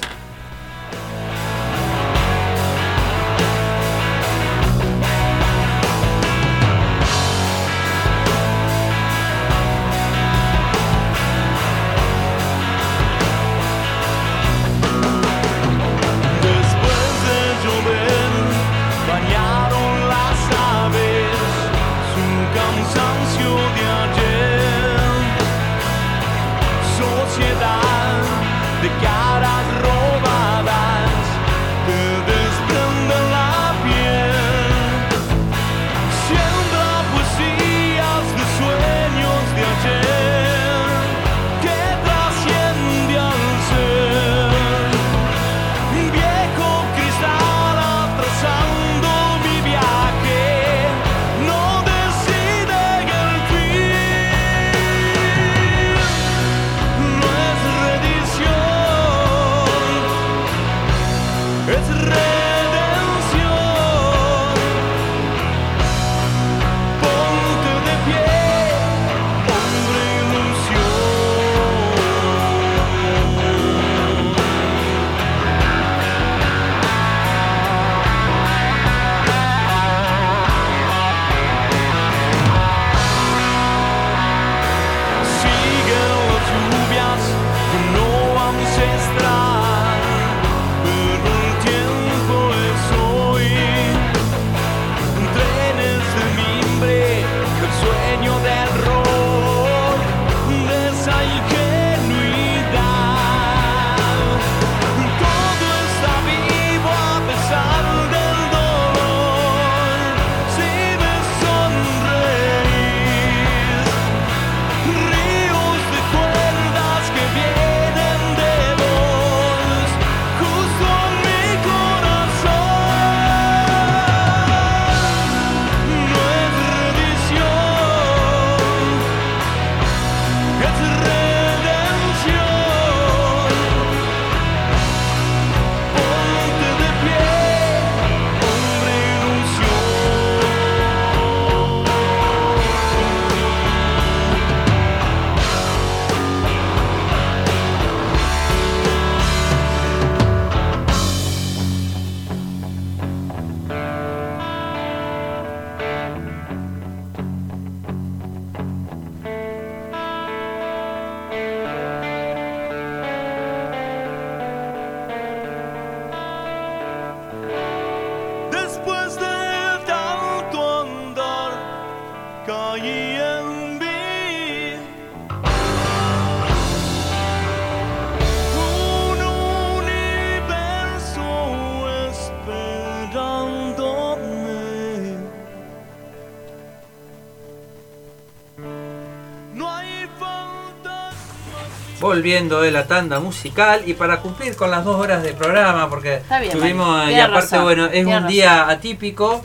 Volviendo de la tanda musical y para cumplir con las dos horas de programa, porque tuvimos, y aparte, bueno, es un día atípico.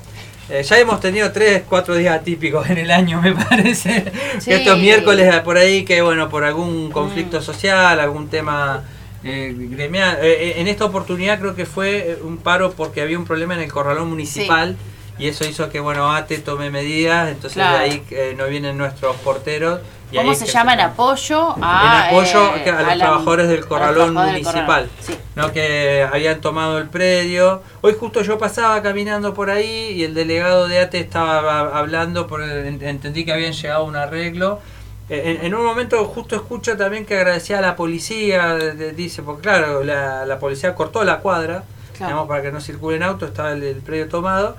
Eh, ya hemos tenido tres, cuatro días atípicos en el año, me parece. Estos miércoles por ahí que, bueno, por algún conflicto mm. social, algún tema eh, gremial. Eh, en esta oportunidad creo que fue un paro porque había un problema en el corralón municipal. Y eso hizo que, bueno, ATE tome medidas, entonces de ahí no vienen nuestros porteros ¿Cómo se llama? En apoyo a, en apoyo eh, a los trabajadores del corralón municipal, ¿no? que habían tomado el predio. Hoy justo yo pasaba caminando por ahí y el delegado de ATE estaba hablando, por entendí que habían llegado a un arreglo. En, un momento justo escucho también que agradecía a la policía, dice, porque claro, la, policía cortó la cuadra, para que no circulen autos, estaba el predio tomado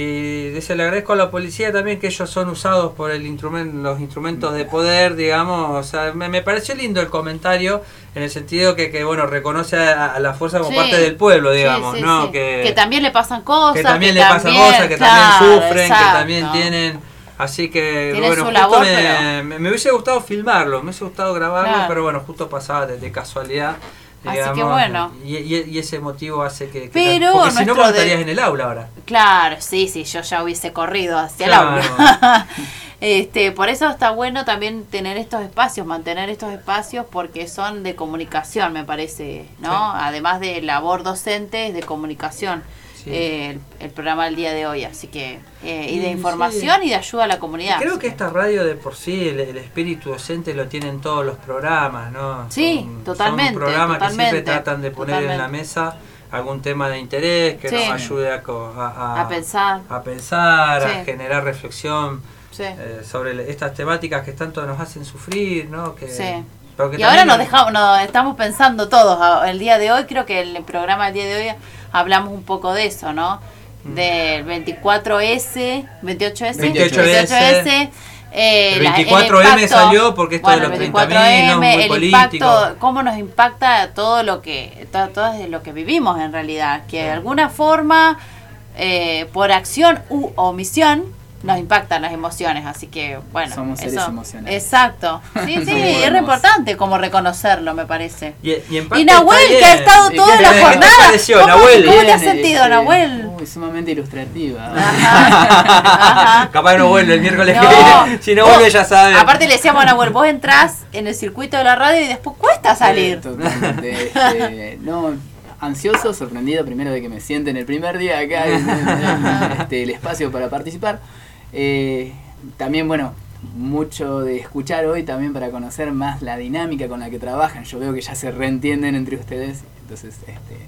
y dice, le agradezco a la policía también que ellos son usados por el instrumento, los instrumentos de poder, digamos. O sea, me, pareció lindo el comentario en el sentido que, que bueno, reconoce a, la fuerza como parte del pueblo, digamos, ¿no? Que, también le pasan cosas. Que también le pasan cosas, que también sufren, que también tienen... Así que, bueno, justo me, me, hubiese gustado filmarlo, me hubiese gustado grabarlo, pero bueno, justo pasaba de casualidad. Así que bueno. Y, ese motivo hace que. Pero porque si no, ¿cómo estarías en el aula ahora? Claro, sí, sí, yo ya hubiese corrido hacia el aula. este, por eso está bueno también tener estos espacios, mantener estos espacios, porque son de comunicación, me parece, ¿no? Además de labor docente, es de comunicación el, programa del día de hoy. Así que, eh, y de información y de ayuda a la comunidad. creo que esta radio de por sí, el, espíritu docente lo tienen todos los programas, ¿no? Sí, totalmente. Son programas que siempre tratan de poner en la mesa algún tema de interés que nos ayude a, a, pensar, a, pensar, a generar reflexión eh, sobre estas temáticas que tanto nos hacen sufrir, ¿no? Que, y ahora nos dejamos, nos estamos pensando todos. El día de hoy, creo que el programa del día de hoy hablamos un poco de eso, ¿no? Mm. Del 24S, 28S, 28S. Eh, el 24M salió porque esto de los 30.000 muy el político. impacto, cómo nos impacta todo lo que todo, todo lo que vivimos en realidad, que de alguna forma eh, por acción u omisión nos impactan las emociones, así que bueno. Somos seres emocionales. Exacto. Sí, sí, es re importante como reconocerlo, me parece. Y, y, Nahuel, que ha estado toda la jornada. Pareció, ¿Cómo, Nahuel? ¿Cómo te has sentido, este, Nahuel? Uy, sumamente ilustrativa. Capaz no vuelve el miércoles que viene. Si no vuelve, ya sabe. Aparte le decíamos a Nahuel, vos entrás en el circuito de la radio y después cuesta salir. este, no ansioso, sorprendido primero de que me sienten el primer día acá en, este, el espacio para participar. Eh, también, bueno, mucho de escuchar hoy también para conocer más la dinámica con la que trabajan. Yo veo que ya se reentienden entre ustedes, entonces este,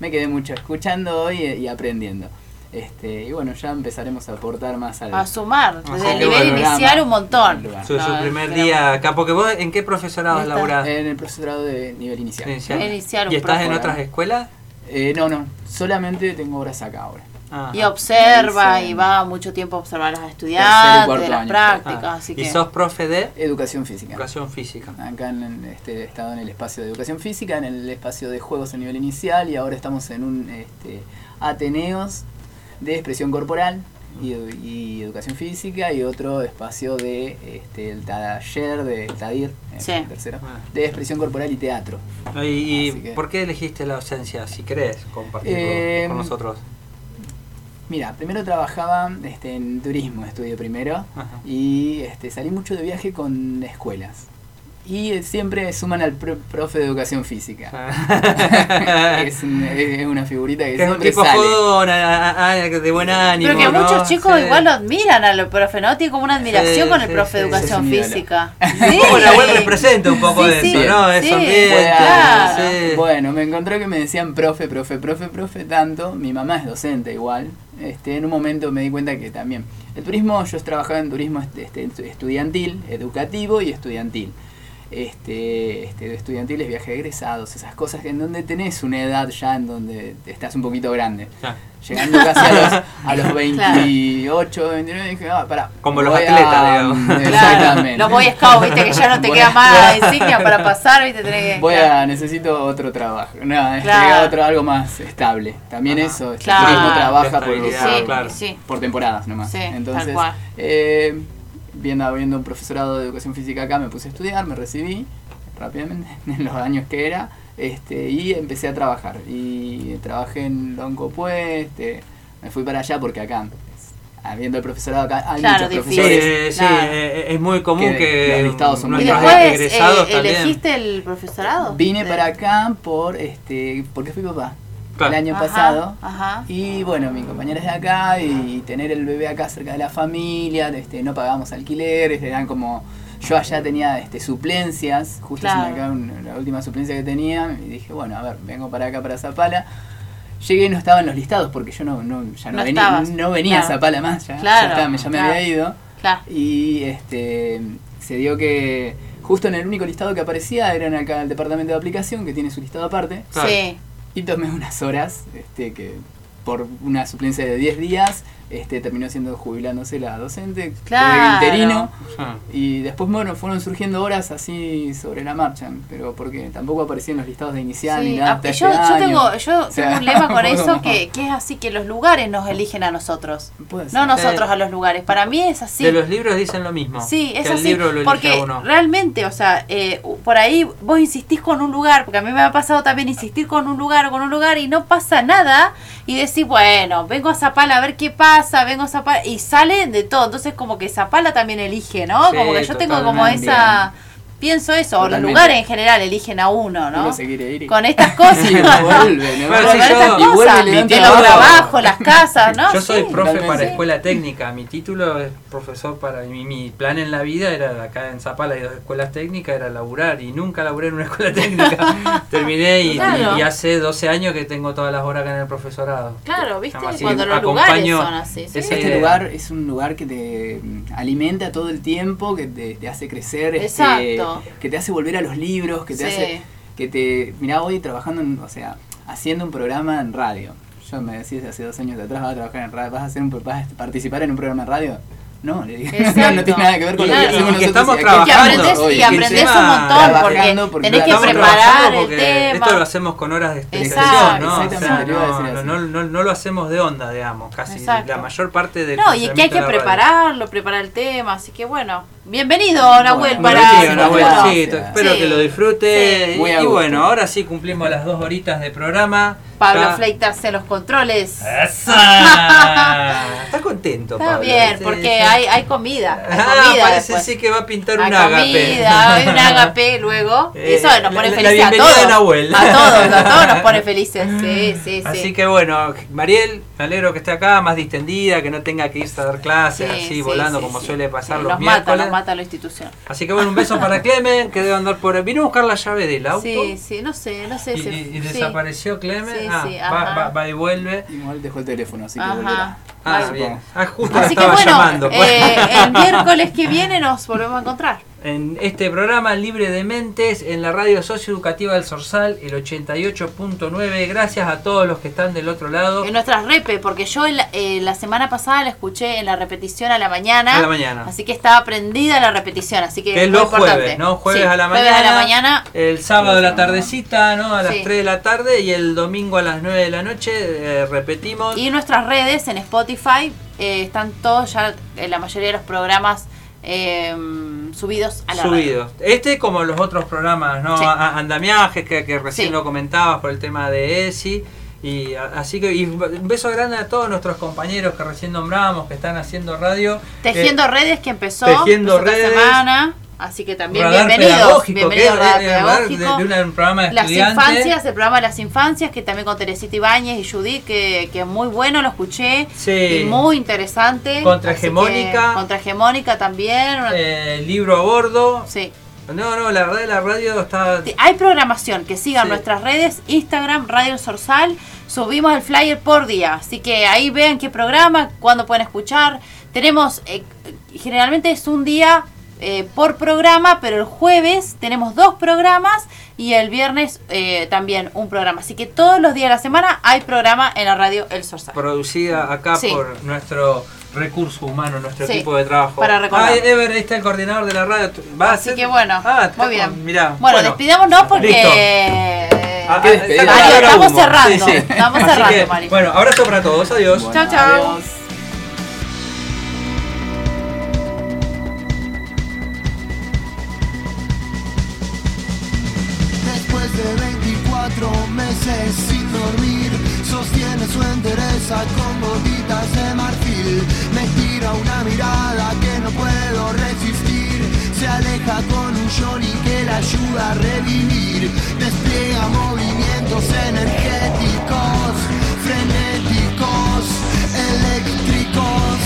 me quedé mucho escuchando hoy y aprendiendo. Este, y bueno, ya empezaremos a aportar más al... A sumar, desde el nivel inicial un montón. Su, primer día acá, porque vos, ¿en qué profesorado laburás? En el profesorado de nivel inicial. ¿Inicial? ¿Y estás en otras escuelas? Eh, no, no, solamente tengo horas acá ahora y observa y va mucho tiempo a observar a los estudiantes, de las prácticas. ¿Y sos profe de? Educación física. Educación física. Acá en este, he estado en el espacio de educación física, en el espacio de juegos a nivel inicial y ahora estamos en un este, Ateneos de expresión corporal y, educación física y otro espacio de este, el taller de TADIR, tercero, ah. de expresión corporal y teatro. ¿Y, por qué elegiste la ausencia, si querés compartir con eh, nosotros? Mira, primero trabajaba este, en turismo, estudié primero, y este, salí mucho de viaje con escuelas. Y siempre suman al profe de educación física. Ah. es, una figurita que, siempre es un tipo sale. de buen ánimo. Pero que muchos chicos igual lo admiran al profe, ¿no? Tiene como una admiración con el profe de educación física. Sí. Como la web representa un poco de eso, ¿no? Eso claro. Bueno, me encontré que me decían profe, profe, profe, profe tanto. Mi mamá es docente igual. Este, en un momento me di cuenta que también el turismo, yo trabajaba en turismo este, estudiantil, educativo y estudiantil. Este, este, estudiantiles, viajes egresados, esas cosas en donde tenés una edad ya en donde estás un poquito grande. Llegando casi a los, a los 28, 29, dije, ah, pará. Como los atletas, digamos. Exactamente. Los Boy Scouts, viste, que ya no te queda más insignia para pasar, viste, tenés que... Voy a, necesito otro trabajo, no, este, otro, algo más estable. También eso, este Claro. turismo trabaja por, Sí, por, sí. por temporadas nomás. Sí, tal Entonces, cual. eh, viendo, viendo un profesorado de educación física acá, me puse a estudiar, me recibí rápidamente en los años que era este, y empecé a trabajar. Y trabajé en Loncopué, este, me fui para allá porque acá, habiendo el profesorado acá, hay Claro, muchos difícil. profesores. Sí, sí, eh, es muy común Que que, los listados son ¿Y nuestros después egresados eh, también. elegiste el profesorado? Vine De- para acá por este porque fui papá Claro. el año Ajá, pasado Ajá. y bueno mi compañera es de acá y tener el bebé acá cerca de la familia este no pagábamos alquileres eran como yo allá tenía este suplencias justo Claro. un- la última suplencia que tenía y dije bueno a ver vengo para acá para Zapala llegué y no estaba en los listados porque yo no, no ya no, No venía estabas. no venía Claro. a Zapala más ya, Claro, ya, estaba, ya me claro. había ido Claro. y este se dio que justo en el único listado que aparecía era en acá el departamento de aplicación que tiene su listado aparte. Claro. Sí. Y tomé unas horas este que por una suplencia de 10 días este terminó siendo jubilándose la docente Claro. de interino Ah. y después bueno fueron surgiendo horas así sobre la marcha pero porque tampoco aparecían los listados de inicial Sí, ni nada ah, hasta yo, este yo año. tengo, yo O sea, tengo un lema con eso que, que es así que los lugares nos eligen a nosotros. No nosotros Eh, a los lugares. Para mí es así. De los libros dicen lo mismo. Sí, es que el así. libro lo elige porque uno. realmente, o sea, eh, por ahí vos insistís con un lugar, porque a mí me ha pasado también insistir con un lugar o con un lugar y no pasa nada y decís, bueno, vengo a Zapala a ver qué pasa, vengo a Zapala y sale de todo. Entonces como que Zapala también elige, ¿no? Sí, como que yo tengo como esa... Pienso eso, o los lugares en general eligen a uno, ¿no? Uno se quiere ir y- Con estas cosas. Y vuelve, sí, estas y cosas, los trabajo. trabajos, las casas, ¿no? Yo soy Sí, profe para escuela técnica. Mi título es profesor para. Mi, mi plan en la vida era acá en Zapala y dos escuelas técnicas era laburar y nunca laburé en una escuela técnica. Terminé y, Claro. y- y hace 12 años que tengo todas las horas acá en el profesorado. Claro, ¿viste? Así, Cuando los lugares son así. sí. Este idea. lugar es un lugar que te mm, alimenta todo el tiempo, que te, te hace crecer, este, Que te hace volver a los libros, que te Sí. hace, que te, mirá hoy trabajando, en, o sea, haciendo un programa en radio. Yo me decís hace dos años atrás vas a trabajar en radio, vas a hacer un, vas a participar en un programa de radio. No, le dije, no, no tiene nada que ver con Y- lo y- que y hacemos que nosotros. estamos y trabajando. Y aprendés, Oye, y que encima un montón porque porque tenés que preparar el tema. Esto lo hacemos con horas de expresión, ¿no? O sea, no, no, no, no lo hacemos de onda, digamos, casi Exacto. la mayor parte del No, y es que hay que prepararlo, preparar el tema, así que bueno, bienvenido Nahuel Bueno, para Bienvenido, sí, Nahuel, sí, espero Sí. que lo disfrute. Sí. Y bueno, ahora sí cumplimos las dos horitas de programa. Pablo Ya- Fleitarse los controles. ¡Esa! Está contento, Está Pablo. bien, Sí, porque sí. hay, hay comida. Hay Ah, comida parece después. sí que va a pintar Hay un ágape. comida, hay un ágape luego. Eh, Eso nos pone la- la felices a bienvenida todos. de Nahuel. A todos, a todos nos pone felices. Sí, sí, sí. Así que bueno, Mariel, me alegro que esté acá, más distendida, que no tenga que irse a dar clases Sí, así, sí, volando sí, como sí. suele pasar Sí, los nos mata, miércoles. nos mata la institución. Así que bueno, un beso para Clemen, que debe andar por ahí. Vino a buscar la llave del auto. Sí, sí, no sé, no sé. Y, se- y- desapareció Clemen. Ah, sí, va, va- va y vuelve. Igual dejó el teléfono, así que Ajá. volverá. Ah, bien. Ah, justo la Así que estaba bueno, llamando. eh, el miércoles que viene nos volvemos a encontrar. En este programa Libre de Mentes en la radio socioeducativa del Sorsal, el 88.9. Gracias a todos los que están del otro lado. En nuestras repe, porque yo en la, eh, la semana pasada la escuché en la repetición a la mañana. A la mañana. Así que estaba prendida la repetición, así que, Que es muy los importante. jueves, ¿no? Jueves Sí, a la jueves mañana. a la mañana. El sábado a la tardecita, ¿no? A las Sí. 3 de la tarde y el domingo a las 9 de la noche eh, repetimos. Y nuestras redes en Spotify eh, están todos ya, en la mayoría de los programas eh, subidos a la. Subidos. Este como los otros programas, ¿no? Sí. Andamiajes, que, que recién Sí. lo comentabas por el tema de ESI. Y así que y un beso grande a todos nuestros compañeros que recién nombramos, que están haciendo radio. Tejiendo Eh, redes que empezó, Tejiendo empezó esta Redes. semana. Así que también radar bienvenidos. Bienvenidos a Radar de- Pedagógico. de una- un programa de Las infancias, el programa de las infancias, que también con Teresita Ibáñez y Judith, que, que muy bueno, lo escuché. Sí. Y muy interesante. Contrahegemónica. Contrahegemónica también. Eh, libro a bordo. Sí. No, no, la verdad de la radio está. Hay programación, que sigan Sí. nuestras redes, Instagram, Radio Sorsal, subimos el flyer por día, así que ahí vean qué programa, cuándo pueden escuchar. Tenemos, eh, generalmente es un día eh, por programa, pero el jueves tenemos dos programas y el viernes eh, también un programa. Así que todos los días de la semana hay programa en la radio El Sorsal. Producida acá Sí. por nuestro recurso humano, nuestro Sí, equipo de trabajo. para recordar. Ah, Ever, ahí está el coordinador de la radio. ¿Va a Así ser? que bueno, Ah, muy bien. Mirá. Bueno, despidámonos porque listo. eh, Ah, Mario, ah, claro, estamos humo. cerrando. Sí, sí. Estamos cerrando, que, Mario. Bueno, abrazo para todos. Adiós. chao, chao. 24 meses sin dormir, sostiene su entereza con gotitas de marfil. Me tira una mirada que no puedo resistir. Se aleja con un Johnny que la ayuda a revivir. Despliega movimientos energéticos, frenéticos, eléctricos.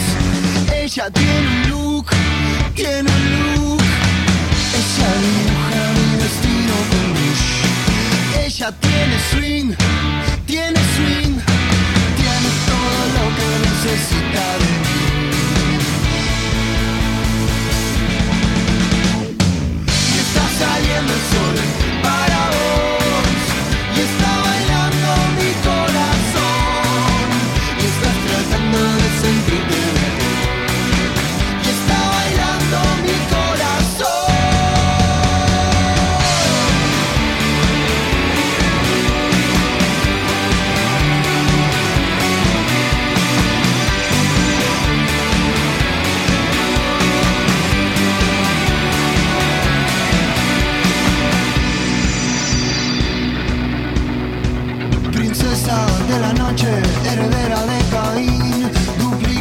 Ella tiene un look, tiene un look. Ella tiene swing, tiene swing, tiene todo lo que necesita. Y está saliendo el sol para vos.